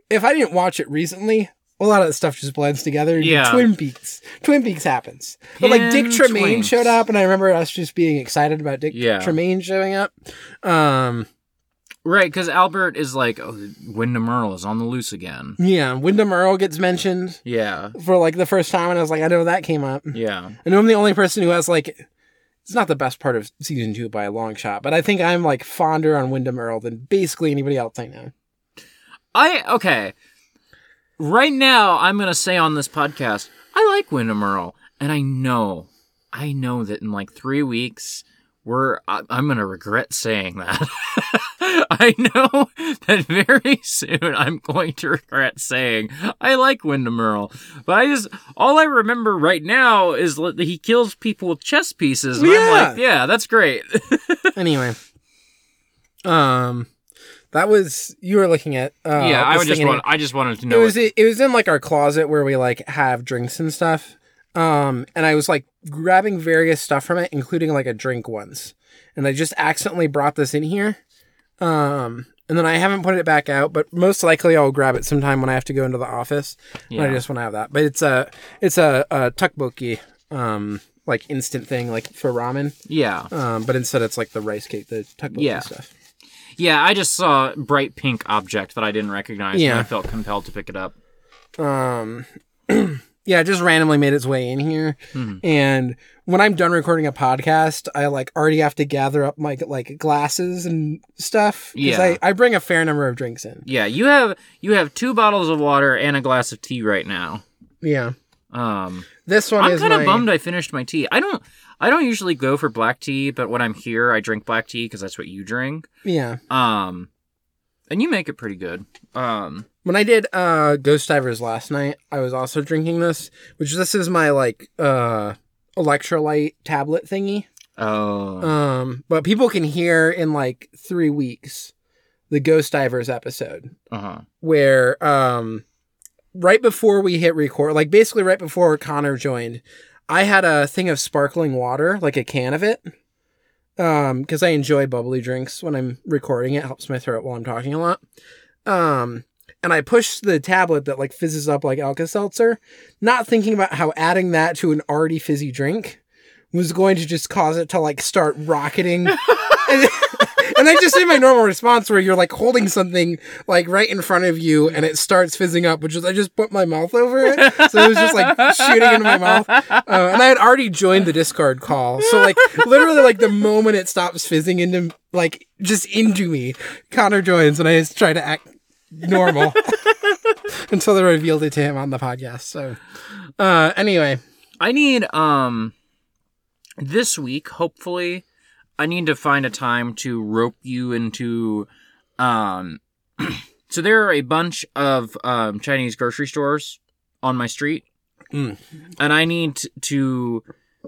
if i didn't watch it recently a lot of the stuff just blends together Yeah. twin peaks twin peaks happens but like dick tremayne twinks. showed up and i remember us just being excited about dick Yeah. tremayne showing up um Right, because Albert is like, oh, Windom Earle is on the loose again. yeah windom earle gets mentioned Yeah. for like the first time, and I was like, I know that came up. Yeah. I know I'm the only person who has like, it's not the best part of season two by a long shot, but I think I'm like fonder on Windom Earle than basically anybody else I know. I, okay. Right now, I'm going to say on this podcast, I like Windom Earle. And I know, I know that in like three weeks, we're, I, I'm going to regret saying that. I know that very soon I'm going to regret saying I like Windom Earle. But I just, all I remember right now is that he kills people with chess pieces. And I'm Yeah. like, yeah, that's great. anyway, um, that was you were looking at. Uh, yeah, I just want, I just wanted to It know. was it was in like our closet where we like have drinks and stuff. Um, and I was like grabbing various stuff from it, including like a drink once, and I just accidentally brought this in here. Um, and then I haven't put it back out, but most likely I'll grab it sometime when I have to go into the office. And I just want to have that. But it's a it's a, a tteokbokki, um, like instant thing, like for ramen. yeah. Um, but instead it's like the rice cake, the tteokbokki Yeah. stuff. Yeah, I just saw a bright pink object that I didn't recognize Yeah. and I felt compelled to pick it up. um yeah it just randomly made its way in here Mhm. and when i'm done recording a podcast i like already have to gather up my like glasses and stuff Yeah. I, I bring a fair number of drinks in Yeah, you have you have two bottles of water and a glass of tea right now. yeah Um this one I'm is kind of my- bummed I finished my tea. I don't I don't usually go for black tea, but when I'm here I drink black tea because that's what you drink. yeah Um and you make it pretty good. Um when i did uh ghost divers last night i was also drinking this which this is my like uh electrolyte tablet thingy oh um but people can hear in like three weeks the ghost divers episode uh-huh. where um right before we hit record like basically right before connor joined i had a thing of sparkling water like a can of it um because i enjoy bubbly drinks when i'm recording. It helps my throat while i'm talking a lot. Um and i pushed the tablet that like fizzes up like alka-seltzer not thinking about how adding that to an already fizzy drink was going to just cause it to like start rocketing. and, I just did my normal response where you're like holding something like right in front of you and it starts fizzing up, which is I just put my mouth over it. So it was just like shooting into my mouth. Uh, and I had already joined the Discord call. So like literally like the moment it stops fizzing into like just into me, Connor joins and I just try to act normal until they revealed it to him on the podcast. So uh anyway. I need um this week, hopefully, I need to find a time to rope you into um so there are a bunch of um Chinese grocery stores on my street. Mm. And I need to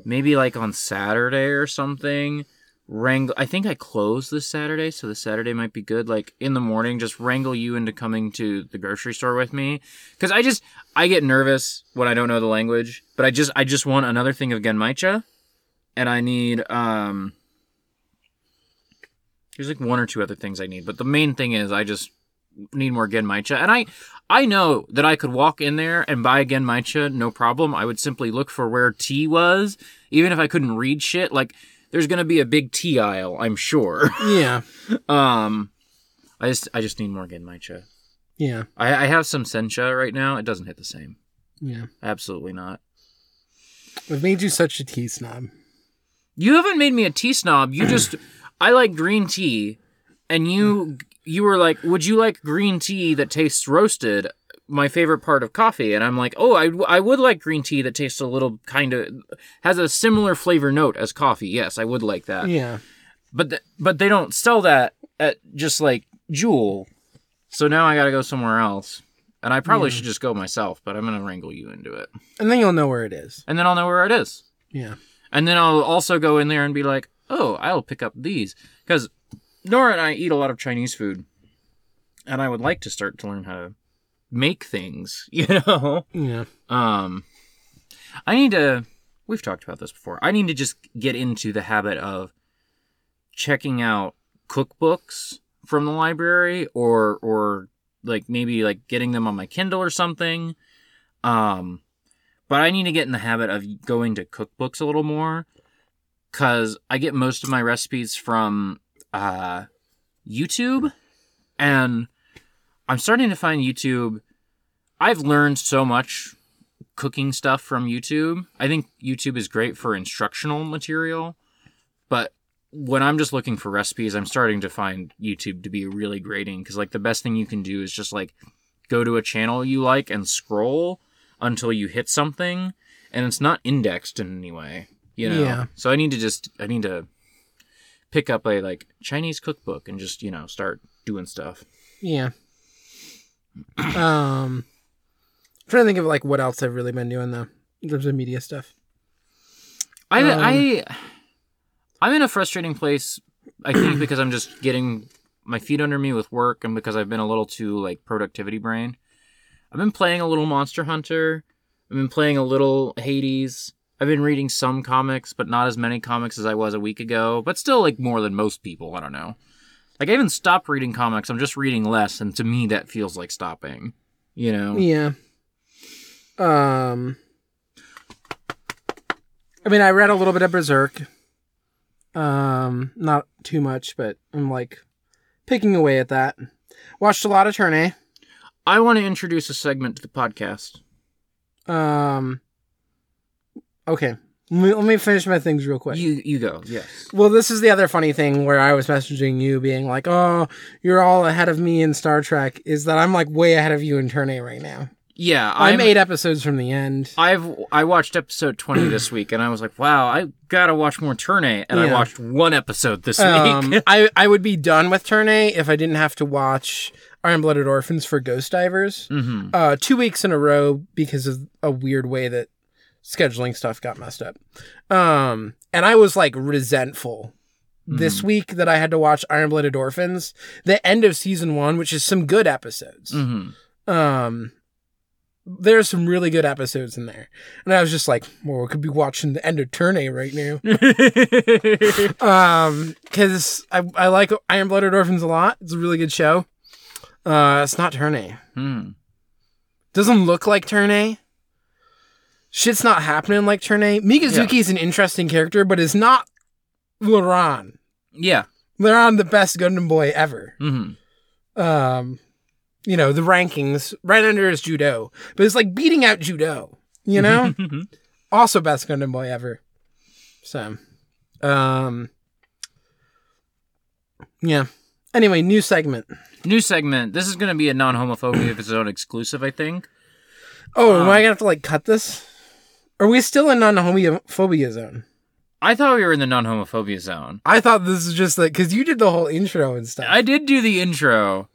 maybe like on Saturday or something wrangle I think I close this Saturday, so the Saturday might be good. Like in the morning, just wrangle you into coming to the grocery store with me. Cause I just I get nervous when I don't know the language. But I just I just want another thing of Genmaicha. And I need um there's like one or two other things I need, but the main thing is I just need more Genmaicha. And I I know that I could walk in there and buy Genmaicha, no problem. I would simply look for where tea was, even if I couldn't read shit. Like there's gonna be a big tea aisle, I'm sure. Yeah. um I just I just need more Genmaicha. Yeah. I, I have some Sencha right now. It doesn't hit the same. Yeah. Absolutely not. I've made you such a tea snob? You haven't made me a tea snob. You just I like green tea, and you you were like, would you like green tea that tastes roasted? My favorite part of coffee, and I'm like, oh, I, I would like green tea that tastes a little kind of has a similar flavor note as coffee. Yes, I would like that. Yeah. But th- but they don't sell that at just like Jewel, so now I got to go somewhere else. And I probably should just go myself, but I'm gonna wrangle you into it, And then you'll know where it is. and then I'll know where it is. Yeah. And then I'll also go in there and be like, oh, I'll pick up these. Because Nora and I eat a lot of Chinese food. And I would like to start to learn how to make things, you know? Yeah. Um, I need to, we've talked about this before. I need to just get into the habit of checking out cookbooks from the library or, or like maybe like getting them on my Kindle or something. Um, but I need to get in the habit of going to cookbooks a little more because I get most of my recipes from uh, YouTube, and I'm starting to find YouTube. I've learned so much cooking stuff from YouTube. I think YouTube is great for instructional material, but when I'm just looking for recipes, I'm starting to find YouTube to be really grating because like the best thing you can do is just like go to a channel you like and scroll until you hit something and it's not indexed in any way you know Yeah. so i need to just i need to pick up a like chinese cookbook and just you know start doing stuff Yeah. um, I'm trying to think of like what else I've really been doing though in terms of media stuff. i Um, i i'm in a frustrating place i think because i'm just getting my feet under me with work and because i've been a little too like productivity brain i've been playing a little monster hunter i've been playing a little hades i've been reading some comics but not as many comics as i was a week ago but still like more than most people i don't know like i even stopped reading comics i'm just reading less and to me that feels like stopping you know Yeah. Um, I mean, I read a little bit of Berserk. Um, not too much, but I'm like picking away at that. Watched a lot of Turn. I want to introduce a segment to the podcast Um, okay. Let me, let me finish my things real quick. you you go yes Well, this is the other funny thing where I was messaging you being like, oh, you're all ahead of me in Star Trek, is that I'm like way ahead of you in Turn A right now. yeah I'm, eight episodes from the end. I've I watched episode twenty this week, and I was like, "Wow, I gotta watch more Turn A." And I watched one episode this Um, week. I, I would be done with Turn A if I didn't have to watch Iron Blooded Orphans for Ghost Divers hmm uh, two weeks in a row because of a weird way that scheduling stuff got messed up. Um, and I was like resentful this week that I had to watch Iron Blooded Orphans, the end of season one, which is some good episodes. hmm Um, there's some really good episodes in there, and I was just like, "Well, we could be watching the end of Turn A right now." um, because I I like Iron Blooded Orphans a lot. It's a really good show. Uh, it's not Turn A. Hmm. Doesn't look like Turn A. shit's not happening like Turn A. Mikazuki is an interesting character, but is not Loran. Yeah. Loran, the best Gundam boy ever. Mm-hmm. Um, you know, the rankings right under is Judau, but it's like beating out Judau, you know? also best Gundam boy ever. So, um, yeah. Anyway, new segment. New segment. This is going to be a non-homophobia episode exclusive, I think. Oh, am Um, I gonna have to like cut this? Are we still in non-homophobia zone? I thought we were in the non-homophobia zone. I thought this was just like because you did the whole intro and stuff. I did do the intro.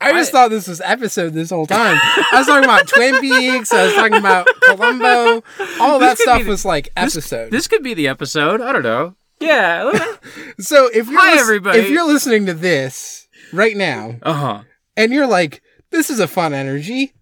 I just I- thought this was episode this whole time. I was talking about Twin Peaks. I was talking about Columbo. All that stuff the- was like This- episode. This could be the episode. I don't know. Yeah. so if you're Hi, lis- everybody. if you're listening to this right now uh huh. and you're like, this is a fun energy.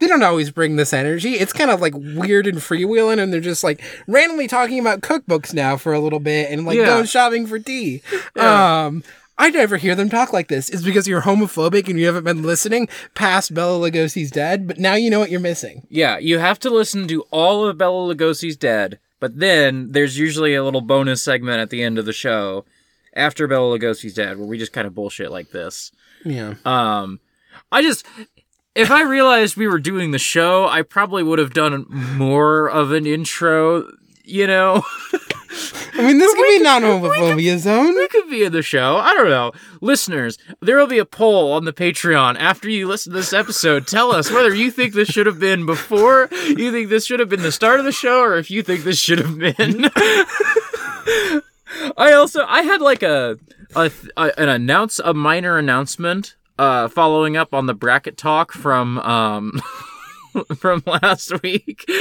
They don't always bring this energy. It's kind of like weird and freewheeling, and they're just like randomly talking about cookbooks now for a little bit and like Yeah. going shopping for tea. Yeah. Um, I never hear them talk like this. It's because you're homophobic and you haven't been listening past Bela Lugosi's dead, but now you know what you're missing. Yeah, you have to listen to all of Bela Lugosi's Dead, but then there's usually a little bonus segment at the end of the show after Bela Lugosi's Dead where we just kind of bullshit like this. Yeah. Um, I just, if I realized we were doing the show, I probably would have done more of an intro, you know? I mean, this could be non-homophobia zone. we could be in the show. I don't know. Listeners, there will be a poll on the Patreon after you listen to this episode. Tell us whether you think this should have been before, you think this should have been the start of the show, or if you think this should have been. I also I had like a, a, a an announce a minor announcement uh following up on the bracket talk from um from last week.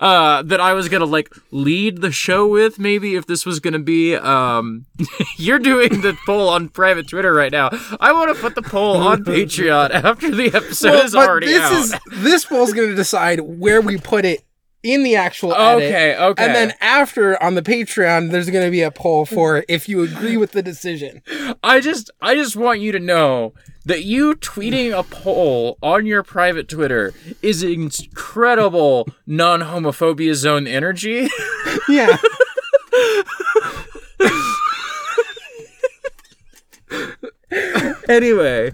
uh that I was gonna like lead the show with maybe if this was gonna be um you're doing the poll on private Twitter right now. I want to put the poll on Patreon after the episode Well, is but already this out. is this poll's going to decide where we put it in the actual edit. okay, okay. And then after on the Patreon, there's going to be a poll for if you agree with the decision. I just I just want you to know that you tweeting a poll on your private Twitter is incredible non-homophobia zone energy. Yeah. anyway,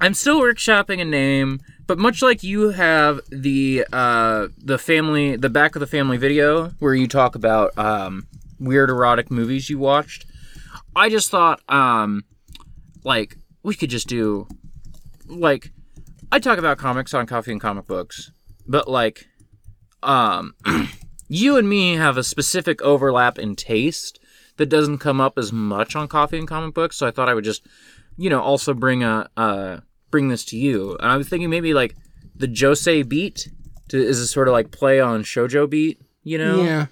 I'm still workshopping a name, but much like you have the uh the family the back of the family video where you talk about um weird erotic movies you watched, I just thought um like we could just do like I talk about comics on Coffee and Comic Books, but like um you and me have a specific overlap in taste that doesn't come up as much on Coffee and Comic Books, so I thought I would just you know also bring a uh bring this to you. And I was thinking maybe like the Josei beat to, is a sort of like play on shojo beat, you know? Yeah.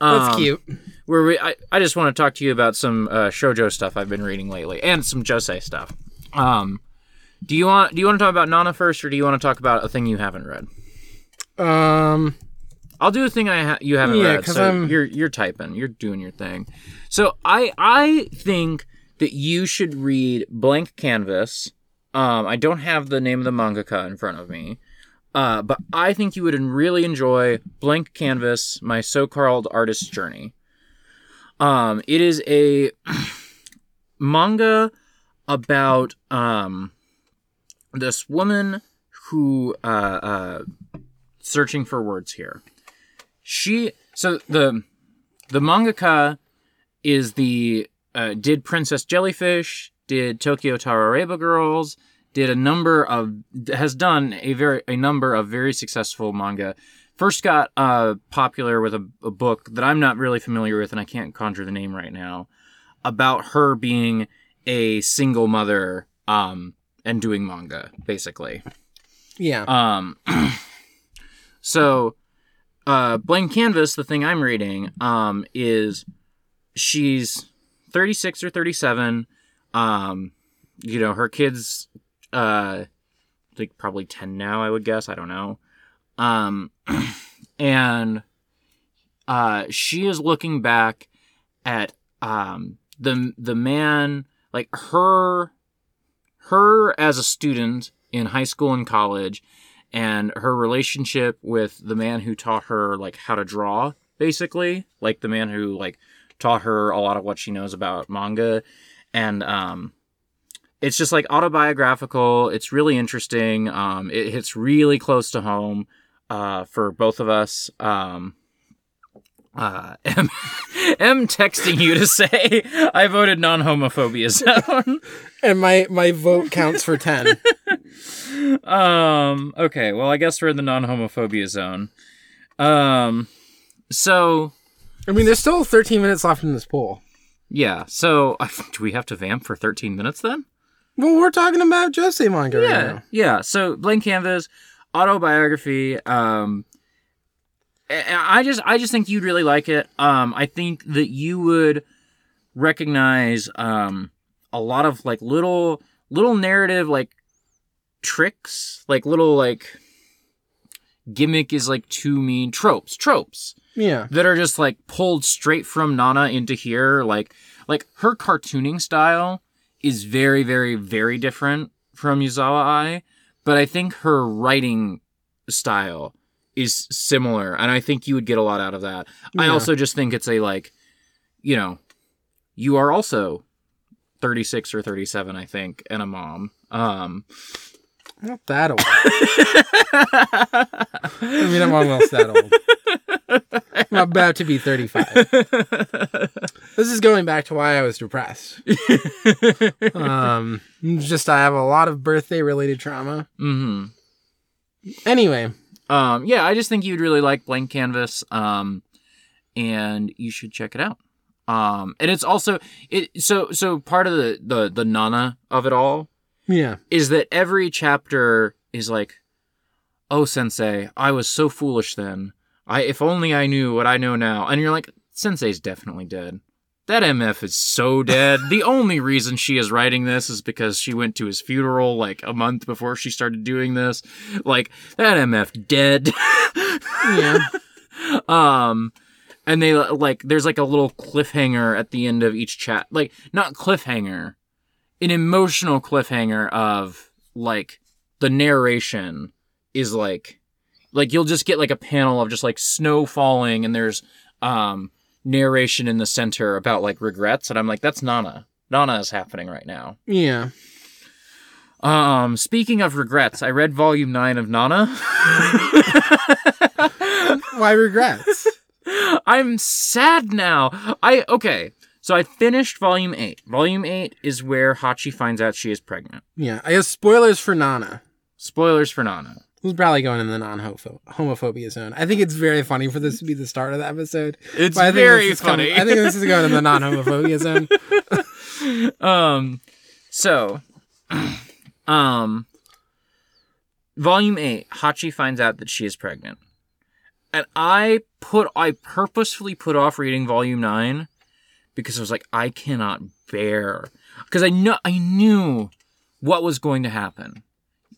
That's Um, cute. where we I, I just want to talk to you about some uh, shojo stuff I've been reading lately and some Josei stuff. Um, do you want do you want to talk about Nana first, or do you want to talk about a thing you haven't read? Um I'll do a thing I ha- you haven't Yeah, read. 'cause so I'm- you're you're typing, you're doing your thing. So I I think that you should read Blank Canvas. Um, I don't have the name of the mangaka in front of me. Uh, but I think you would really enjoy Blank Canvas, my so-called artist's journey. Um, it is a manga about um this woman who uh, uh searching for words here. She so the the mangaka is the uh, did Princess Jellyfish, did Tokyo Tarareba Girls, did a number of has done a very a number of very successful manga. First got uh, popular with a, a book that I'm not really familiar with, and I can't conjure the name right now, about her being a single mother um, and doing manga, basically. yeah. Um, so, uh, Blank Canvas, the thing I'm reading, um, is she's 36 or 37. Um, you know, her kids, uh, like probably 10 now, I would guess. I don't know. Um, and, uh, she is looking back at, um, the, the man, like her, her as a student in high school and college and her relationship with the man who taught her like how to draw, basically, like the man who like taught her a lot of what she knows about manga, and um, it's just like autobiographical. It's really interesting. Um, it hits really close to home uh, for both of us. Um, uh, M, M texting you to say I voted non-homophobia zone. And my my vote counts for ten. um, okay, well, I guess we're in the non-homophobia zone. Um, so I mean, there's still 13 minutes left in this poll. Yeah, so do we have to vamp for 13 minutes then? Well, we're talking about manga right Yeah, now. yeah. So blank canvas, autobiography. Um, I I just, I just think you'd really like it. Um, I think that you would recognize um a lot of like little, little narrative like tricks, like little like gimmick is like too mean tropes, tropes Yeah. that are just like pulled straight from Nana into here. Like like her cartooning style is very, very, very different from Yazawa Ai, but I think her writing style is similar, and I think you would get a lot out of that. I also just think it's a like, you know, you are also 36 or 37, I think, and a mom. Um Not that old. I mean, I'm almost that old. I'm about to be 35. This is going back to why I was depressed. Um, just I have a lot of birthday related trauma. mhm. Anyway, Um, yeah, I just think you'd really like Blank Canvas, um, and you should check it out. Um, and it's also it. So so part of the the the nana of it all yeah, is that every chapter is like, oh sensei, I was so foolish then. I if only I knew what I know now. And you're like, sensei's definitely dead. That MF is so dead. the only reason she is writing this is because she went to his funeral like a month before she started doing this. Like that MF dead. yeah, um and they like there's like a little cliffhanger at the end of each chat like not cliffhanger an emotional cliffhanger of like the narration is like like you'll just get like a panel of just like snow falling and there's um narration in the center about like regrets and i'm like that's nana nana is happening right now yeah. um speaking of regrets i read volume 9 of nana Why regrets? I'm sad now. I okay. So I finished volume 8. Volume 8 is where Hachi finds out she is pregnant. Yeah, I guess spoilers for Nana. Spoilers for Nana. Who's probably going in the non-homophobia zone. I think it's very funny for this to be the start of the episode. It's I think very is coming- funny. I think this is going in the non-homophobia zone. um so um volume 8 Hachi finds out that she is pregnant. And I put I purposefully put off reading volume 9 because I was like I cannot bear because I know I knew what was going to happen.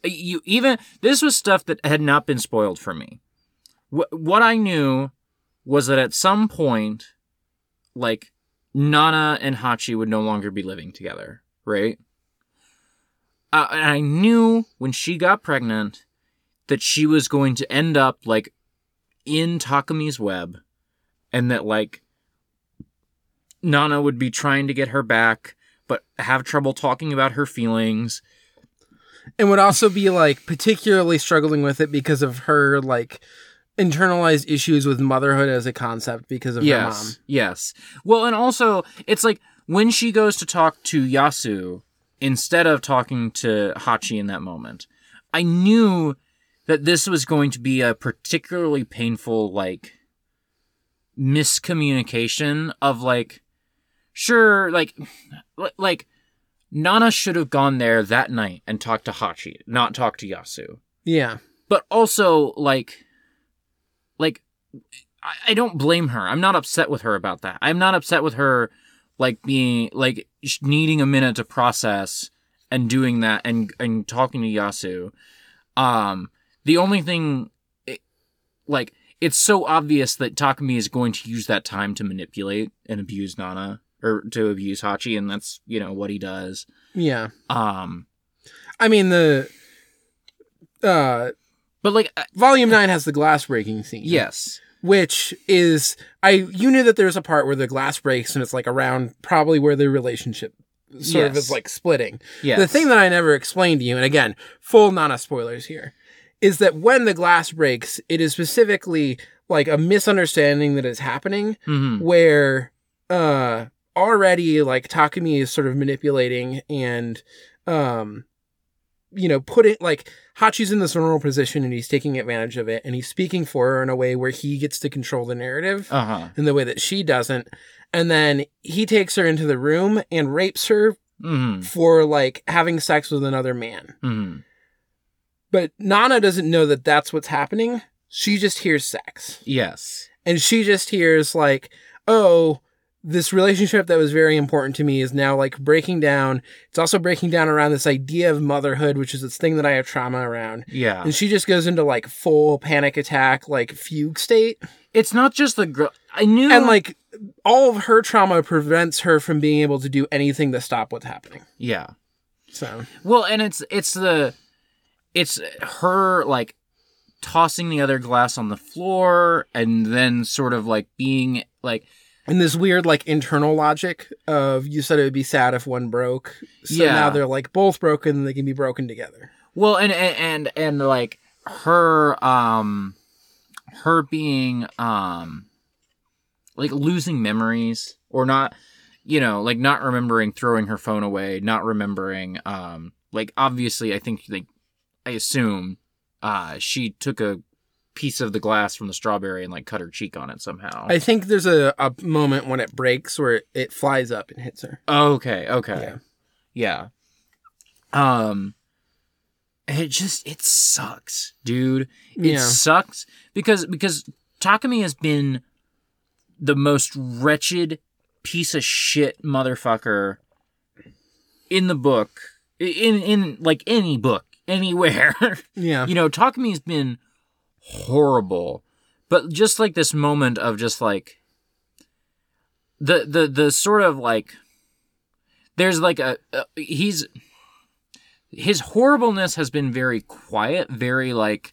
You even this was stuff that had not been spoiled for me. What what I knew was that at some point like Nana and Hachi would no longer be living together, right? Uh, and I knew when she got pregnant that she was going to end up like in Takumi's web and that like Nana would be trying to get her back but have trouble talking about her feelings. And would also be like particularly struggling with it because of her like internalized issues with motherhood as a concept because of her mom. Yes. Yes. Well, and also it's like when she goes to talk to Yasu instead of talking to Hachi in that moment. I knew that this was going to be a particularly painful like miscommunication of like sure like like Nana should have gone there that night and talked to Hachi, not talked to Yasu. Yeah. but also like like I, I don't blame her. I'm not upset with her about that. I'm not upset with her like being like needing a minute to process and doing that and and talking to yasu. Um the only thing it, like it's so obvious that takumi is going to use that time to manipulate and abuse nana or to abuse hachi and that's you know what he does Yeah. um I mean the uh But like, uh, Volume nine has the glass breaking scene. yes, which is I you knew that there's a part where the glass breaks and it's like around probably where the relationship sort of is like splitting. Yeah. The thing that I never explained to you, and again, full Nana spoilers here, is that when the glass breaks, it is specifically like a misunderstanding that is happening Mhm. where uh already like Takumi is sort of manipulating and um you know putting like Hachi's in this vulnerable position and he's taking advantage of it and he's speaking for her in a way where he gets to control the narrative Uh huh. in the way that she doesn't. And then he takes her into the room and rapes her hmm for like having sex with another man. Hmm but Nana doesn't know that that's what's happening. She just hears sex. Yes. and she just hears like oh this relationship that was very important to me is now like breaking down it's also breaking down around this idea of motherhood which is this thing that i have trauma around Yeah. and she just goes into like full panic attack like fugue state It's not just the girl. I knew. and like all of her trauma prevents her from being able to do anything to stop what's happening yeah. so Well, and it's it's the it's her like tossing the other glass on the floor and then sort of like being like and this weird like internal logic of you said it would be sad if one broke so Yeah. now they're like both broken and they can be broken together well and and and, and like her um her being um like losing memories or not you know like not remembering throwing her phone away not remembering um like obviously i think like i assume uh she took a piece of the glass from the strawberry and like cut her cheek on it somehow I think there's a, a moment when it breaks where it, it flies up and hits her. okay okay Yeah. yeah um it just it sucks dude it Yeah. sucks because because takumi has been the most wretched piece of shit motherfucker in the book in in like any book anywhere Yeah. you know takumi's been horrible. But just like this moment of just like the the the sort of like there's like a, a he's his horribleness has been very quiet very like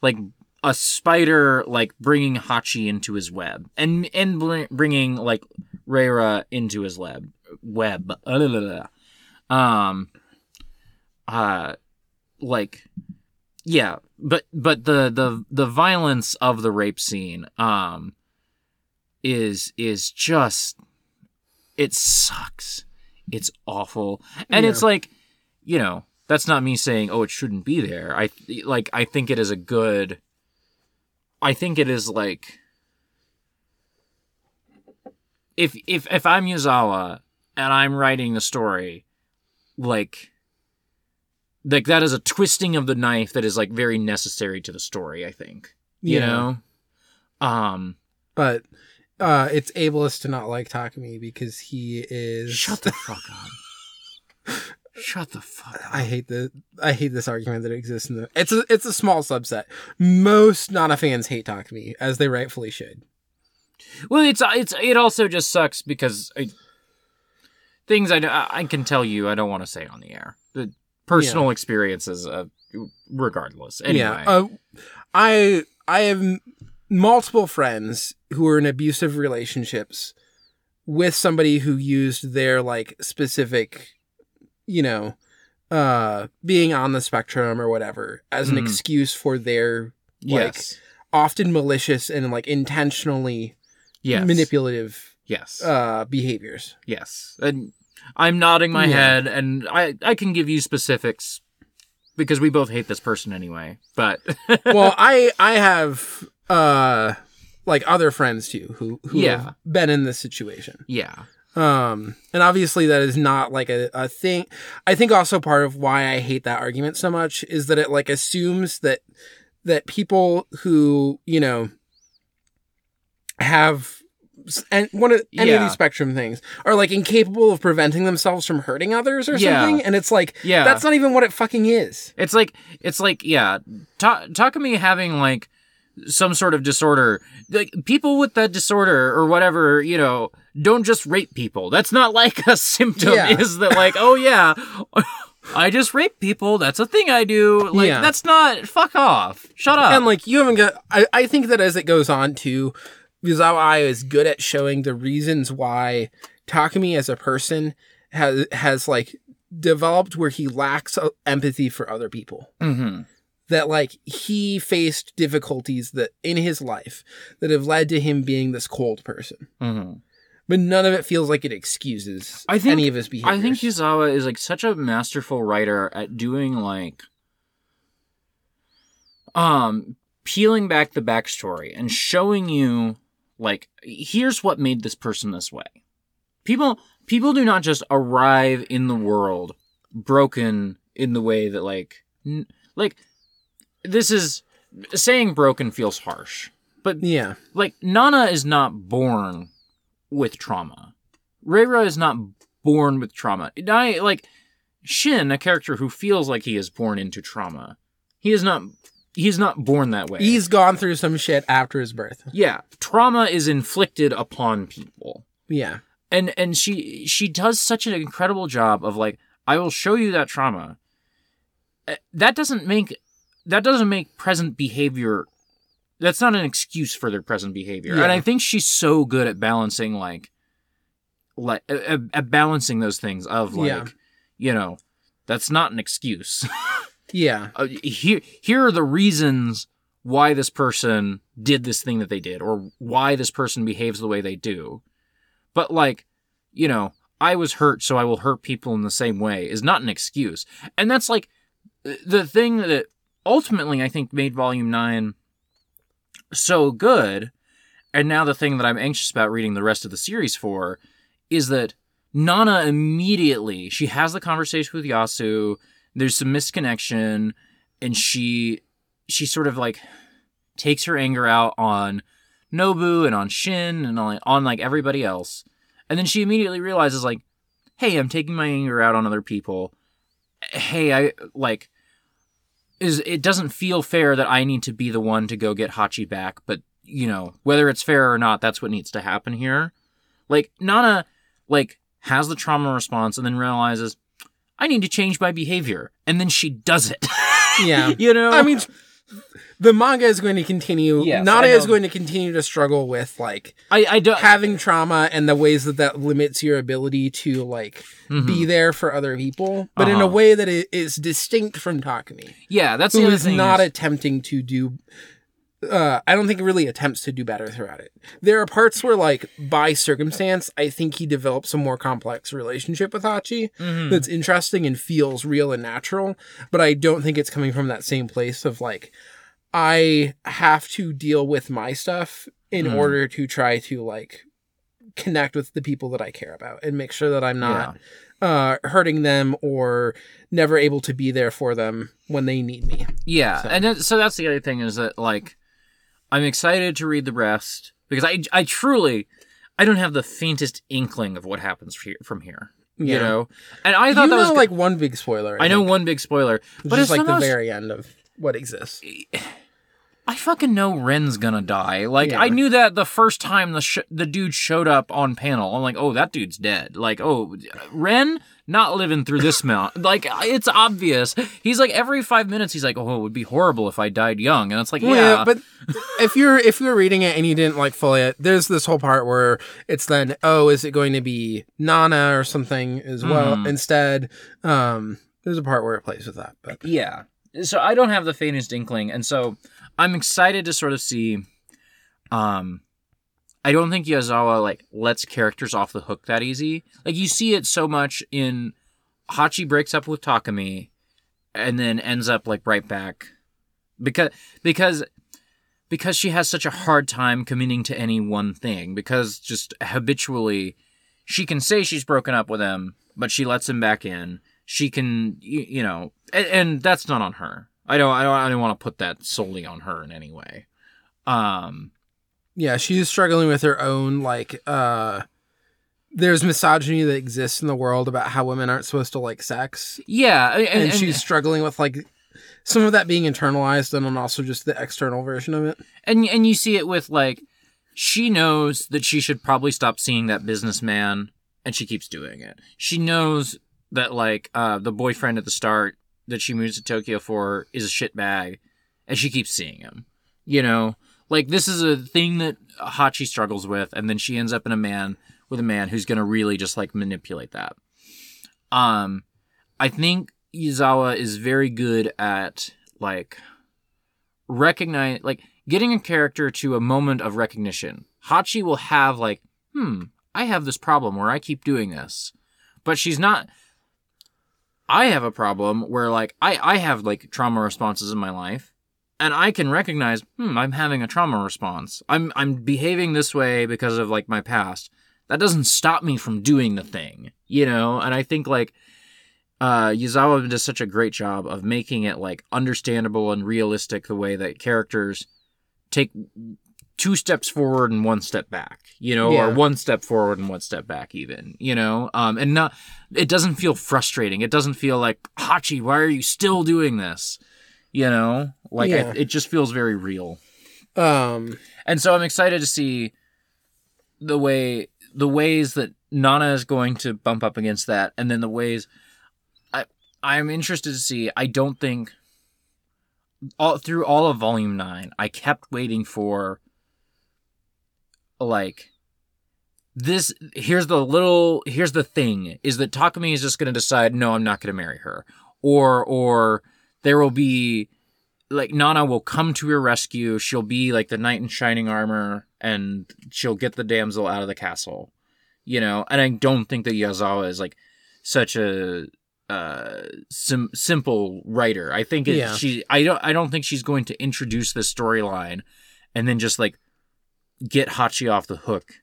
like a spider like bringing hachi into his web and and bringing like Reira into his web web. Um uh like yeah but but the the the violence of the rape scene um is is just it sucks. It's awful. And Yeah. it's like you know that's not me saying oh it shouldn't be there. I like i think it is a good i think it is like if if if i'm yazawa and i'm writing the story like like that is a twisting of the knife that is like very necessary to the story i think you Yeah. know um But uh it's ableist to not like Takumi because he is shut the fuck up shut the fuck up I hate the I hate this argument that exists in the it's a it's a small subset. Most Nana fans hate Takumi, as they rightfully should. well it's it's it also just sucks because I, things I, I can tell you i don't want to say on the air personal experiences uh, regardless anyway Yeah. Uh, I I have m- multiple friends who are in abusive relationships with somebody who used their like specific, you know, uh being on the spectrum or whatever as an Mhm. excuse for their like yes often malicious and like intentionally yes manipulative yes uh behaviors. Yes. And I'm nodding my Yeah. head and I I can give you specifics because we both hate this person anyway. But well, I I have uh like other friends too who who Yeah. have been in this situation. yeah. Um and obviously that is not like a, a thing. I think also part of why I hate that argument so much is that it like assumes that that people who, you know, have and one of any of these spectrum things are like incapable of preventing themselves from hurting others or Yeah. something and it's like Yeah. that's not even what it fucking is. It's like it's like yeah, talk Ta- Takumi having like some sort of disorder. Like people with that disorder or whatever, you know, don't just rape people. That's not like a symptom Yeah. is that like, oh yeah, I just rape people. That's a thing I do. Like Yeah. that's not. Fuck off. Shut up. and like you haven't got I, I think that as it goes on too Mizawa is good at showing the reasons why Takumi as a person has has like developed where he lacks uh, empathy for other people. Hmm that like he faced difficulties that in his life that have led to him being this cold person. Hmm but none of it feels like it excuses I think- any of his behaviors I think Yazawa is like such a masterful writer at doing like um peeling back the backstory and showing you like here's what made this person this way. People people do not just arrive in the world broken in the way that like n- like this is saying broken feels harsh. But yeah like Nana is not born with trauma. Reira is not born with trauma. I like Shin, a character who feels like he is born into trauma. He is not. He is not born that way. he's gone through some shit after his birth yeah. Trauma is inflicted upon people, yeah and and she she does such an incredible job of like I will show you that trauma. Uh, That doesn't make that doesn't make present behavior. That's not an excuse for their present behavior, and I think she's so good at balancing like, like at, at balancing those things of like, Yeah. you know, that's not an excuse. yeah. Uh, here here are the reasons why this person did this thing that they did or why this person behaves the way they do. But like you know i was hurt so i will hurt people in the same way is not an excuse. And that's like the thing that ultimately i think made volume 9 so good and now the thing that i'm anxious about reading the rest of the series for is that nana immediately she has the conversation with yasu there's some misconnection and she she sort of like takes her anger out on Nobu and on Shin and on, on like everybody else. And then she immediately realizes like, hey, I'm taking my anger out on other people. Hey, I like is it doesn't feel fair that I need to be the one to go get Hachi back, but you know, whether it's fair or not, that's what needs to happen here. Like Nana like has the trauma response and then realizes I need to change my behavior. And then she does it. yeah you know? I mean, the manga is going to continue. Yes, Nana I is going to continue to struggle with like I, I don't. having trauma and the ways that that limits your ability to like be there for other people, but in a Mm-hmm. Uh-huh. way that it is distinct from Takumi, yeah, that's other is not is- attempting to do. Uh, I don't think it really attempts to do better throughout it. There are parts where, like, by circumstance, I think he develops a more complex relationship with Hachi Mhm. that's interesting and feels real and natural. But I don't think it's coming from that same place of like, I have to deal with my stuff in Mhm. order to try to like connect with the people that I care about and make sure that I'm not uh, hurting them or never able to be there for them when they need me. Yeah, So- and then, so that's the other thing is that like I'm excited to read the rest because I I truly I don't have the faintest inkling of what happens from here. You know, and I You thought that know, was like one big spoiler. I know one big spoiler, but is it's like the, very end of what exists. I fucking know Ren's gonna die. Like Yeah. I knew that the first time the sh- the dude showed up on panel. I'm like, oh, that dude's dead. Like, oh, Ren not living through this mount. Like it's obvious. He's like every five minutes. He's like, oh, it would be horrible if I died young. And it's like, yeah, Well, but if you're if you're reading it and you didn't like fully it, there's this whole part where it's then oh is it going to be Nana or something as well Mhm. instead. Um, there's a part where it plays with that, but Yeah. So I don't have the faintest inkling, and so I'm excited to sort of see. Um, I don't think Yazawa like lets characters off the hook that easy. Like you see it so much in Hachi breaks up with Takumi, and then ends up like right back because because because she has such a hard time committing to any one thing because just habitually she can say she's broken up with him but she lets him back in she can you, you know and, and that's not on her i don't i don't, I don't want to put that solely on her in any way um yeah, she's struggling with her own like uh. There's misogyny that exists in the world about how women aren't supposed to like sex, yeah and, and, and- she's struggling with like some of that being internalized, and then also just the external version of it. and and you see it with like she knows that she should probably stop seeing that businessman and she keeps doing it she knows that like uh the boyfriend at the start that she moves to Tokyo for is a shitbag, and she keeps seeing him. You know, like this is a thing that Hachi struggles with, and then she ends up in a man with a man who's gonna really just like manipulate that. Um, I think Yazawa is very good at like recognize like getting a character to a moment of recognition. Hachi will have like, hmm, I have this problem where I keep doing this. But she's not I have a problem where like I I have like trauma responses in my life and I can recognize, hmm, I'm having a trauma response. I'm I'm behaving this way because of like my past. That doesn't stop me from doing the thing, you know? And I think like uh Yazawa does such a great job of making it like understandable and realistic the way that characters take two steps forward and one step back, you know, Yeah. or one step forward and one step back even, you know? Um and not it doesn't feel frustrating. It doesn't feel like, Hachi, why are you still doing this? You know? Like Yeah. I, it just feels very real. Um, And so I'm excited to see the way the ways that Nana is going to bump up against that and then the ways I I'm interested to see. I don't think all through all of volume 9 I kept waiting for like this here's the little here's the thing is that Takumi is just going to decide no I'm not going to marry her or or there will be like Nana will come to your rescue. She'll be like the knight in shining armor, and she'll get the damsel out of the castle. You know, and I don't think that Yazawa is like such a uh sim- simple writer. I think it, Yeah. she I don't I don't think she's going to introduce this storyline and then just like get Hachi off the hook.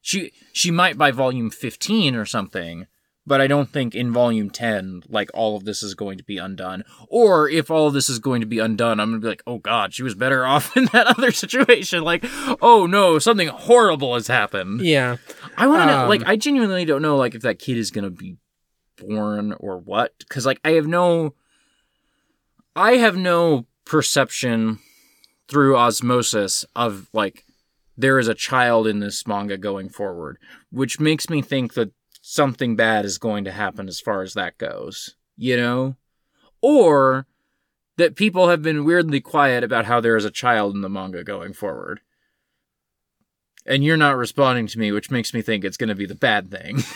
She she might by volume 15 or something, but I don't think in volume 10 like all of this is going to be undone. Or if all of this is going to be undone, I'm going to be like, "Oh god, she was better off in that other situation." Like, "Oh no, something horrible has happened." yeah. I want to know Um, like I genuinely don't know like if that kid is going to be born or what cuz like I have no I have no perception through osmosis of like there is a child in this manga going forward, which makes me think that something bad is going to happen as far as that goes, you know? Or that people have been weirdly quiet about how there is a child in the manga going forward. And you're not responding to me, which makes me think it's going to be the bad thing.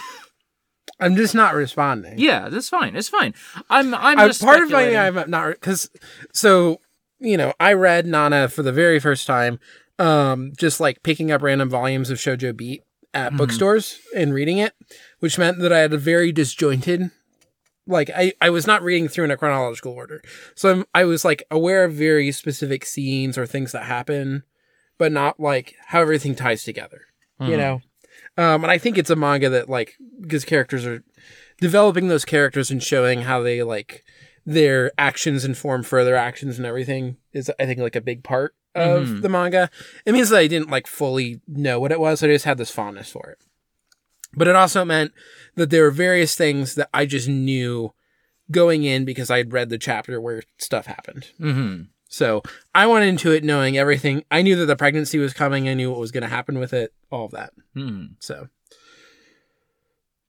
I'm just not responding. yeah, that's fine. It's fine. I'm I'm I, just part of my. I'm not because so you know I read Nana for the very first time, um, just like picking up random volumes of Shojo Beat at Mhm. bookstores and reading it, which meant that I had a very disjointed. Like I, I was not reading through in a chronological order, so I'm, I was like aware of very specific scenes or things that happen, but not like how everything ties together. You Mhm. know, um, and I think it's a manga that like because characters are developing those characters and showing how they like their actions inform further actions and everything is I think like a big part of Mhm. the manga. It means that I didn't like fully know what it was, I just had this fondness for it. But it also meant that there were various things that I just knew going in because I had read the chapter where stuff happened. Mhm. So I went into it knowing everything. I knew that the pregnancy was coming. I knew what was going to happen with it. All of that. Mhm. So,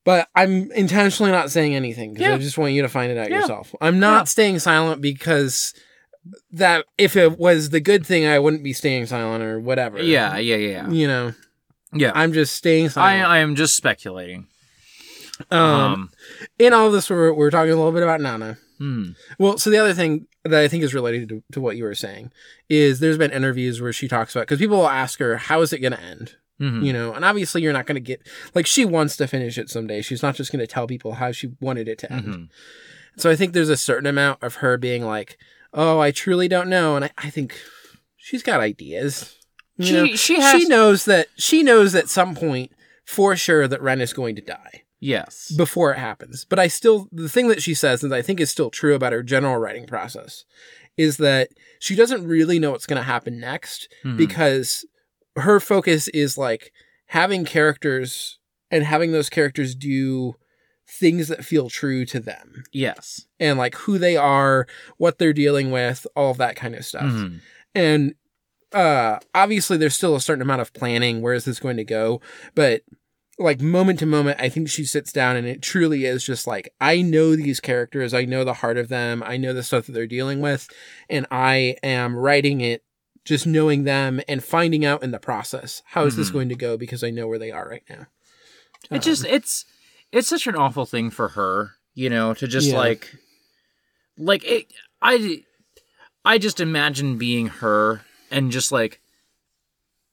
but I'm intentionally not saying anything because Yeah. I just want you to find it out Yeah. yourself. I'm not Yeah. staying silent because that if it was the good thing, I wouldn't be staying silent or whatever. Yeah, yeah, yeah. You know, Yeah. I'm just staying silent. I am just speculating. um, Um, in all this, we're, we're talking a little bit about Nana. hmm. Well, so the other thing that I think is related to, to what you were saying is there's been interviews where she talks about because people will ask her how is it going to end, Mhm. you know, and obviously you're not going to get like she wants to finish it someday. She's not just going to tell people how she wanted it to end. Mhm. So I think there's a certain amount of her being like, "Oh, I truly don't know," and I, I think she's got ideas. You She- know? she has- she knows that she knows at some point for sure that Ren is going to die Yes. before it happens. But I still, the thing that she says, and I think is still true about her general writing process, is that she doesn't really know what's going to happen next Mhm. because her focus is like having characters and having those characters do things that feel true to them yes. and like who they are, what they're dealing with, all of that kind of stuff. Mhm. And uh obviously there's still a certain amount of planning where is this going to go, but like moment to moment, I think she sits down and it truly is just like, I know these characters, I know the heart of them, I know the stuff that they're dealing with, and I am writing it just knowing them and finding out in the process how is this Mhm. going to go because I know where they are right now. It just it's it's such an awful thing for her, you know, to just Yeah. like like it I I just imagine being her and just like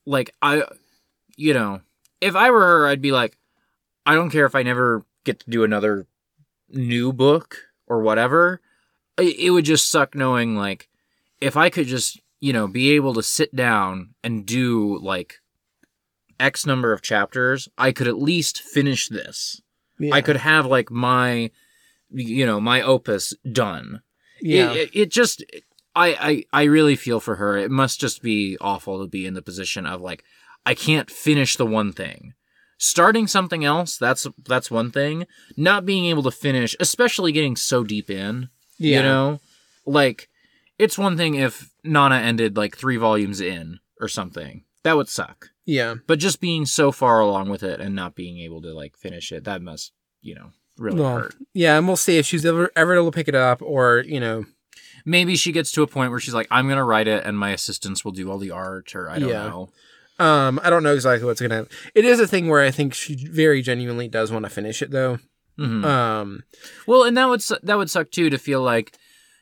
like I you know, if I were her I'd be like I don't care if I never get to do another new book or whatever. It, it would just suck knowing like if I could just, you know, be able to sit down and do like X number of chapters, I could at least finish this. Yeah. I could have like my, you know, my opus done. yeah. It, it, it just, I, I, I really feel for her. It must just be awful to be in the position of like, I can't finish the one thing. Starting something else, that's that's one thing. Not being able to finish, especially getting so deep in, yeah. you know, like it's one thing if Nana ended like three volumes in or something. That would suck Yeah. but just being so far along with it and not being able to like finish it that must you know really Well, hurt Yeah, and we'll see if she's ever ever able to pick it up or, you know, maybe she gets to a point where she's like i'm gonna write it and my assistants will do all the art or i don't Yeah. know um I don't know exactly what's going to happen. It is a thing where I think she very genuinely does want to finish it though. Mhm. Um well and that would su- that would suck too to feel like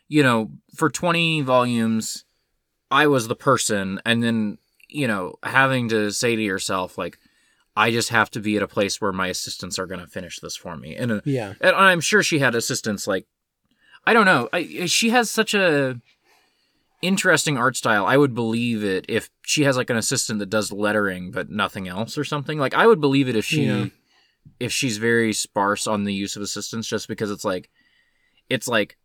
you know for 20 volumes i was the person and then you know having to say to yourself like i just have to be at a place where my assistants are gonna finish this for me and uh, yeah. and I'm sure she had assistants like I don't know. I, she has such a interesting art style. I would believe it if she has like an assistant that does lettering but nothing else or something. Like I would believe it if she Yeah. if she's very sparse on the use of assistants just because it's like it's like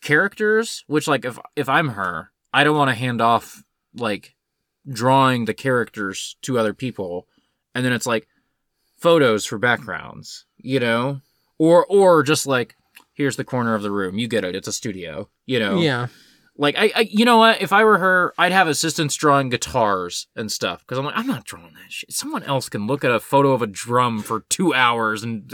characters which like if if I'm her, I don't want to hand off like drawing the characters to other people and then it's like photos for backgrounds, you know? Or or just like here's the corner of the room. You get it. It's a studio, you know. Yeah. Like I, I you know what? If I were her, I'd have assistants drawing guitars and stuff because I'm like I'm not drawing that shit. Someone else can look at a photo of a drum for 2 hours and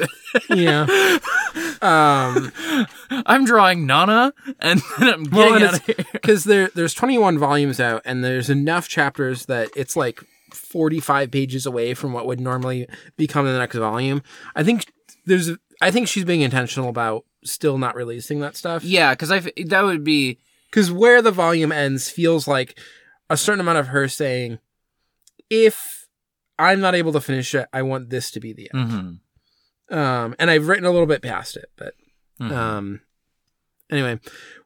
Yeah. um I'm drawing Nana and then I'm getting and out of here. because there there's 21 volumes out and there's enough chapters that it's like 45 pages away from what would normally become the next volume i think there's i think she's being intentional about still not releasing that stuff Yeah, cuz I that would be because where the volume ends feels like a certain amount of her saying if i'm not able to finish it i want this to be the end mhm. Um and i've written a little bit past it but Mhm. um anyway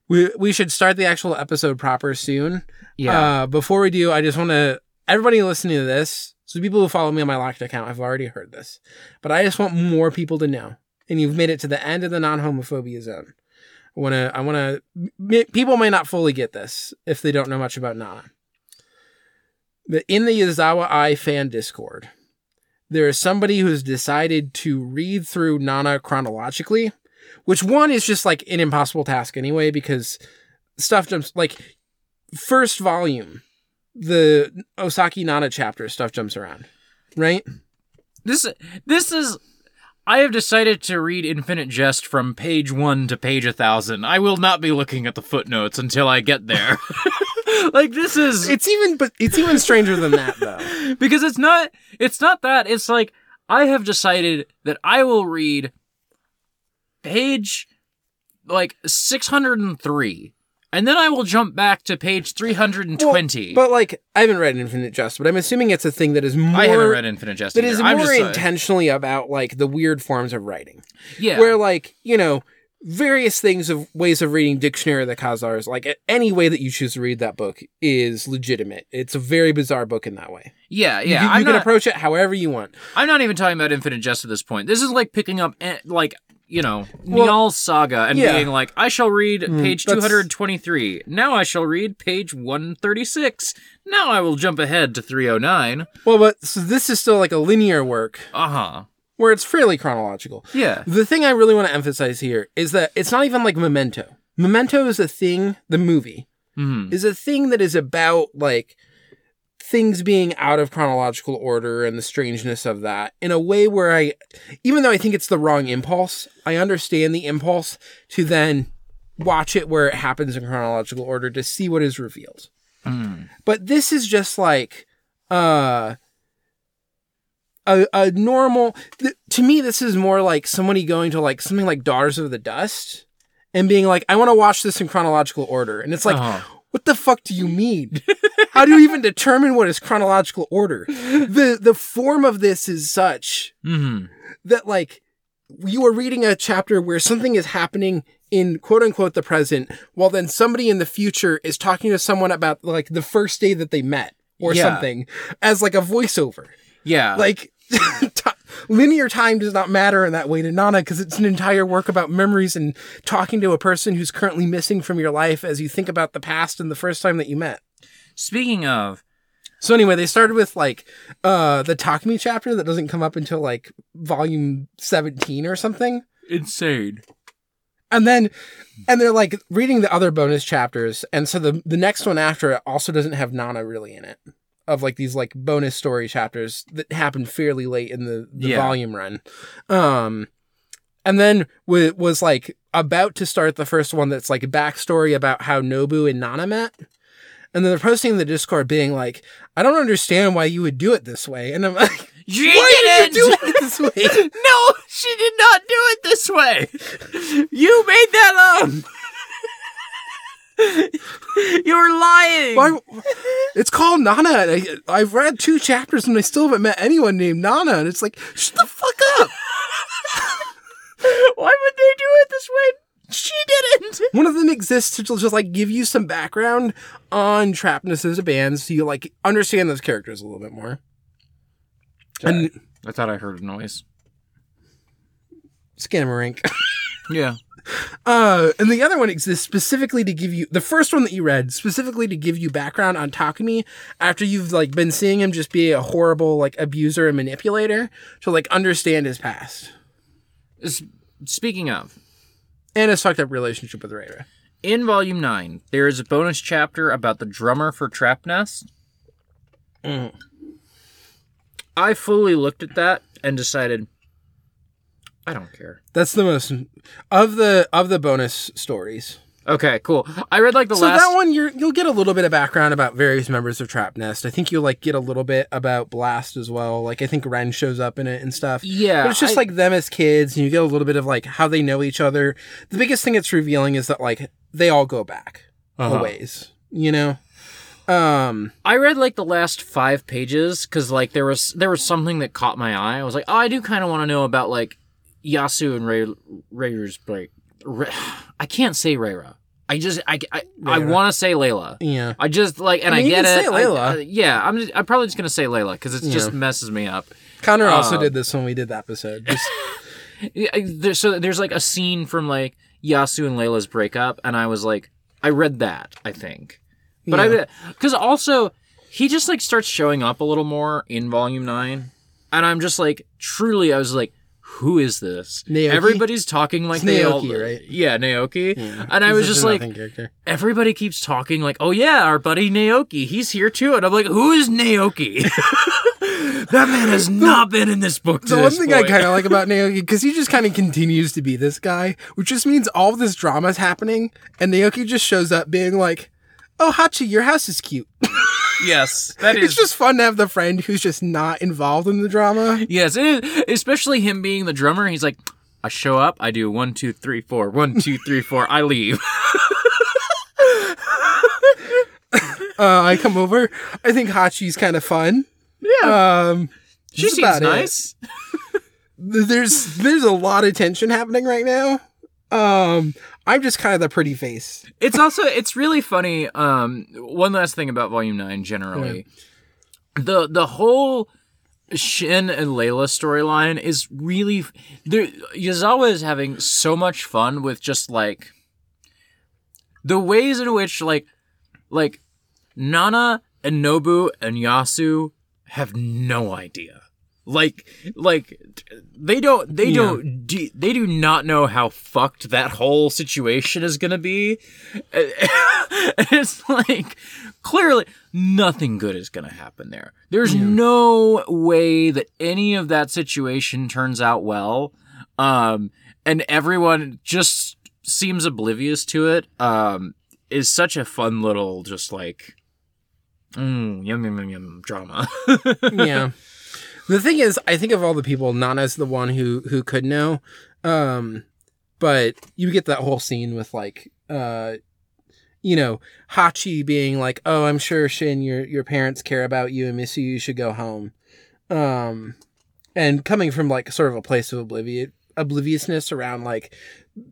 we we should start the actual episode proper soon yeah. uh, before we do, I just want to everybody listening to this. So people who follow me on my locked account have already heard this, but I just want more people to know. And you've made it to the end of the non-homophobia zone. I want to. I want to. People may not fully get this if they don't know much about Nana. But in the Yazawa Ai fan Discord, there is somebody who's decided to read through Nana chronologically, which one is just like an impossible task anyway because stuff jumps like first volume, the Osaki Nana chapter stuff jumps around, right? This this is I have decided to read Infinite Jest from page 1 to page a 1000. I will not be looking at the footnotes until I get there. like this is It's even but it's even stranger than that though. because it's not it's not that it's like I have decided that I will read page like 603 and then I will jump back to page 320. But like I haven't read Infinite Jest, but I'm assuming it's a thing that is more I haven't read Infinite Jest that either. is I'm more uh, intentionally about like the weird forms of writing. yeah. Where like, you know, various things of ways of reading Dictionary of the Khazars, like any way that you choose to read that book is legitimate. It's a very bizarre book in that way. yeah, yeah. you, I'm can not, approach it however you want. I'm not even talking about Infinite Jest at this point. This is like picking up, eh, like, you know, Well, saga and yeah. being like, I shall read Mm, page that's- 223. Now I shall read page 136. Now I will jump ahead to 309. Well, but so this is still like a linear work Uh huh. Where it's fairly chronological. Yeah. The thing I really want to emphasize here is that it's not even like Memento. Memento is a thing, the movie hmm is a thing that is about like things being out of chronological order and the strangeness of that in a way where I, even though I think it's the wrong impulse, I understand the impulse to then watch it where it happens in chronological order to see what is revealed. But this is just like, uh, a, a normal, th- to me, this is more like somebody going to like something like Daughters of the Dust and being like, I want to watch this in chronological order. And it's like, Uh-huh. what the fuck do you mean? How do you even determine what is chronological order? The the form of this is such hmm that like you are reading a chapter where something is happening in quote unquote the present, while then somebody in the future is talking to someone about like the first day that they met or Yeah. something as like a voiceover. Yeah. Like ti linear time does not matter in that way to Nana because it's an entire work about memories and talking to a person who's currently missing from your life as you think about the past and the first time that you met. Speaking of, So anyway, they started with like uh the Talk Me chapter that doesn't come up until like volume 17 or something. insane. And then and they're like reading the other bonus chapters and so the the next one after it also doesn't have Nana really in it. Of like these like bonus story chapters that happened fairly late in the, the Yeah. volume run. Um and then w- was like about to start the first one that's like a backstory about how Nobu and Nana met. And then they're posting in the Discord being like, I don't understand why you would do it this way. And I'm like, She why didn't did you do it this way? no, she did not do it this way. You made that up. You're lying. Why? It's called Nana. and I, I've read two chapters and I still haven't met anyone named Nana. And it's like, shut the fuck up. Why would they do it this way? She didn't. One of them exists to just like give you some background on Trap Nest as a band so you like understand those characters a little bit more. And I thought I heard a noise. Scammerink. Yeah. Uh, and the other one exists specifically to give you the first one that you read specifically to give you background on Takumi after you've like been seeing him just be a horrible like abuser and manipulator to like understand his past S- Speaking of, and his fucked up relationship with Reira. in volume 9, there is a bonus chapter about the drummer for Trap Nest. Mm. I fully looked at that and decided I don't care. That's the most of the of the bonus stories. Okay, cool. I read like the so last that one you're you'll get a little bit of background about various members of Trap Nest. I think you'll like get a little bit about Blast as well. Like I think Ren shows up in it and stuff. Yeah, But it's just I- like them as kids, and you get a little bit of like how they know each other. The biggest thing it's revealing is that like they all go back Uh-huh. a ways. You know? Um I read like the last five pages because like there was there was something that caught my eye. I was like, oh, I do kind of want to know about like Yasu and Ray Ray's break. Ray, I can't say Rayra. I just I I, I want to say Layla. yeah. I just like and I I, mean, you get can it. say I- Layla. I- yeah, I'm just, I'm probably just gonna say Layla because it just messes me up. Connor also Uh, did this when we did the episode. Just Yeah, so there's like a scene from like Yasu and Layla's breakup, and I was like, I read that, I think, but Yeah. I because also he just like starts showing up a little more in Volume Nine, and I'm just like, truly, I was like. Who is this? Naoki? Everybody's talking like It's they all, Naoki, right? Yeah, Naoki. Yeah. And I He's was just like, character. everybody keeps talking like, oh yeah, our buddy Naoki, he's here too. And I'm like, who is Naoki? that man has not been in this book. The one thing I kind of like about Naoki, because he just kind of continues to be this guy, which just means all this drama is happening, and Naoki just shows up being like, "Oh, Hachi, your house is cute." yes, that is it's just fun to have the friend who's just not involved in the drama. Yes, is. especially him being the drummer. He's like, I show up, I do one, two, three, four, one, two, three, four, I leave. Uh, I come over. I think Hachi's kind of fun. Yeah, Um, she seems nice. There's there's a lot of tension happening right now. Um, I'm just kind of the pretty face. It's also it's really funny. Um, one last thing about Volume Nine generally, the the whole Shin and Layla storyline is really there. Yazawa is having so much fun with just like the ways in which like like Nana and Nobu and Yasu have no idea. Like, like they don't, they Yeah. don't, do, they do not know how fucked that whole situation is gonna be. it's like clearly nothing good is gonna happen there. There's no way that any of that situation turns out well. Um, and everyone just seems oblivious to it. Um, is such a fun little, just like, mm, yum yum yum yum drama. yeah. The thing is, I think of all the people, Nana's the one who who could know. Um, but you get that whole scene with like, uh, you know, Hachi being like, "Oh, I'm sure Shin, your your parents care about you and miss you. You should go home." Um, and coming from like sort of a place of oblivion obliviousness around like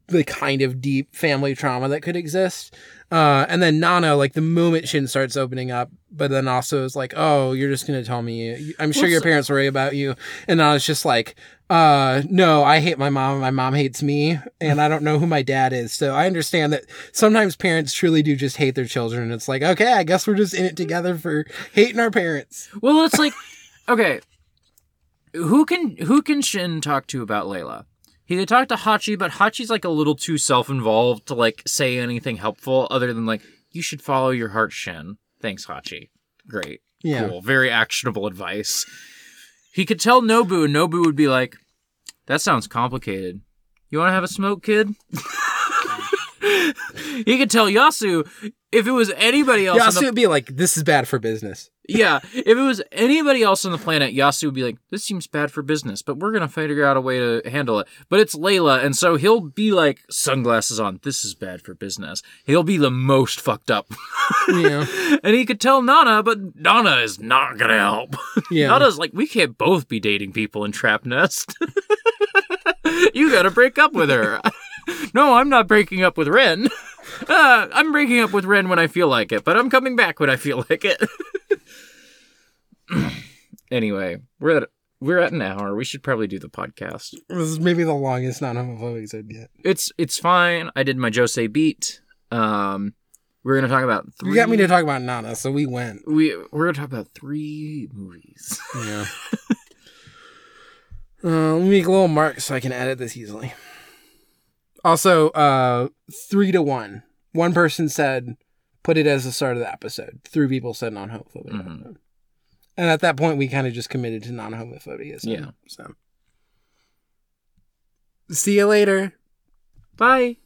the kind of deep family trauma that could exist. Uh, and then Nana, like the moment Shin starts opening up, but then also is like, "Oh, you're just gonna tell me? I'm sure Well, your parents worry about you." And Nana's just like, "Uh, no, I hate my mom. My mom hates me, and I don't know who my dad is." So I understand that sometimes parents truly do just hate their children. It's like, okay, I guess we're just in it together for hating our parents. well, it's like, okay, who can who can Shin talk to about Layla? He could talk to Hachi, but Hachi's like a little too self-involved to like say anything helpful other than like, you should follow your heart, Shin. Thanks, Hachi. Great. Yeah. Cool. Very actionable advice. He could tell Nobu, and Nobu would be like, That sounds complicated. You want to have a smoke, kid? he could tell Yasu if it was anybody else. Yasu the, would be like, "This is bad for business." yeah, if it was anybody else on the planet, Yasu would be like, "This seems bad for business, but we're gonna figure out a way to handle it." But it's Layla, and so he'll be like, "Sunglasses on. This is bad for business." He'll be the most fucked up, Yeah, and he could tell Nana, but Nana is not gonna help. yeah. Nana's like, "We can't both be dating people in Trap Nest. you gotta break up with her." no, I'm not breaking up with Ren. Uh, I'm breaking up with Ren when I feel like it, but I'm coming back when I feel like it. anyway, we're at we're at an hour. We should probably do the podcast. This is maybe the longest non-homophobic episode yet. It's it's fine. I did my Josei beat. Um, we're gonna talk about three. You got me to talk about Nana, so we went. We we're gonna talk about three movies. Yeah. uh, let me make a little mark so I can edit this easily. Also, uh, three to one. One person said, put it as the start of the episode. Three people said non homophobia. Mhm. episode. And at that point, we kind of just committed to non homophobia. So, Yeah. So. See you later. Bye.